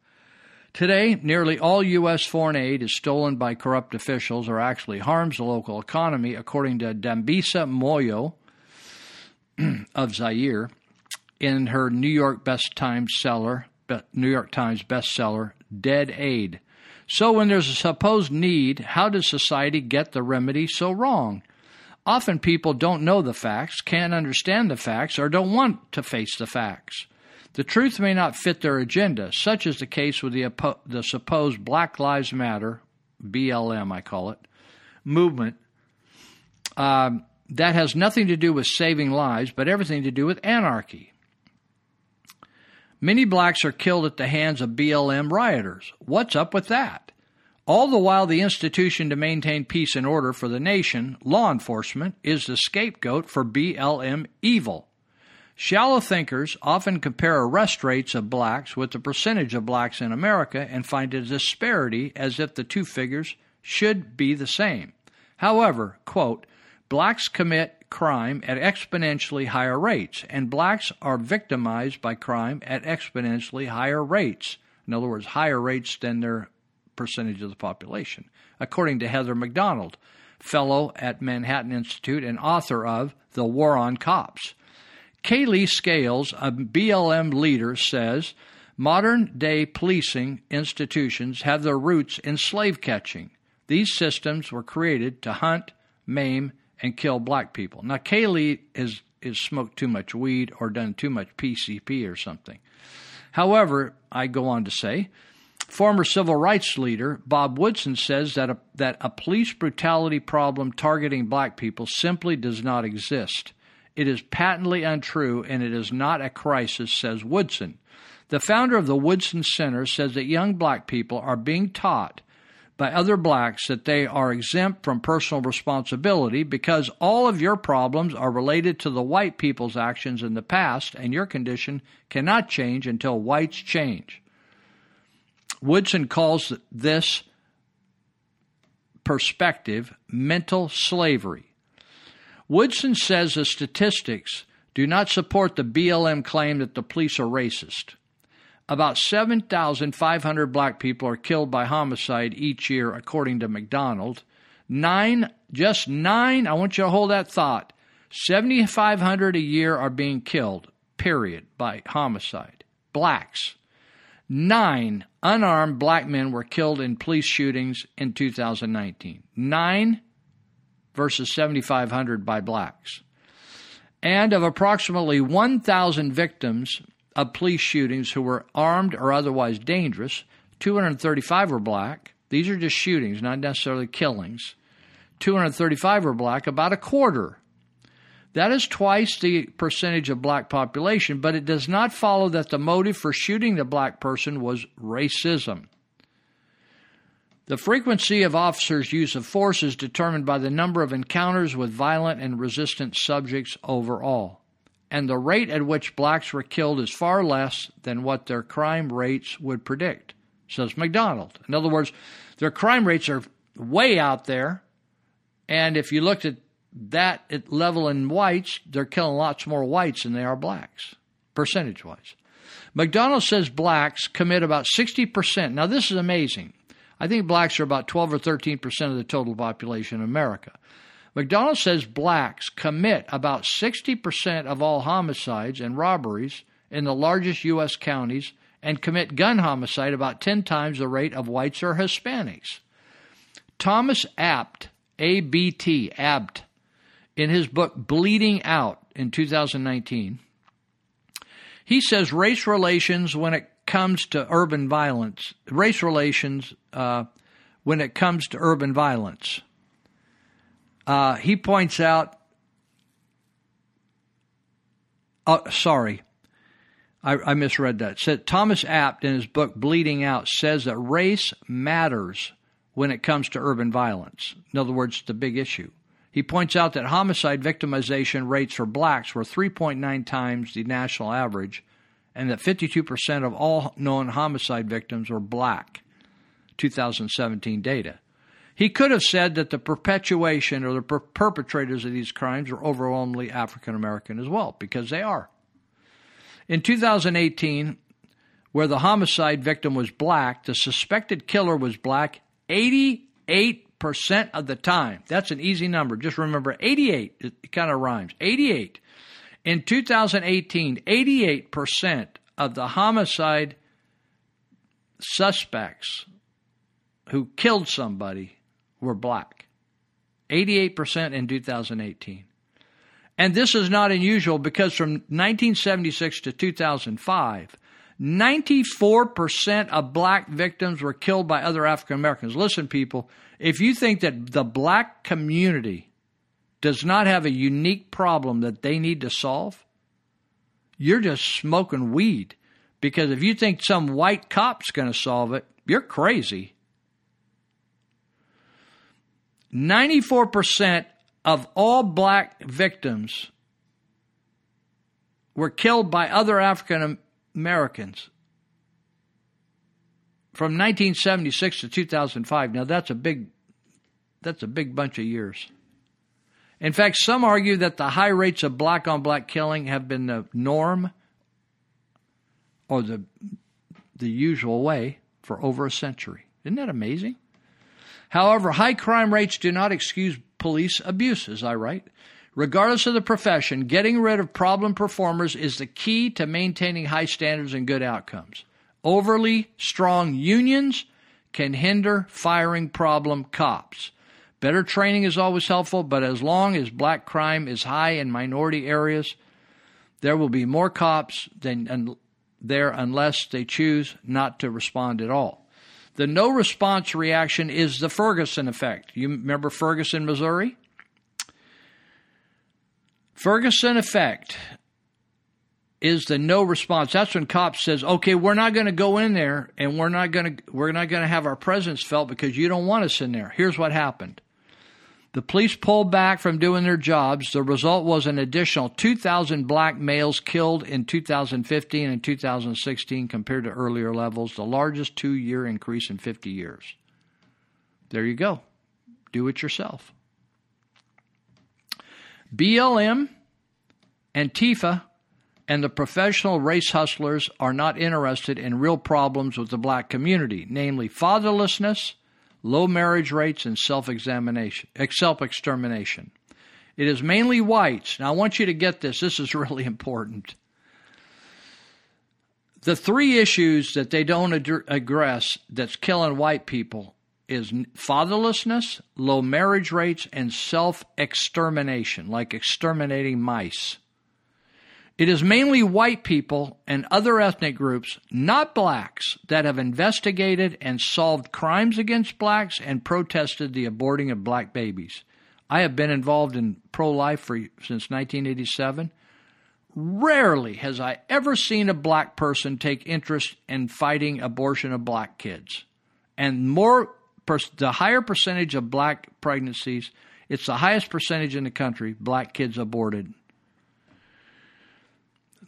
Today, nearly all U.S. foreign aid is stolen by corrupt officials or actually harms the local economy, according to Dambisa Moyo of Zaire in her New York Best Times seller, New York Times bestseller, Dead Aid. So, when there's a supposed need, how does society get the remedy so wrong? Often people don't know the facts, can't understand the facts, or don't want to face the facts. The truth may not fit their agenda, such is the case with the, the supposed Black Lives Matter, BLM I call it, movement. Um, that has nothing to do with saving lives, but everything to do with anarchy. Many blacks are killed at the hands of BLM rioters. What's up with that? All the while, the institution to maintain peace and order for the nation, law enforcement, is the scapegoat for BLM evil. Shallow thinkers often compare arrest rates of blacks with the percentage of blacks in America and find a disparity as if the two figures should be the same. However, quote, blacks commit crime at exponentially higher rates, and blacks are victimized by crime at exponentially higher rates. In other words, higher rates than their percentage of the population, according to Heather Mac Donald, fellow at Manhattan Institute and author of The War on Cops. Kailee Scales, a BLM leader, says modern day policing institutions have their roots in slave catching. These systems were created to hunt, maim, and kill black people. Now, Kailee is, is smoked too much weed or done too much PCP or something. However, I go on to say, former civil rights leader Bob Woodson says that a, that a police brutality problem targeting black people simply does not exist. It is patently untrue and it is not a crisis, says Woodson. The founder of the Woodson Center says that young black people are being taught by other blacks that they are exempt from personal responsibility because all of your problems are related to the white people's actions in the past, and your condition cannot change until whites change. Woodson calls this perspective mental slavery. Woodson says the statistics do not support the BLM claim that the police are racist. About 7,500 black people are killed by homicide each year, according to Mac Donald. Nine, just nine, I want you to hold that thought. 7,500 a year are being killed, period, by homicide. Blacks. Nine unarmed black men were killed in police shootings in 2019. Nine versus 7,500 by blacks. And of approximately 1,000 victims of police shootings who were armed or otherwise dangerous. 235 were black. These are just shootings, not necessarily killings. 235 were black, about a quarter. That is twice the percentage of black population, but it does not follow that the motive for shooting the black person was racism. The frequency of officers' use of force is determined by the number of encounters with violent and resistant subjects overall and the rate at which blacks were killed is far less than what their crime rates would predict, says Mac Donald. In other words, their crime rates are way out there, and if you looked at that level in whites, they're killing lots more whites than they are blacks, percentage wise. Mac Donald says blacks commit about 60%. Now, this is amazing. I think blacks are about 12 or 13% of the total population in America. Mac Donald says blacks commit about 60% of all homicides and robberies in the largest U.S. counties and commit gun homicide about 10 times the rate of whites or Hispanics. Thomas Abt, A B T, Abt, in his book Bleeding Out in 2019, he says race relations when it comes to urban violence, race relations uh, when it comes to urban violence. Uh, he points out, uh, sorry, I, I misread that. Said Thomas Abt in his book Bleeding Out says that race matters when it comes to urban violence. In other words, the big issue. He points out that homicide victimization rates for blacks were 3.9 times the national average, and that 52% of all known homicide victims were black. 2017 data. He could have said that the perpetuation or the per- perpetrators of these crimes are overwhelmingly African American as well, because they are. In 2018, where the homicide victim was black, the suspected killer was black 88% of the time. That's an easy number. Just remember 88. It kind of rhymes. 88. In 2018, 88% of the homicide suspects who killed somebody were black. 88% in 2018. And this is not unusual because from 1976 to 2005, 94% of black victims were killed by other African Americans. Listen, people, if you think that the black community does not have a unique problem that they need to solve, you're just smoking weed. Because if you think some white cop's going to solve it, you're crazy. 94% of all black victims were killed by other African Americans from 1976 to 2005. Now that's a big that's a big bunch of years. In fact, some argue that the high rates of black on black killing have been the norm or the the usual way for over a century. Isn't that amazing? However, high crime rates do not excuse police abuse, as I write. Regardless of the profession, getting rid of problem performers is the key to maintaining high standards and good outcomes. Overly strong unions can hinder firing problem cops. Better training is always helpful, but as long as black crime is high in minority areas, there will be more cops than there unless they choose not to respond at all. The no response reaction is the Ferguson effect. You remember Ferguson, Missouri? Ferguson effect is the no response. That's when cops says, "Okay, we're not going to go in there and we're not going to we're not going to have our presence felt because you don't want us in there." Here's what happened. The police pulled back from doing their jobs. The result was an additional 2,000 black males killed in 2015 and 2016 compared to earlier levels, the largest two year increase in 50 years. There you go. Do it yourself. BLM, Antifa, and the professional race hustlers are not interested in real problems with the black community, namely fatherlessness low marriage rates, and self examination, self extermination. It is mainly whites. Now, I want you to get this. This is really important. The three issues that they don't address that's killing white people is fatherlessness, low marriage rates, and self extermination, like exterminating mice. It is mainly white people and other ethnic groups, not blacks, that have investigated and solved crimes against blacks and protested the aborting of black babies. I have been involved in pro life since 1987. Rarely has I ever seen a black person take interest in fighting abortion of black kids. And more the higher percentage of black pregnancies, it's the highest percentage in the country, black kids aborted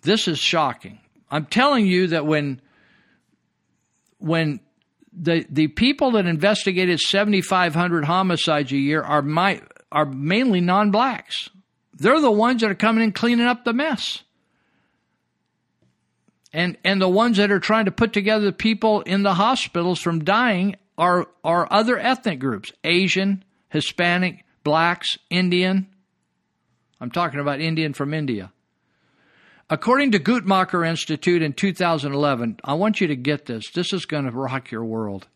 this is shocking. I'm telling you that when when the the people that investigated 7,500 homicides a year are my are mainly non-blacks. They're the ones that are coming in cleaning up the mess. And and the ones that are trying to put together the people in the hospitals from dying are are other ethnic groups, Asian, Hispanic, blacks, Indian. I'm talking about Indian from India. According to Guttmacher Institute in 2011, I want you to get this. This is going to rock your world.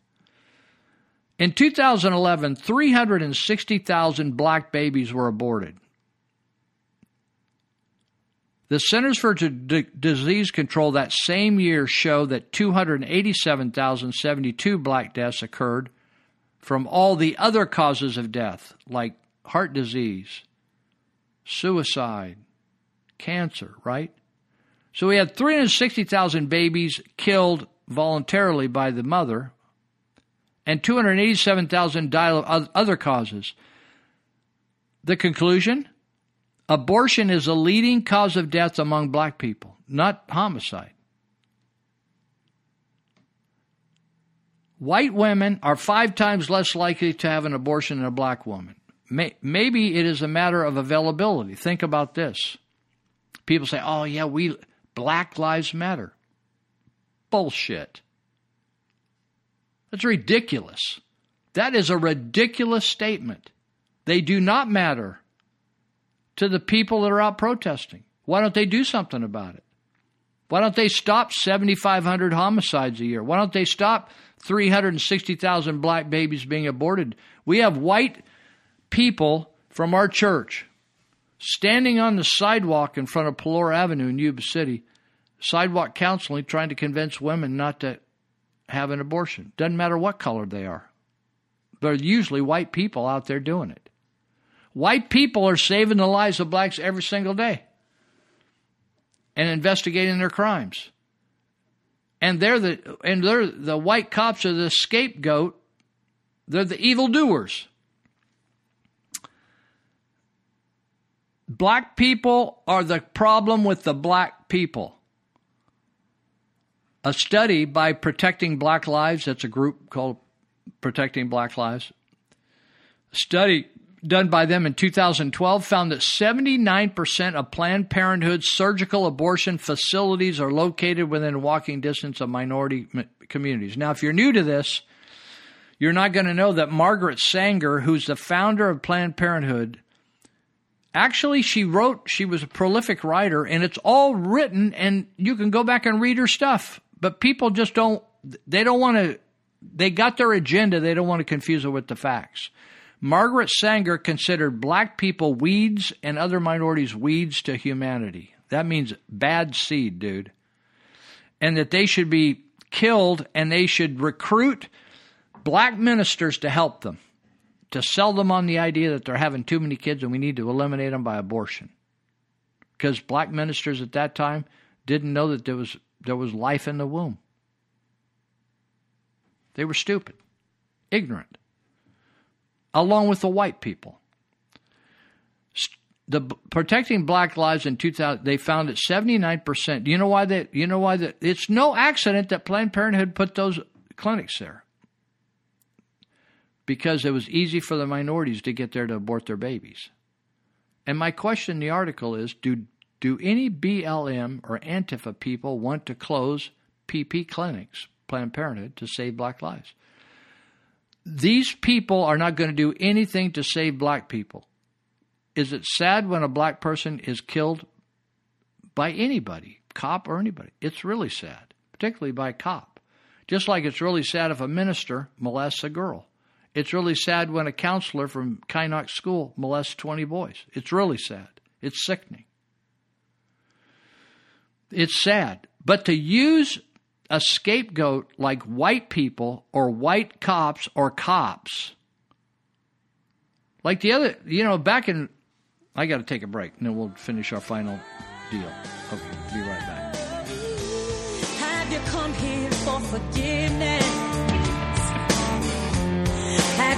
In 2011, 360,000 black babies were aborted. The Centers for D- Disease Control that same year show that 287,072 black deaths occurred from all the other causes of death, like heart disease, suicide, cancer, right? So we had 360,000 babies killed voluntarily by the mother, and 287,000 died of other causes. The conclusion? Abortion is the leading cause of death among black people, not homicide. White women are five times less likely to have an abortion than a black woman. Maybe it is a matter of availability. Think about this. People say, oh, yeah, we, Black Lives Matter. Bullshit. That's ridiculous. That is a ridiculous statement. They do not matter to the people that are out protesting. Why don't they do something about it? Why don't they stop 7,500 homicides a year? Why don't they stop 360,000 black babies being aborted? We have white people from our church standing on the sidewalk in front of Pelora Avenue in Yuba City, sidewalk counseling, trying to convince women not to have an abortion. Doesn't matter what color they are. They're usually white people out there doing it. White people are saving the lives of blacks every single day and investigating their crimes. And they're the and they're the white cops are the scapegoat. They're the evildoers. Black people are the problem with the black people. A study by Protecting Black Lives, that's a group called Protecting Black Lives, a study done by them in 2012 found that 79% of Planned Parenthood's surgical abortion facilities are located within walking distance of minority communities. Now, if you're new to this, you're not going to know that Margaret Sanger, who's the founder of Planned Parenthood, actually she wrote, she was a prolific writer, and it's all written, and you can go back and read her stuff. But people just don't, they don't want to, they got their agenda, they don't want to confuse it with the facts. Margaret Sanger considered black people weeds and other minorities weeds to humanity. That means bad seed, dude. And that they should be killed and they should recruit black ministers to help them, to sell them on the idea that they're having too many kids and we need to eliminate them by abortion. Because black ministers at that time didn't know that there was there was life in the womb. They were stupid, ignorant along with the white people. The protecting black lives in 2000 they found that 79%. Do you know why that you know why that it's no accident that Planned Parenthood put those clinics there. Because it was easy for the minorities to get there to abort their babies. And my question in the article is do do any BLM or Antifa people want to close PP clinics, Planned Parenthood, to save black lives? These people are not going to do anything to save black people. Is it sad when a black person is killed by anybody, cop or anybody? It's really sad, particularly by a cop. Just like it's really sad if a minister molests a girl. It's really sad when a counselor from Kynoch School molests 20 boys. It's really sad. It's sickening. It's sad. But to use a scapegoat like white people or white cops or cops. Like the other, you know, back in, I got to take a break and then we'll finish our final deal. Okay, be right back.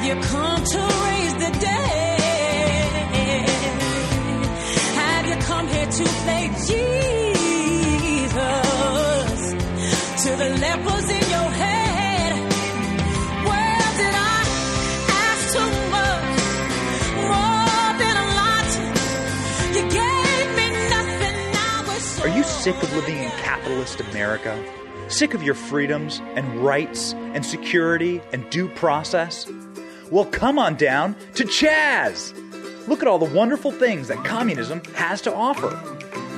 You come to raise the? Have you come here to play Jesus? to the in your did I ask too much? More than a lot. You gave me nothing. So Are you sick of living in capitalist America? Sick of your freedoms and rights and security and due process? Well, come on down to Chaz. Look at all the wonderful things that communism has to offer.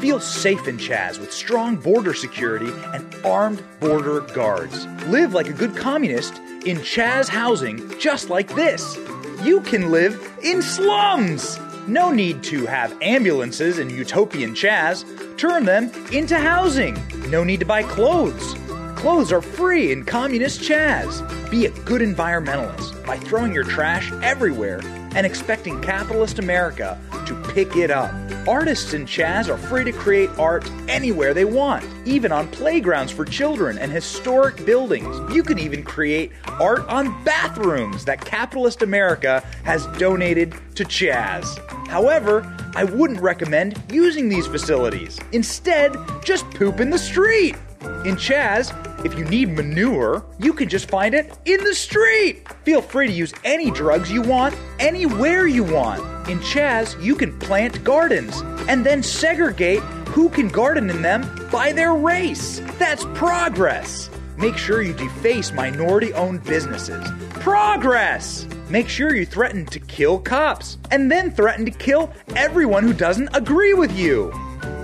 Feel safe in Chaz with strong border security and armed border guards. Live like a good communist in Chaz housing just like this. You can live in slums. No need to have ambulances in utopian Chaz. Turn them into housing. No need to buy clothes. Clothes are free in communist Chaz. Be a good environmentalist by throwing your trash everywhere and expecting capitalist America to pick it up. Artists in Chaz are free to create art anywhere they want, even on playgrounds for children and historic buildings. You can even create art on bathrooms that capitalist America has donated to Chaz. However, I wouldn't recommend using these facilities. Instead, just poop in the street. In Chaz, if you need manure, you can just find it in the street. Feel free to use any drugs you want, anywhere you want. In Chaz, you can plant gardens and then segregate who can garden in them by their race. That's progress. Make sure you deface minority owned businesses. Progress! Make sure you threaten to kill cops and then threaten to kill everyone who doesn't agree with you.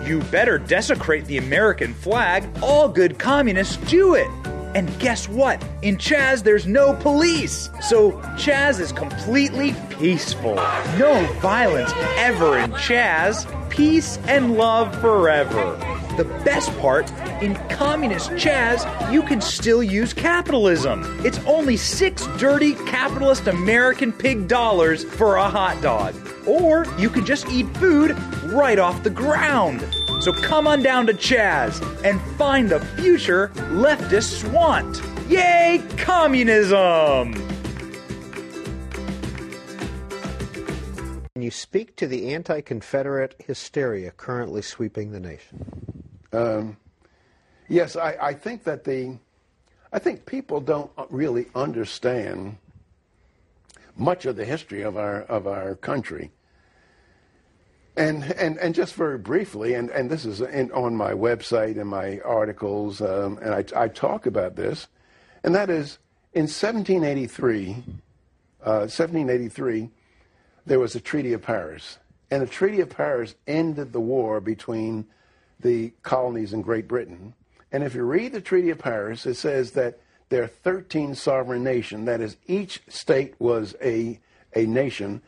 You better desecrate the American flag. All good communists do it. And guess what? In Chaz, there's no police. So Chaz is completely peaceful. No violence ever in Chaz. Peace and love forever. The best part, in communist Chaz, you can still use capitalism. It's only six dirty capitalist American pig dollars for a hot dog. Or you can just eat food right off the ground. So come on down to Chaz and find the future leftists want. Yay, communism! Can you speak to the anti Confederate hysteria currently sweeping the nation? Um, yes, I, I think that the, I think people don't really understand much of the history of our of our country. And and and just very briefly, and and this is in, on my website and my articles, um, and I, I talk about this, and that is in 1783, uh, 1783, there was a Treaty of Paris, and the Treaty of Paris ended the war between the colonies and Great Britain. And if you read the Treaty of Paris, it says that there are 13 sovereign nations. That is, each state was a, a nation.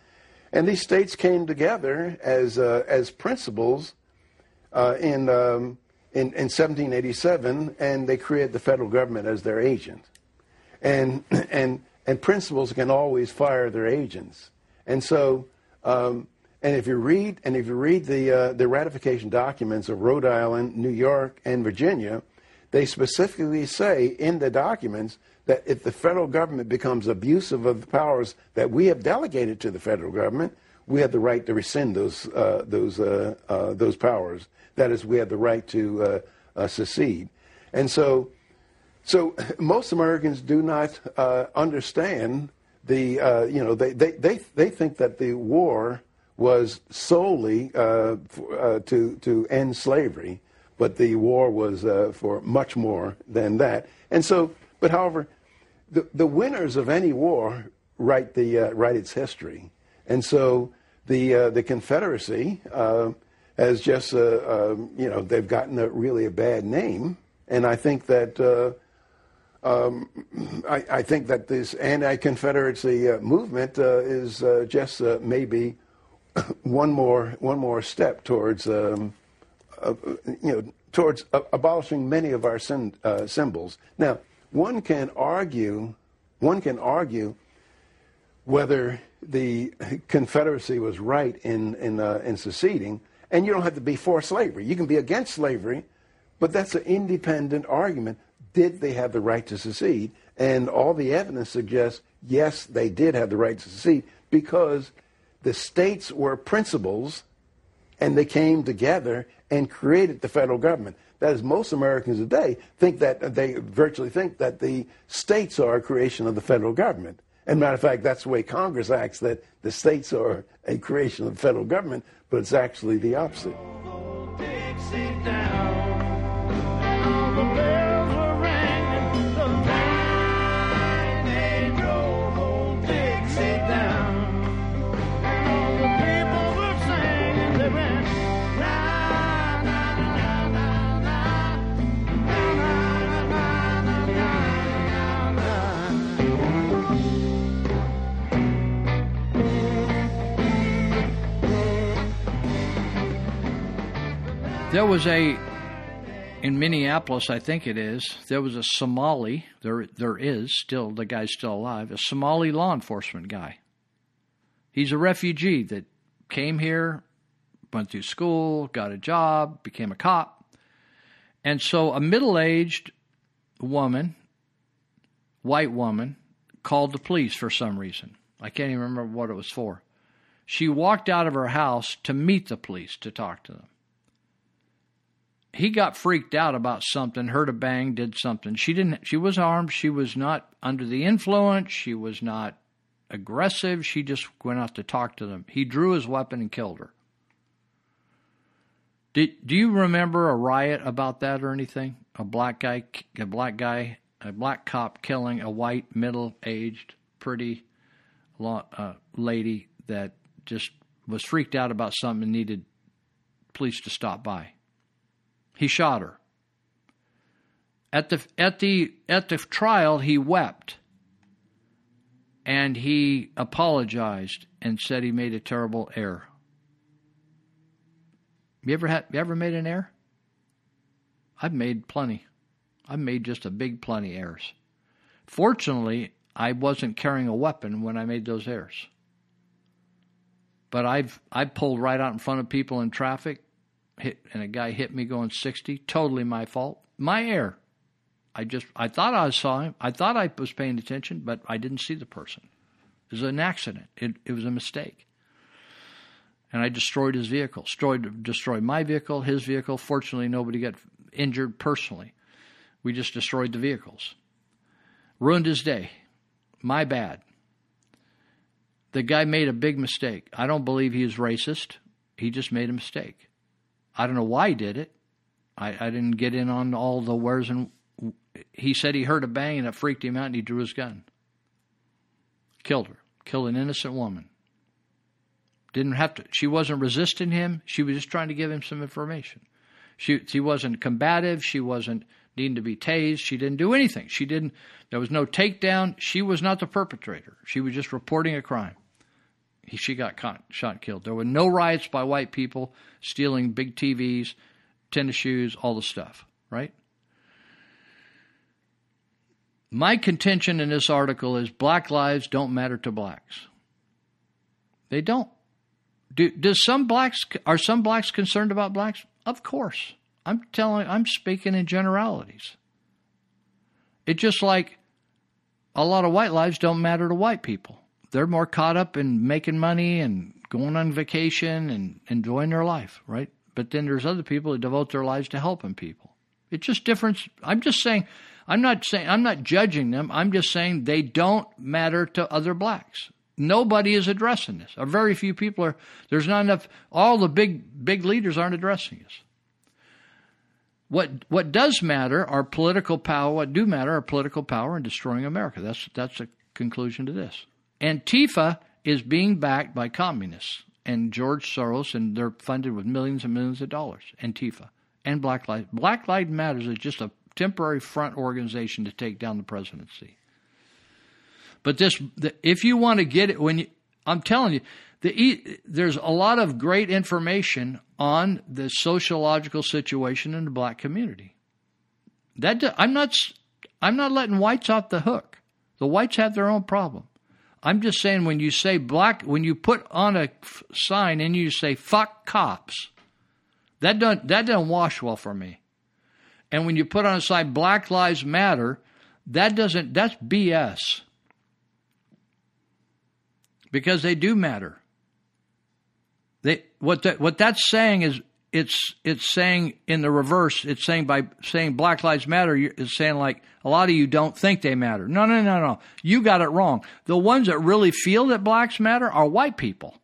And these states came together as, uh, as principals uh, in, um, in, in 1787, and they created the federal government as their agent. And, and, and principals can always fire their agents. And so, um, and if you read and if you read the uh, the ratification documents of Rhode Island, New York, and Virginia, they specifically say in the documents that if the federal government becomes abusive of the powers that we have delegated to the federal government, we have the right to rescind those uh, those uh, uh those powers. That is, we have the right to uh, uh, secede. And so, so most Americans do not understand the you know they, they they they think that the war was solely uh, for, uh, to, to end slavery, but the war was uh, for much more than that. And so, but however, the, the winners of any war write, the, uh, write its history. And so the, uh, the Confederacy uh, has just, um, you know, they've gotten a, really a bad name. And I think that. Um, I, I, think that this anti-Confederacy movement is just maybe one more one more step towards um, uh, you know towards uh, abolishing many of our uh, symbols. Now, one can argue one can argue whether the Confederacy was right in in, uh, in seceding, and you don't have to be for slavery. You can be against slavery, but that's an independent argument. Did they have the right to secede? And all the evidence suggests yes, they did have the right to secede because the states were principals and they came together and created the federal government. That is, most Americans today think that uh, they virtually think that the states are a creation of the federal government. And matter of fact, that's the way Congress acts, that the states are a creation of the federal government, but it's actually the opposite. There was a in Minneapolis, I think it is. There was a Somali. There, there is still the guy's still alive. A Somali law enforcement guy. He's a refugee that came here, went through school, got a job, became a cop, and so a middle-aged woman, white woman, called the police for some reason. I can't even remember what it was for. She walked out of her house to meet the police to talk to them he got freaked out about something, heard a bang, did something. She didn't she was armed, she was not under the influence, she was not aggressive, she just went out to talk to them. He drew his weapon and killed her. Did, do you remember a riot about that or anything? A black guy a black guy, a black cop killing a white middle-aged pretty uh, lady that just was freaked out about something and needed police to stop by. He shot her. At the at the at the trial, he wept, and he apologized and said he made a terrible error. You ever had you ever made an error? I've made plenty. I've made just a big plenty of errors. Fortunately, I wasn't carrying a weapon when I made those errors. But I've I pulled right out in front of people in traffic hit and a guy hit me going 60. Totally my fault. My error. I just I thought I saw him. I thought I was paying attention, but I didn't see the person. It was an accident. It it was a mistake. And I destroyed his vehicle. Destroyed destroyed my vehicle, his vehicle. Fortunately, nobody got injured personally. We just destroyed the vehicles. Ruined his day. My bad. The guy made a big mistake. I don't believe he is racist. He just made a mistake. I don't know why he did it. I, I didn't get in on all the where's and he said he heard a bang and it freaked him out and he drew his gun. Killed her. Killed an innocent woman. Didn't have to. She wasn't resisting him. She was just trying to give him some information. She she wasn't combative. She wasn't needing to be tased. She didn't do anything. She didn't. There was no takedown. She was not the perpetrator. She was just reporting a crime he, she got caught, shot killed. There were no riots by white people stealing big TVs, tennis shoes, all the stuff, right? My contention in this article is black lives don't matter to blacks. They don't. Do, does some blacks are some blacks concerned about blacks? Of course. I'm telling I'm speaking in generalities. It's just like a lot of white lives don't matter to white people they're more caught up in making money and going on vacation and enjoying their life, right? But then there's other people that devote their lives to helping people. It's just different. I'm just saying, I'm not saying, I'm not judging them. I'm just saying they don't matter to other blacks. Nobody is addressing this. Or very few people are, there's not enough, all the big, big leaders aren't addressing this. What, what does matter are political power. What do matter are political power and destroying America. That's, that's a conclusion to this. Antifa is being backed by communists and George Soros, and they're funded with millions and millions of dollars. Antifa and Black Lives Black Lives Matters is just a temporary front organization to take down the presidency. But this, the, if you want to get it, when you, I'm telling you, the, there's a lot of great information on the sociological situation in the black community. That I'm not, I'm not letting whites off the hook. The whites have their own problem. I'm just saying when you say black, when you put on a f- sign and you say fuck cops, that doesn't, that doesn't wash well for me. And when you put on a sign Black Lives Matter, that doesn't, that's BS. Because they do matter. They, what, that, what that's saying is it's it's saying in the reverse. It's saying by saying Black Lives Matter, it's saying like a lot of you don't think they matter. No, no, no, no. You got it wrong. The ones that really feel that blacks matter are white people,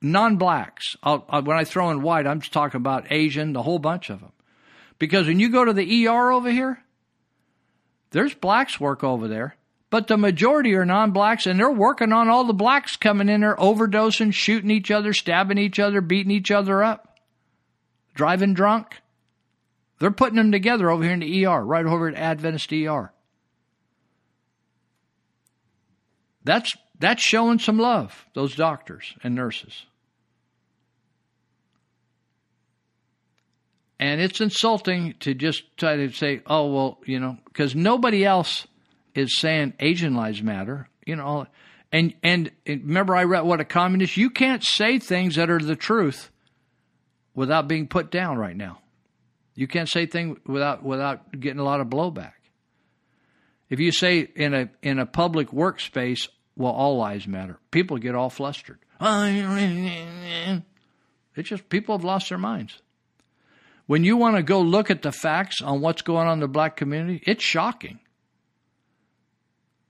non-blacks. I'll, I'll, when I throw in white, I'm just talking about Asian, the whole bunch of them. Because when you go to the ER over here, there's blacks work over there, but the majority are non-blacks, and they're working on all the blacks coming in there, overdosing, shooting each other, stabbing each other, beating each other up driving drunk. They're putting them together over here in the ER, right over at Adventist ER. That's that's showing some love, those doctors and nurses. And it's insulting to just try to say, oh, well, you know, because nobody else is saying Asian lives matter, you know. And, and and remember, I read what a communist. You can't say things that are the truth without being put down right now. You can't say things without without getting a lot of blowback. If you say in a in a public workspace, well, all lives matter, people get all flustered. It's just people have lost their minds. When you want to go look at the facts on what's going on in the black community, it's shocking.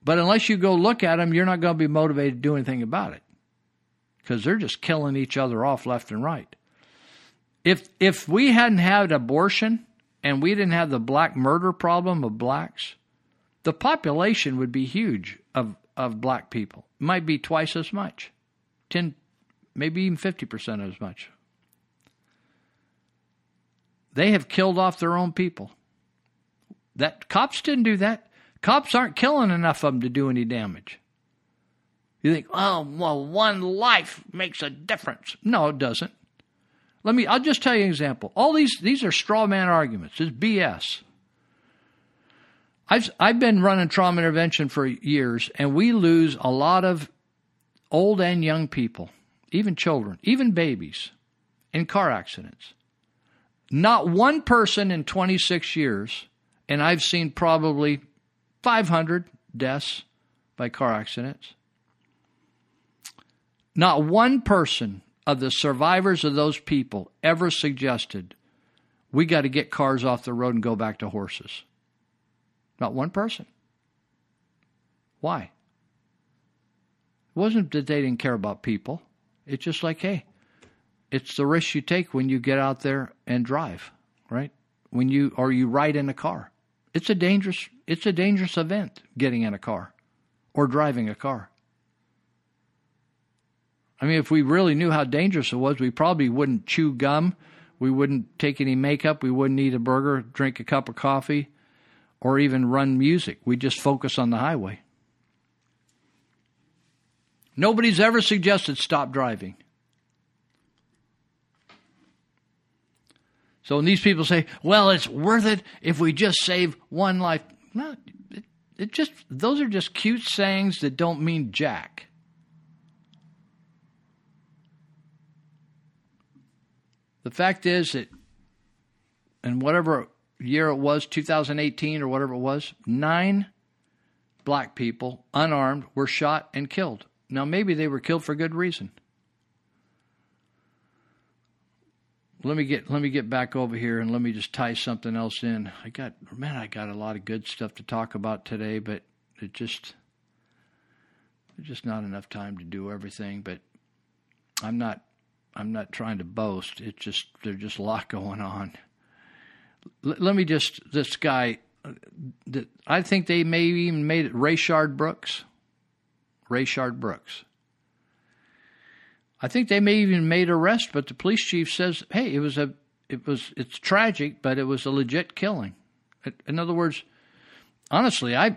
But unless you go look at them, you're not going to be motivated to do anything about it because they're just killing each other off left and right. If if we hadn't had abortion and we didn't have the black murder problem of blacks, the population would be huge of of black people. It might be twice as much, ten, maybe even fifty percent as much. They have killed off their own people. That cops didn't do that. Cops aren't killing enough of them to do any damage. You think, oh, well, one life makes a difference. No, it doesn't. Let me, I'll just tell you an example. All these, these are straw man arguments. It's BS. I've, I've been running trauma intervention for years, and we lose a lot of old and young people, even children, even babies, in car accidents. Not one person in 26 years, and I've seen probably 500 deaths by car accidents. Not one person of the survivors of those people ever suggested we got to get cars off the road and go back to horses. Not one person. Why? It wasn't that they didn't care about people. It's just like, hey, it's the risk you take when you get out there and drive, right? When you or you ride in a car. It's a dangerous it's a dangerous event getting in a car or driving a car. I mean, if we really knew how dangerous it was, we probably wouldn't chew gum, we wouldn't take any makeup, we wouldn't eat a burger, drink a cup of coffee, or even run music. We just focus on the highway. Nobody's ever suggested stop driving. So when these people say, "Well, it's worth it if we just save one life," no, it, it just those are just cute sayings that don't mean jack. The fact is that, in whatever year it was, 2018 or whatever it was, nine black people, unarmed, were shot and killed. Now, maybe they were killed for good reason. let me get let me get back over here and let me just tie something else in. I got man, I got a lot of good stuff to talk about today, but it just just not enough time to do everything. But I'm not I'm not trying to boast. It's just there's just a lot going on. L- let me just this guy. I think they may even made it Rayshard Brooks. Rayshard Brooks. I think they may even made arrest, but the police chief says, "Hey, it was a, it was, it's tragic, but it was a legit killing." In other words, honestly, I,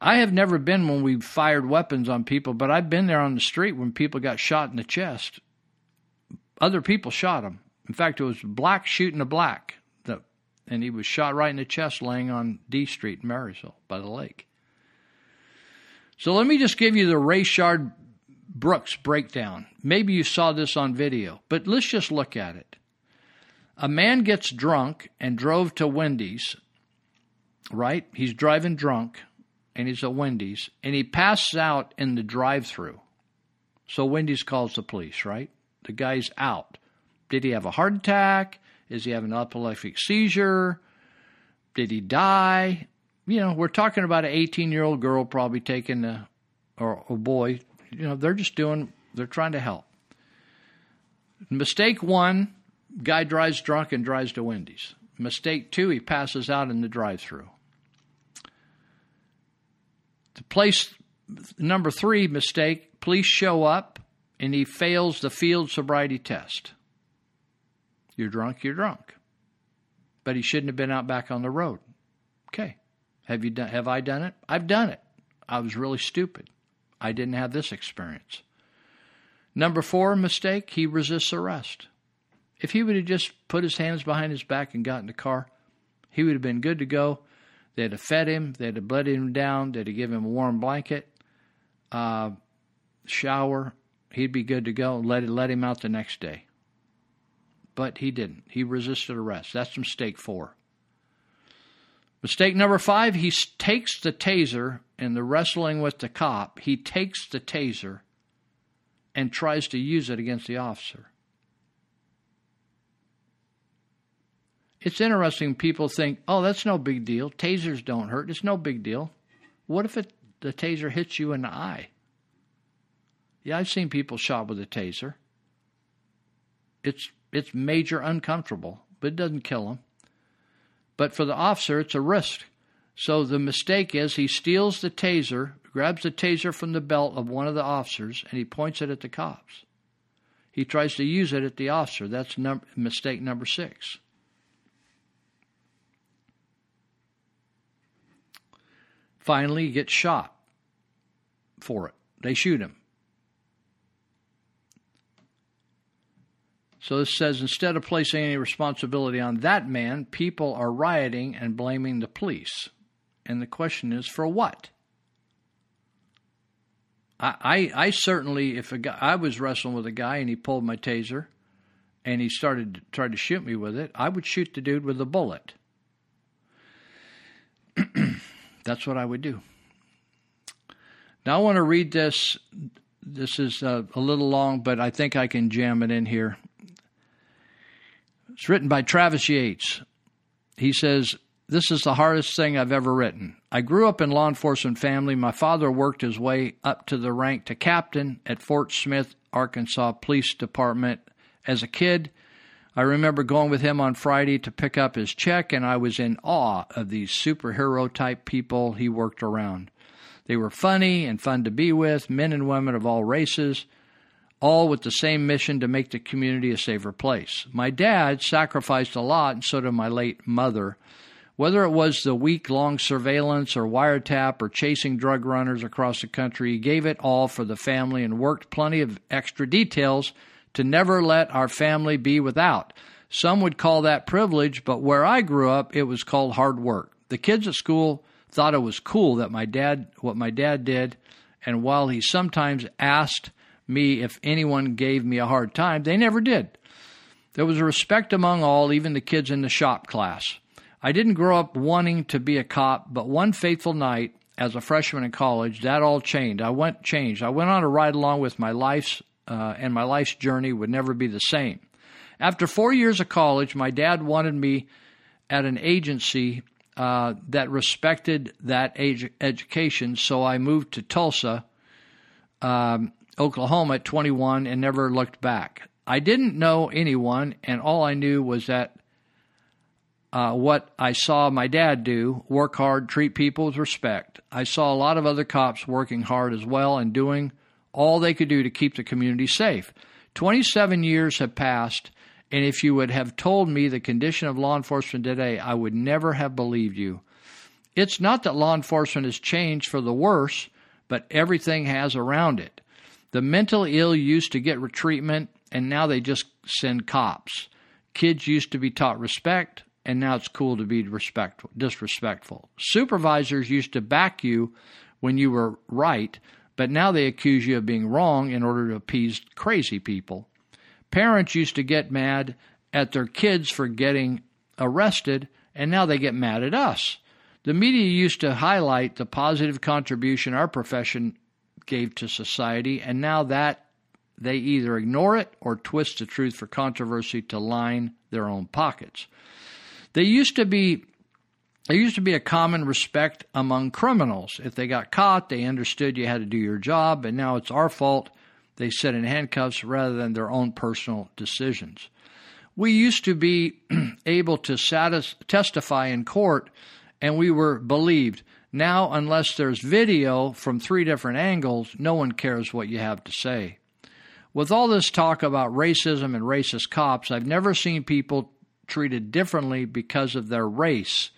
I have never been when we fired weapons on people, but I've been there on the street when people got shot in the chest. Other people shot him. In fact, it was black shooting a black, the, and he was shot right in the chest, laying on D Street in Marysville by the lake. So let me just give you the Rayshard Brooks breakdown. Maybe you saw this on video, but let's just look at it. A man gets drunk and drove to Wendy's, right? He's driving drunk and he's at Wendy's and he passes out in the drive through. So Wendy's calls the police, right? The guy's out. Did he have a heart attack? Is he having an epileptic seizure? Did he die? You know, we're talking about an 18 year old girl probably taking a, or a boy you know, they're just doing, they're trying to help. Mistake one, guy drives drunk and drives to Wendy's. Mistake two, he passes out in the drive through. The place number three mistake, police show up and he fails the field sobriety test. You're drunk, you're drunk. But he shouldn't have been out back on the road. Okay. Have you done have I done it? I've done it. I was really stupid. I didn't have this experience. Number four mistake, he resists arrest. If he would have just put his hands behind his back and got in the car, he would have been good to go. They'd have fed him, they'd have bled him down, they'd have given him a warm blanket, uh, shower. He'd be good to go. Let let him out the next day. But he didn't. He resisted arrest. That's mistake four. Mistake number five, he takes the taser in the wrestling with the cop. He takes the taser and tries to use it against the officer. It's interesting. People think, oh, that's no big deal. Tasers don't hurt. It's no big deal. What if it, the taser hits you in the eye? Yeah, I've seen people shot with a taser. It's it's major uncomfortable, but it doesn't kill them. But for the officer, it's a risk. So the mistake is he steals the taser, grabs the taser from the belt of one of the officers, and he points it at the cops. He tries to use it at the officer. That's num- mistake number six. Finally, he gets shot for it. They shoot him. So this says instead of placing any responsibility on that man, people are rioting and blaming the police. And the question is for what? I, I, certainly, if a guy, I was wrestling with a guy and he pulled my taser and he started try to shoot me with it, I would shoot the dude with a bullet. That's what I would do. Now I want to read this. This is uh, a little long, but I think I can jam it in here. It's written by Travis Yates. He says, This is the hardest thing I've ever written. I grew up in law enforcement family. My father worked his way up to the rank to captain at Fort Smith, Arkansas Police Department. As a kid, I remember going with him on Friday to pick up his check, and I was in awe of these superhero type people he worked around. They were funny and fun to be with, men and women of all races all with the same mission to make the community a safer place. My dad sacrificed a lot, and so did my late mother. Whether it was the week long surveillance or wiretap or chasing drug runners across the country, he gave it all for the family and worked plenty of extra details to never let our family be without. Some would call that privilege, but where I grew up, it was called hard work. The kids at school thought it was cool that my dad what my dad did, and while he sometimes asked me if anyone gave me a hard time. They never did. There was a respect among all, even the kids in the shop class. I didn't grow up wanting to be a cop, but one fateful night as a freshman in college, that all changed. I went changed. I went on a ride along with my life's uh, and my life's journey would never be the same. After four years of college, my dad wanted me at an agency uh, that respected that age education, so I moved to Tulsa. Um, Oklahoma at 21 and never looked back. I didn't know anyone, and all I knew was that uh, what I saw my dad do work hard, treat people with respect. I saw a lot of other cops working hard as well and doing all they could do to keep the community safe. 27 years have passed, and if you would have told me the condition of law enforcement today, I would never have believed you. It's not that law enforcement has changed for the worse, but everything has around it. The mentally ill used to get treatment, and now they just send cops. Kids used to be taught respect, and now it's cool to be respectful, disrespectful. Supervisors used to back you when you were right, but now they accuse you of being wrong in order to appease crazy people. Parents used to get mad at their kids for getting arrested, and now they get mad at us. The media used to highlight the positive contribution our profession gave to society, and now that they either ignore it or twist the truth for controversy to line their own pockets. There used to be there used to be a common respect among criminals. If they got caught, they understood you had to do your job, and now it's our fault they sit in handcuffs rather than their own personal decisions. We used to be able to satis- testify in court and we were believed. Now, unless there's video from three different angles, no one cares what you have to say. With all this talk about racism and racist cops, I've never seen people treated differently because of their race.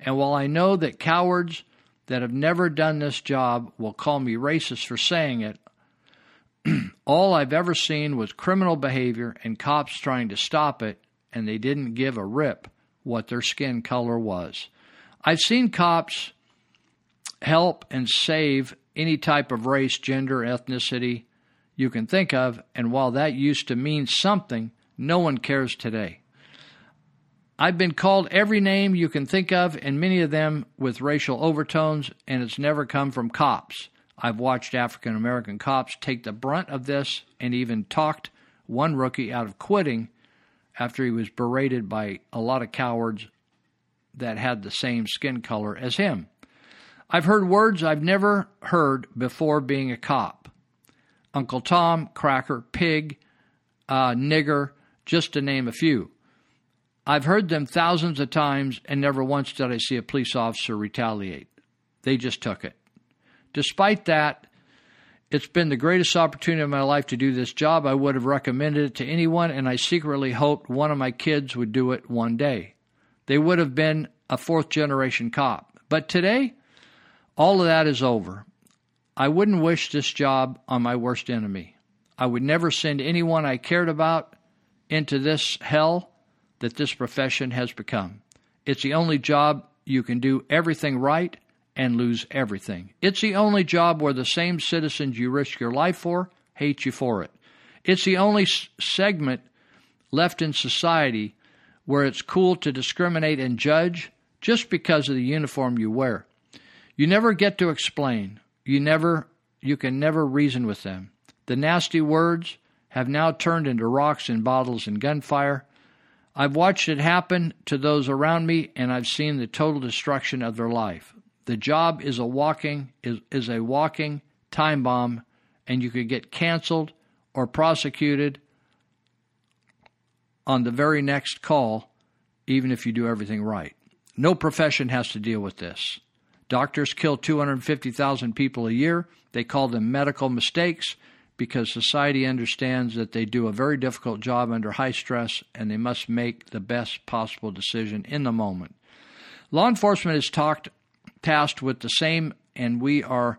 And while I know that cowards that have never done this job will call me racist for saying it, All I've ever seen was criminal behavior and cops trying to stop it, and they didn't give a rip what their skin color was. I've seen cops help and save any type of race, gender, ethnicity you can think of, and while that used to mean something, no one cares today. I've been called every name you can think of, and many of them with racial overtones, and it's never come from cops. I've watched African American cops take the brunt of this and even talked one rookie out of quitting after he was berated by a lot of cowards that had the same skin color as him. I've heard words I've never heard before being a cop Uncle Tom, cracker, pig, uh, nigger, just to name a few. I've heard them thousands of times, and never once did I see a police officer retaliate. They just took it. Despite that, it's been the greatest opportunity of my life to do this job. I would have recommended it to anyone, and I secretly hoped one of my kids would do it one day. They would have been a fourth generation cop. But today, all of that is over. I wouldn't wish this job on my worst enemy. I would never send anyone I cared about into this hell that this profession has become. It's the only job you can do everything right and lose everything. It's the only job where the same citizens you risk your life for hate you for it. It's the only s- segment left in society where it's cool to discriminate and judge just because of the uniform you wear. You never get to explain. You never you can never reason with them. The nasty words have now turned into rocks and bottles and gunfire. I've watched it happen to those around me and I've seen the total destruction of their life. The job is a walking is, is a walking time bomb and you could get canceled or prosecuted on the very next call even if you do everything right. No profession has to deal with this. Doctors kill 250,000 people a year. They call them medical mistakes because society understands that they do a very difficult job under high stress and they must make the best possible decision in the moment. Law enforcement is talked, tasked with the same, and we are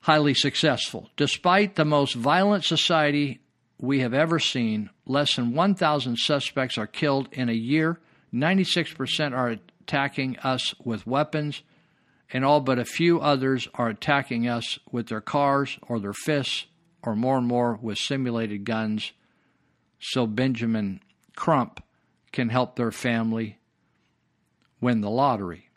highly successful. Despite the most violent society we have ever seen, less than 1,000 suspects are killed in a year. 96% are attacking us with weapons, and all but a few others are attacking us with their cars or their fists, or more and more with simulated guns, so Benjamin Crump can help their family win the lottery.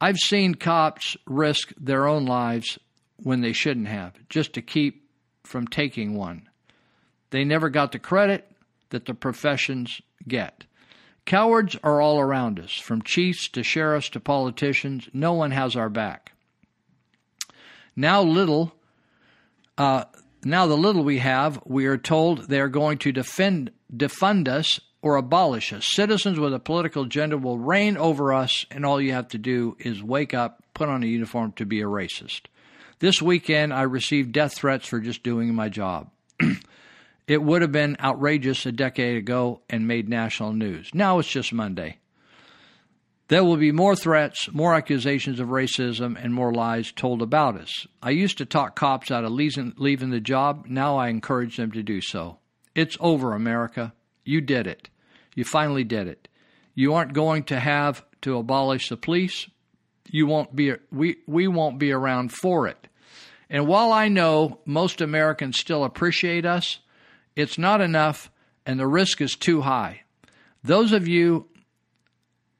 I've seen cops risk their own lives when they shouldn't have, just to keep from taking one. They never got the credit that the professions get. Cowards are all around us, from chiefs to sheriffs to politicians. No one has our back. Now, little, uh, now the little we have, we are told they are going to defend, defund us or abolish us. Citizens with a political agenda will reign over us, and all you have to do is wake up, put on a uniform to be a racist. This weekend, I received death threats for just doing my job. It would have been outrageous a decade ago and made national news. Now it's just Monday. There will be more threats, more accusations of racism, and more lies told about us. I used to talk cops out of leaving the job. Now I encourage them to do so. It's over, America. You did it. You finally did it. You aren't going to have to abolish the police. You won't be we we won't be around for it. And while I know most Americans still appreciate us, it's not enough and the risk is too high. Those of you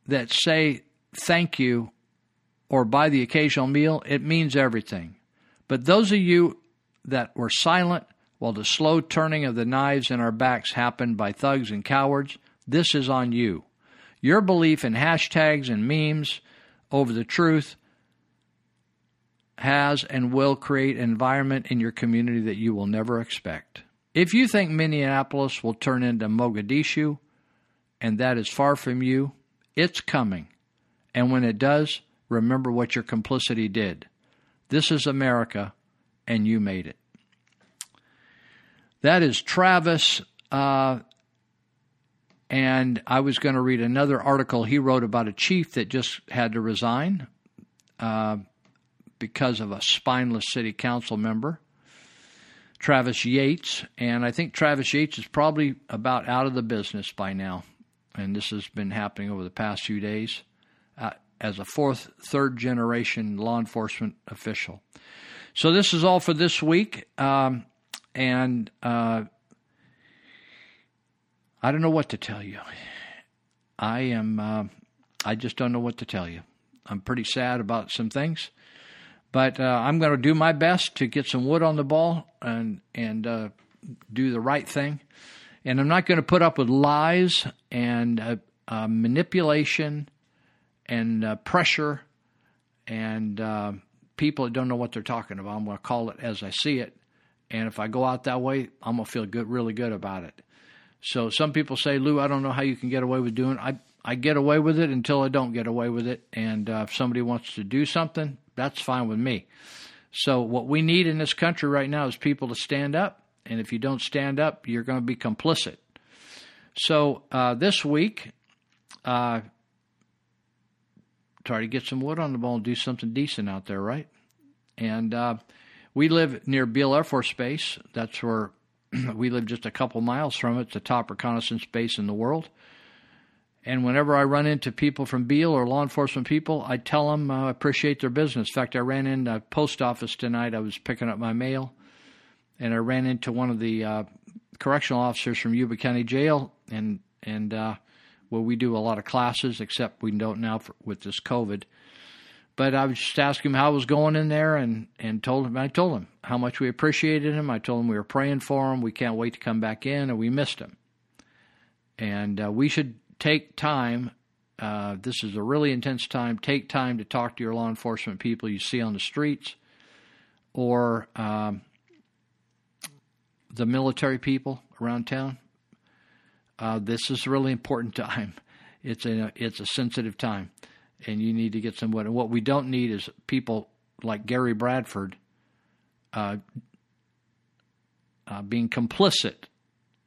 that say thank you or buy the occasional meal, it means everything. But those of you that were silent while the slow turning of the knives in our backs happened by thugs and cowards, this is on you. Your belief in hashtags and memes over the truth has and will create an environment in your community that you will never expect. If you think Minneapolis will turn into Mogadishu, and that is far from you, it's coming. And when it does, remember what your complicity did. This is America, and you made it. That is Travis. Uh, and I was going to read another article he wrote about a chief that just had to resign uh, because of a spineless city council member. Travis Yates, and I think Travis Yates is probably about out of the business by now. And this has been happening over the past few days uh, as a fourth, third generation law enforcement official. So this is all for this week, um, and uh, I don't know what to tell you. I am. Uh, I just don't know what to tell you. I'm pretty sad about some things, but uh, I'm going to do my best to get some wood on the ball and and uh, do the right thing. And I'm not going to put up with lies and uh, uh, manipulation and uh, pressure and uh, people that don't know what they're talking about. I'm going to call it as I see it. And if I go out that way, I'm going to feel good, really good about it. So some people say, Luu, I don't know how you can get away with doing. I I get away with it until I don't get away with it. And uh, if somebody wants to do something, that's fine with me. So what we need in this country right now is people to stand up. And if you don't stand up, you're going to be complicit. So uh, this week, uh, try to get some wood on the ball and do something decent out there, right? And uh, we live near Beale Air Force Base. That's where we live just a couple miles from it. It's the top reconnaissance base in the world. And whenever I run into people from Beale or law enforcement people, I tell them I uh, appreciate their business. In fact, I ran in a post office tonight. I was picking up my mail, and I ran into one of the uh, correctional officers from Yuba County Jail, and and uh, well, we do a lot of classes, except we don't now for, with this COVID. But I was just asking him how it was going in there, and and told him I told him how much we appreciated him. I told him we were praying for him. We can't wait to come back in, and we missed him. And uh, we should take time. Uh, this is a really intense time. Take time to talk to your law enforcement people you see on the streets, or um, the military people around town. Uh, this is a really important time. It's a it's a sensitive time, and you need to get some someone. And what we don't need is people like Gary Bradford uh, uh, being complicit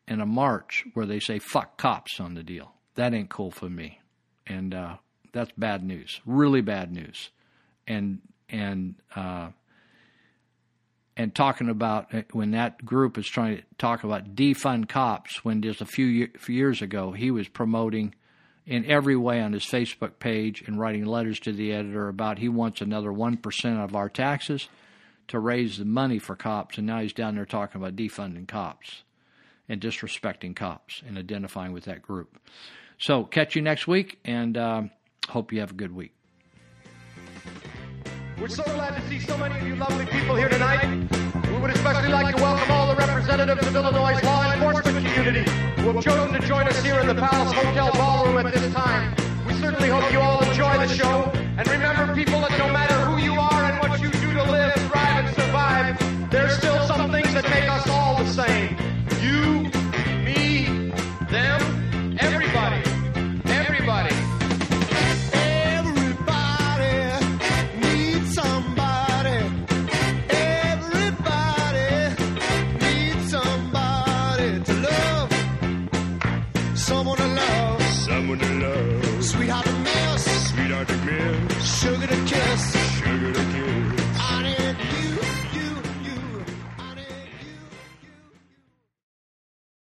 in a march where they say "fuck cops" on the deal. That ain't cool for me, and uh, that's bad news. Really bad news, and and uh, and talking about uh, when that group is trying to talk about defund cops when just a few, few years ago he was promoting in every way on his Facebook page and writing letters to the editor about he wants another 1% of our taxes to raise the money for cops and now he's down there talking about defunding cops and disrespecting cops and identifying with that group. So catch you next week and um, hope you have a good week. We're so glad to see so many of you lovely people here tonight. We would especially like to welcome all the representatives of Illinois' law enforcement community who have chosen to join us here in the Palace Hotel Ballroom at this time. We certainly hope you all enjoy the show. And remember, people, that no matter who you are and what you do to live, thrive, and survive, there's still some